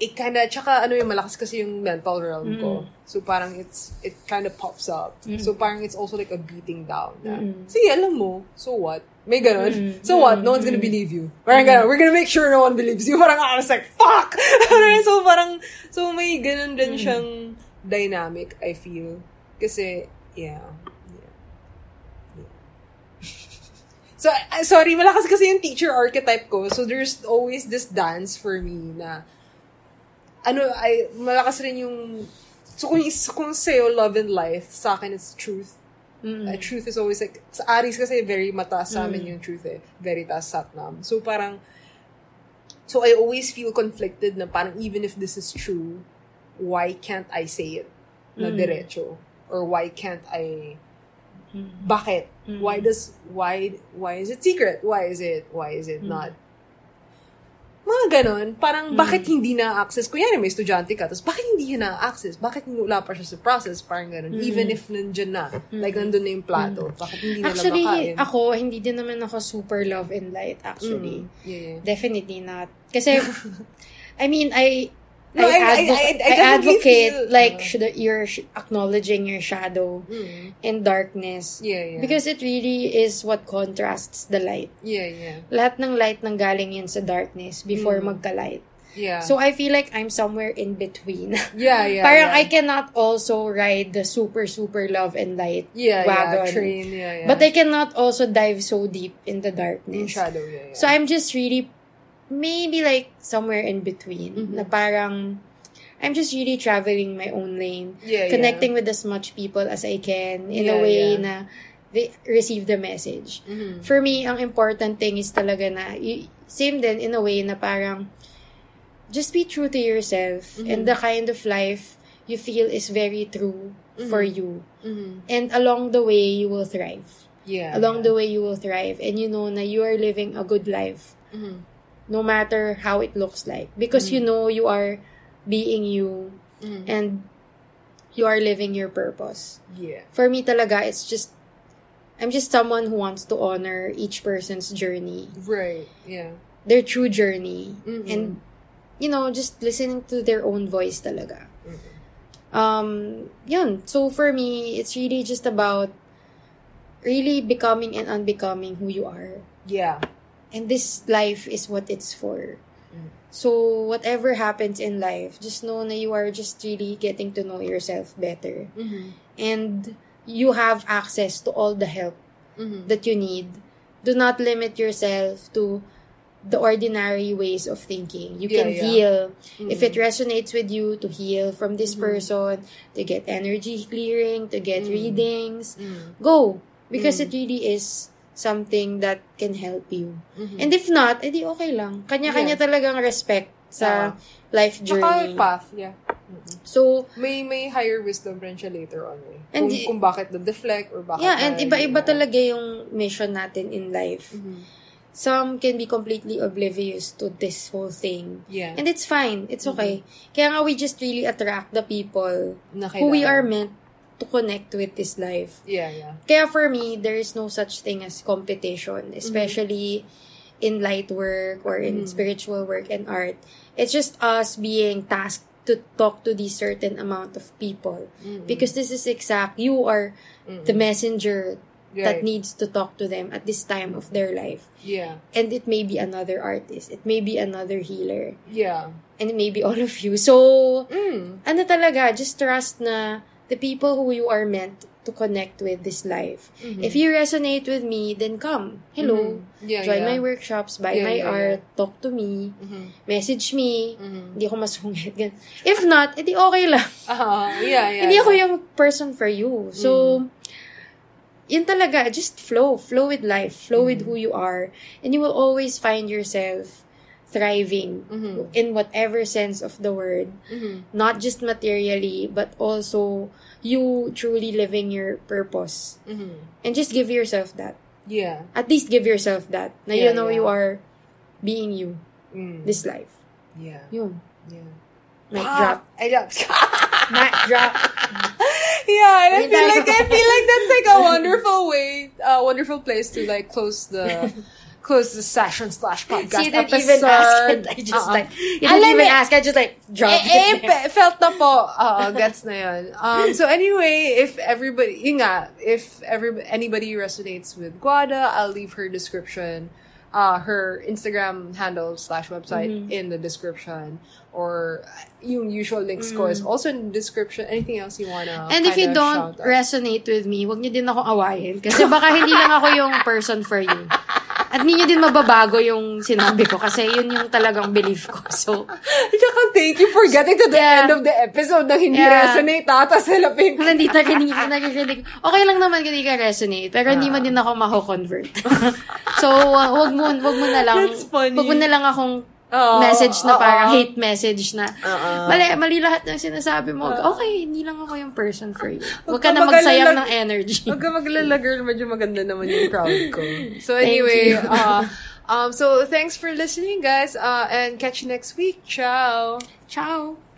[SPEAKER 1] it kind of tsaka ano yung malakas kasi yung mental realm ko. So parang it's it kind of pops up. So parang it's also like a beating down na sige alam mo so what? May ganun. So what? No one's gonna believe you. Parang ganun. We're gonna make sure no one believes you. Parang I was like fuck! So parang so may ganun din siyang dynamic I feel. Kasi yeah. Yeah, yeah. So, I- sorry, malakas kasi yung teacher archetype ko. So, there's always this dance for me na, ano, ay, malakas rin yung, so kung, kung sa'yo, love and life, sa akin, it's truth. Uh, truth is always like, sa Aris kasi very mataas sa amin yung truth eh. Very taas satnam. So, parang, so I always feel conflicted na parang even if this is true, why can't I say it na diretso? Or why can't I bakit? Why does why why is it secret? Why is it why is it not? Mga ganon, parang bakit hindi na-access? Kunyari may estudyante ka, tapos bakit hindi na-access? Bakit wala pa siya sa process? Parang ganon. Even if nandyan na, like nandun na yung plato, bakit hindi na
[SPEAKER 2] Actually,
[SPEAKER 1] makain?
[SPEAKER 2] ako, hindi din naman ako super love and light, actually.
[SPEAKER 1] Mm. Yeah, yeah.
[SPEAKER 2] Definitely not. Kasi, I mean, I,
[SPEAKER 1] No, I- I-
[SPEAKER 2] advo-
[SPEAKER 1] I- I
[SPEAKER 2] advocate,
[SPEAKER 1] feel-
[SPEAKER 2] like,
[SPEAKER 1] uh,
[SPEAKER 2] you're acknowledging your shadow
[SPEAKER 1] Mm.
[SPEAKER 2] and darkness.
[SPEAKER 1] Yeah, yeah.
[SPEAKER 2] Because it really is what contrasts the light.
[SPEAKER 1] yeah, yeah.
[SPEAKER 2] Lahat ng light nang galing yun sa darkness before
[SPEAKER 1] Mm.
[SPEAKER 2] magka-light.
[SPEAKER 1] Yeah.
[SPEAKER 2] So, I feel like I'm somewhere in between.
[SPEAKER 1] yeah, yeah.
[SPEAKER 2] Parang
[SPEAKER 1] yeah.
[SPEAKER 2] I cannot also ride the super, super love and light
[SPEAKER 1] yeah,
[SPEAKER 2] wagon.
[SPEAKER 1] yeah, train, yeah, yeah.
[SPEAKER 2] But I cannot also dive so deep in the
[SPEAKER 1] in
[SPEAKER 2] darkness.
[SPEAKER 1] shadow, yeah, yeah.
[SPEAKER 2] So I'm just really, maybe like somewhere in between.
[SPEAKER 1] Mm-hmm.
[SPEAKER 2] Na parang, I'm just really traveling my own lane.
[SPEAKER 1] Yeah, yeah.
[SPEAKER 2] connecting with as much people as I can in
[SPEAKER 1] Yeah,
[SPEAKER 2] a way
[SPEAKER 1] yeah.
[SPEAKER 2] na they receive the message.
[SPEAKER 1] Mhm.
[SPEAKER 2] For me, ang important thing is talaga na, same din in a way na parang, just be true to yourself
[SPEAKER 1] Mm-hmm.
[SPEAKER 2] and the kind of life you feel is very true for
[SPEAKER 1] Mm-hmm.
[SPEAKER 2] you.
[SPEAKER 1] Mhm.
[SPEAKER 2] And along the way, you will thrive.
[SPEAKER 1] Yeah.
[SPEAKER 2] Along the way, you will thrive. And you know na you are living a good life. No matter how it looks like. Because you know you are being you
[SPEAKER 1] Mhm.
[SPEAKER 2] and you are living your purpose.
[SPEAKER 1] Yeah.
[SPEAKER 2] For me talaga, it's just, I'm just someone who wants to honor each person's journey.
[SPEAKER 1] Right. Yeah.
[SPEAKER 2] Their true journey.
[SPEAKER 1] Mhm.
[SPEAKER 2] And, you know, just listening to their own voice talaga. Um, yun. So for me, it's really just about really becoming and unbecoming who you are.
[SPEAKER 1] Yeah.
[SPEAKER 2] And this life is what it's for. So whatever happens in life, just know na you are just really getting to know yourself better.
[SPEAKER 1] Mhm.
[SPEAKER 2] And you have access to all the help
[SPEAKER 1] Mhm.
[SPEAKER 2] that you need. Do not limit yourself to the ordinary ways of thinking. You
[SPEAKER 1] Yeah,
[SPEAKER 2] can
[SPEAKER 1] yeah.
[SPEAKER 2] heal. If it resonates with you, to heal from this person, to get energy clearing, to get readings,
[SPEAKER 1] Mm.
[SPEAKER 2] go. Because it really is something that can help you. And if not, edi okay lang. Kanya-kanya
[SPEAKER 1] Yeah.
[SPEAKER 2] talagang respect sa life
[SPEAKER 1] Tsaka
[SPEAKER 2] journey.
[SPEAKER 1] path, yeah.
[SPEAKER 2] So,
[SPEAKER 1] May may higher wisdom rin siya later on eh.
[SPEAKER 2] And
[SPEAKER 1] kung,
[SPEAKER 2] y-
[SPEAKER 1] kung bakit na-deflect or bakit
[SPEAKER 2] yeah, and iba-iba talaga yung mission natin in life.
[SPEAKER 1] Mhm.
[SPEAKER 2] Some can be completely oblivious to this whole thing.
[SPEAKER 1] Yeah.
[SPEAKER 2] And it's fine. It's okay. Kaya nga we just really attract the people
[SPEAKER 1] Na
[SPEAKER 2] who we
[SPEAKER 1] kailangan.
[SPEAKER 2] are meant to connect with this life.
[SPEAKER 1] Yeah, yeah.
[SPEAKER 2] Kaya for me, there is no such thing as competition, mm-hmm. especially in light work or in mm-hmm. spiritual work and art. It's just us being tasked to talk to this certain amount of people mm-hmm. because this is exact you are the messenger that needs to talk to them at this time of their life
[SPEAKER 1] Yeah.
[SPEAKER 2] and it may be another artist it may be another healer
[SPEAKER 1] Yeah.
[SPEAKER 2] and it may be all of you so
[SPEAKER 1] Mm.
[SPEAKER 2] ano talaga just trust na the people who you are meant to connect with this life if you resonate with me then come hello
[SPEAKER 1] Mhm. Yeah,
[SPEAKER 2] join
[SPEAKER 1] yeah.
[SPEAKER 2] my workshops buy
[SPEAKER 1] Yeah,
[SPEAKER 2] my art talk to me
[SPEAKER 1] Mhm.
[SPEAKER 2] message me
[SPEAKER 1] Mhm.
[SPEAKER 2] hindi ako masungit if not edi okay lang
[SPEAKER 1] Uh-huh. Yeah, yeah.
[SPEAKER 2] hindi ako yung person for you. So, yun talaga, just flow. Flow with life. Flow with who you are. And you will always find yourself thriving
[SPEAKER 1] Mhm.
[SPEAKER 2] in whatever sense of the word.
[SPEAKER 1] Mhm.
[SPEAKER 2] Not just materially, but also you truly living your purpose.
[SPEAKER 1] Mhm.
[SPEAKER 2] And just give yourself that.
[SPEAKER 1] Yeah.
[SPEAKER 2] At least give yourself that. Na
[SPEAKER 1] Yeah,
[SPEAKER 2] you know
[SPEAKER 1] yeah.
[SPEAKER 2] you are being you
[SPEAKER 1] Mm.
[SPEAKER 2] this life.
[SPEAKER 1] Yeah.
[SPEAKER 2] Yun.
[SPEAKER 1] Yeah.
[SPEAKER 2] Mic
[SPEAKER 1] Ah,
[SPEAKER 2] drop.
[SPEAKER 1] I dropped.
[SPEAKER 2] Mic drop.
[SPEAKER 1] yeah, and I feel like I feel like that's like a wonderful way, a wonderful place to like close the close the session slash podcast
[SPEAKER 2] So didn't
[SPEAKER 1] episode.
[SPEAKER 2] even ask it. I just
[SPEAKER 1] Uh-uh.
[SPEAKER 2] like, you
[SPEAKER 1] Alam
[SPEAKER 2] didn't even
[SPEAKER 1] mo-
[SPEAKER 2] ask. I just like, dropped
[SPEAKER 1] Eh,
[SPEAKER 2] it.
[SPEAKER 1] eh, felt na po. Oo, gets na yun. Um, so anyway, if everybody, yun nga, if every, anybody resonates with Guada, I'll leave her description, uh, her Instagram handle slash website
[SPEAKER 2] Mm-hmm.
[SPEAKER 1] in the description. Or yung usual links ko is also in the description. Anything else you wanna
[SPEAKER 2] Mm. And if you don't resonate with me, wag niyo din ako awayin. Kasi baka hindi lang ako yung person for you. At hindi niyo din mababago yung sinabi ko kasi yun yung talagang belief ko. So,
[SPEAKER 1] Tsaka thank you for getting to the
[SPEAKER 2] Yeah.
[SPEAKER 1] end of the episode na hindi
[SPEAKER 2] Yeah.
[SPEAKER 1] resonate ata sa lapin.
[SPEAKER 2] kung hindi narinig, naririnig. Okay lang naman hindi ka resonate, pero hindi
[SPEAKER 1] Ah.
[SPEAKER 2] man din ako mako-convert. so, uh, wag mo, wag mo na lang,
[SPEAKER 1] That's funny.
[SPEAKER 2] wag mo na lang akong
[SPEAKER 1] Oo,
[SPEAKER 2] message na
[SPEAKER 1] oo.
[SPEAKER 2] parang hate message na
[SPEAKER 1] Oo.
[SPEAKER 2] mali, mali lahat ng sinasabi mo. Okay, hindi lang ako yung person for you. Huwag ka na magsayang ng energy.
[SPEAKER 1] Huwag ka maglala, girl. Medyo maganda naman yung crowd ko. So anyway, uh, um, so thanks for listening, guys. Uh, and catch you next week. Ciao.
[SPEAKER 2] Ciao!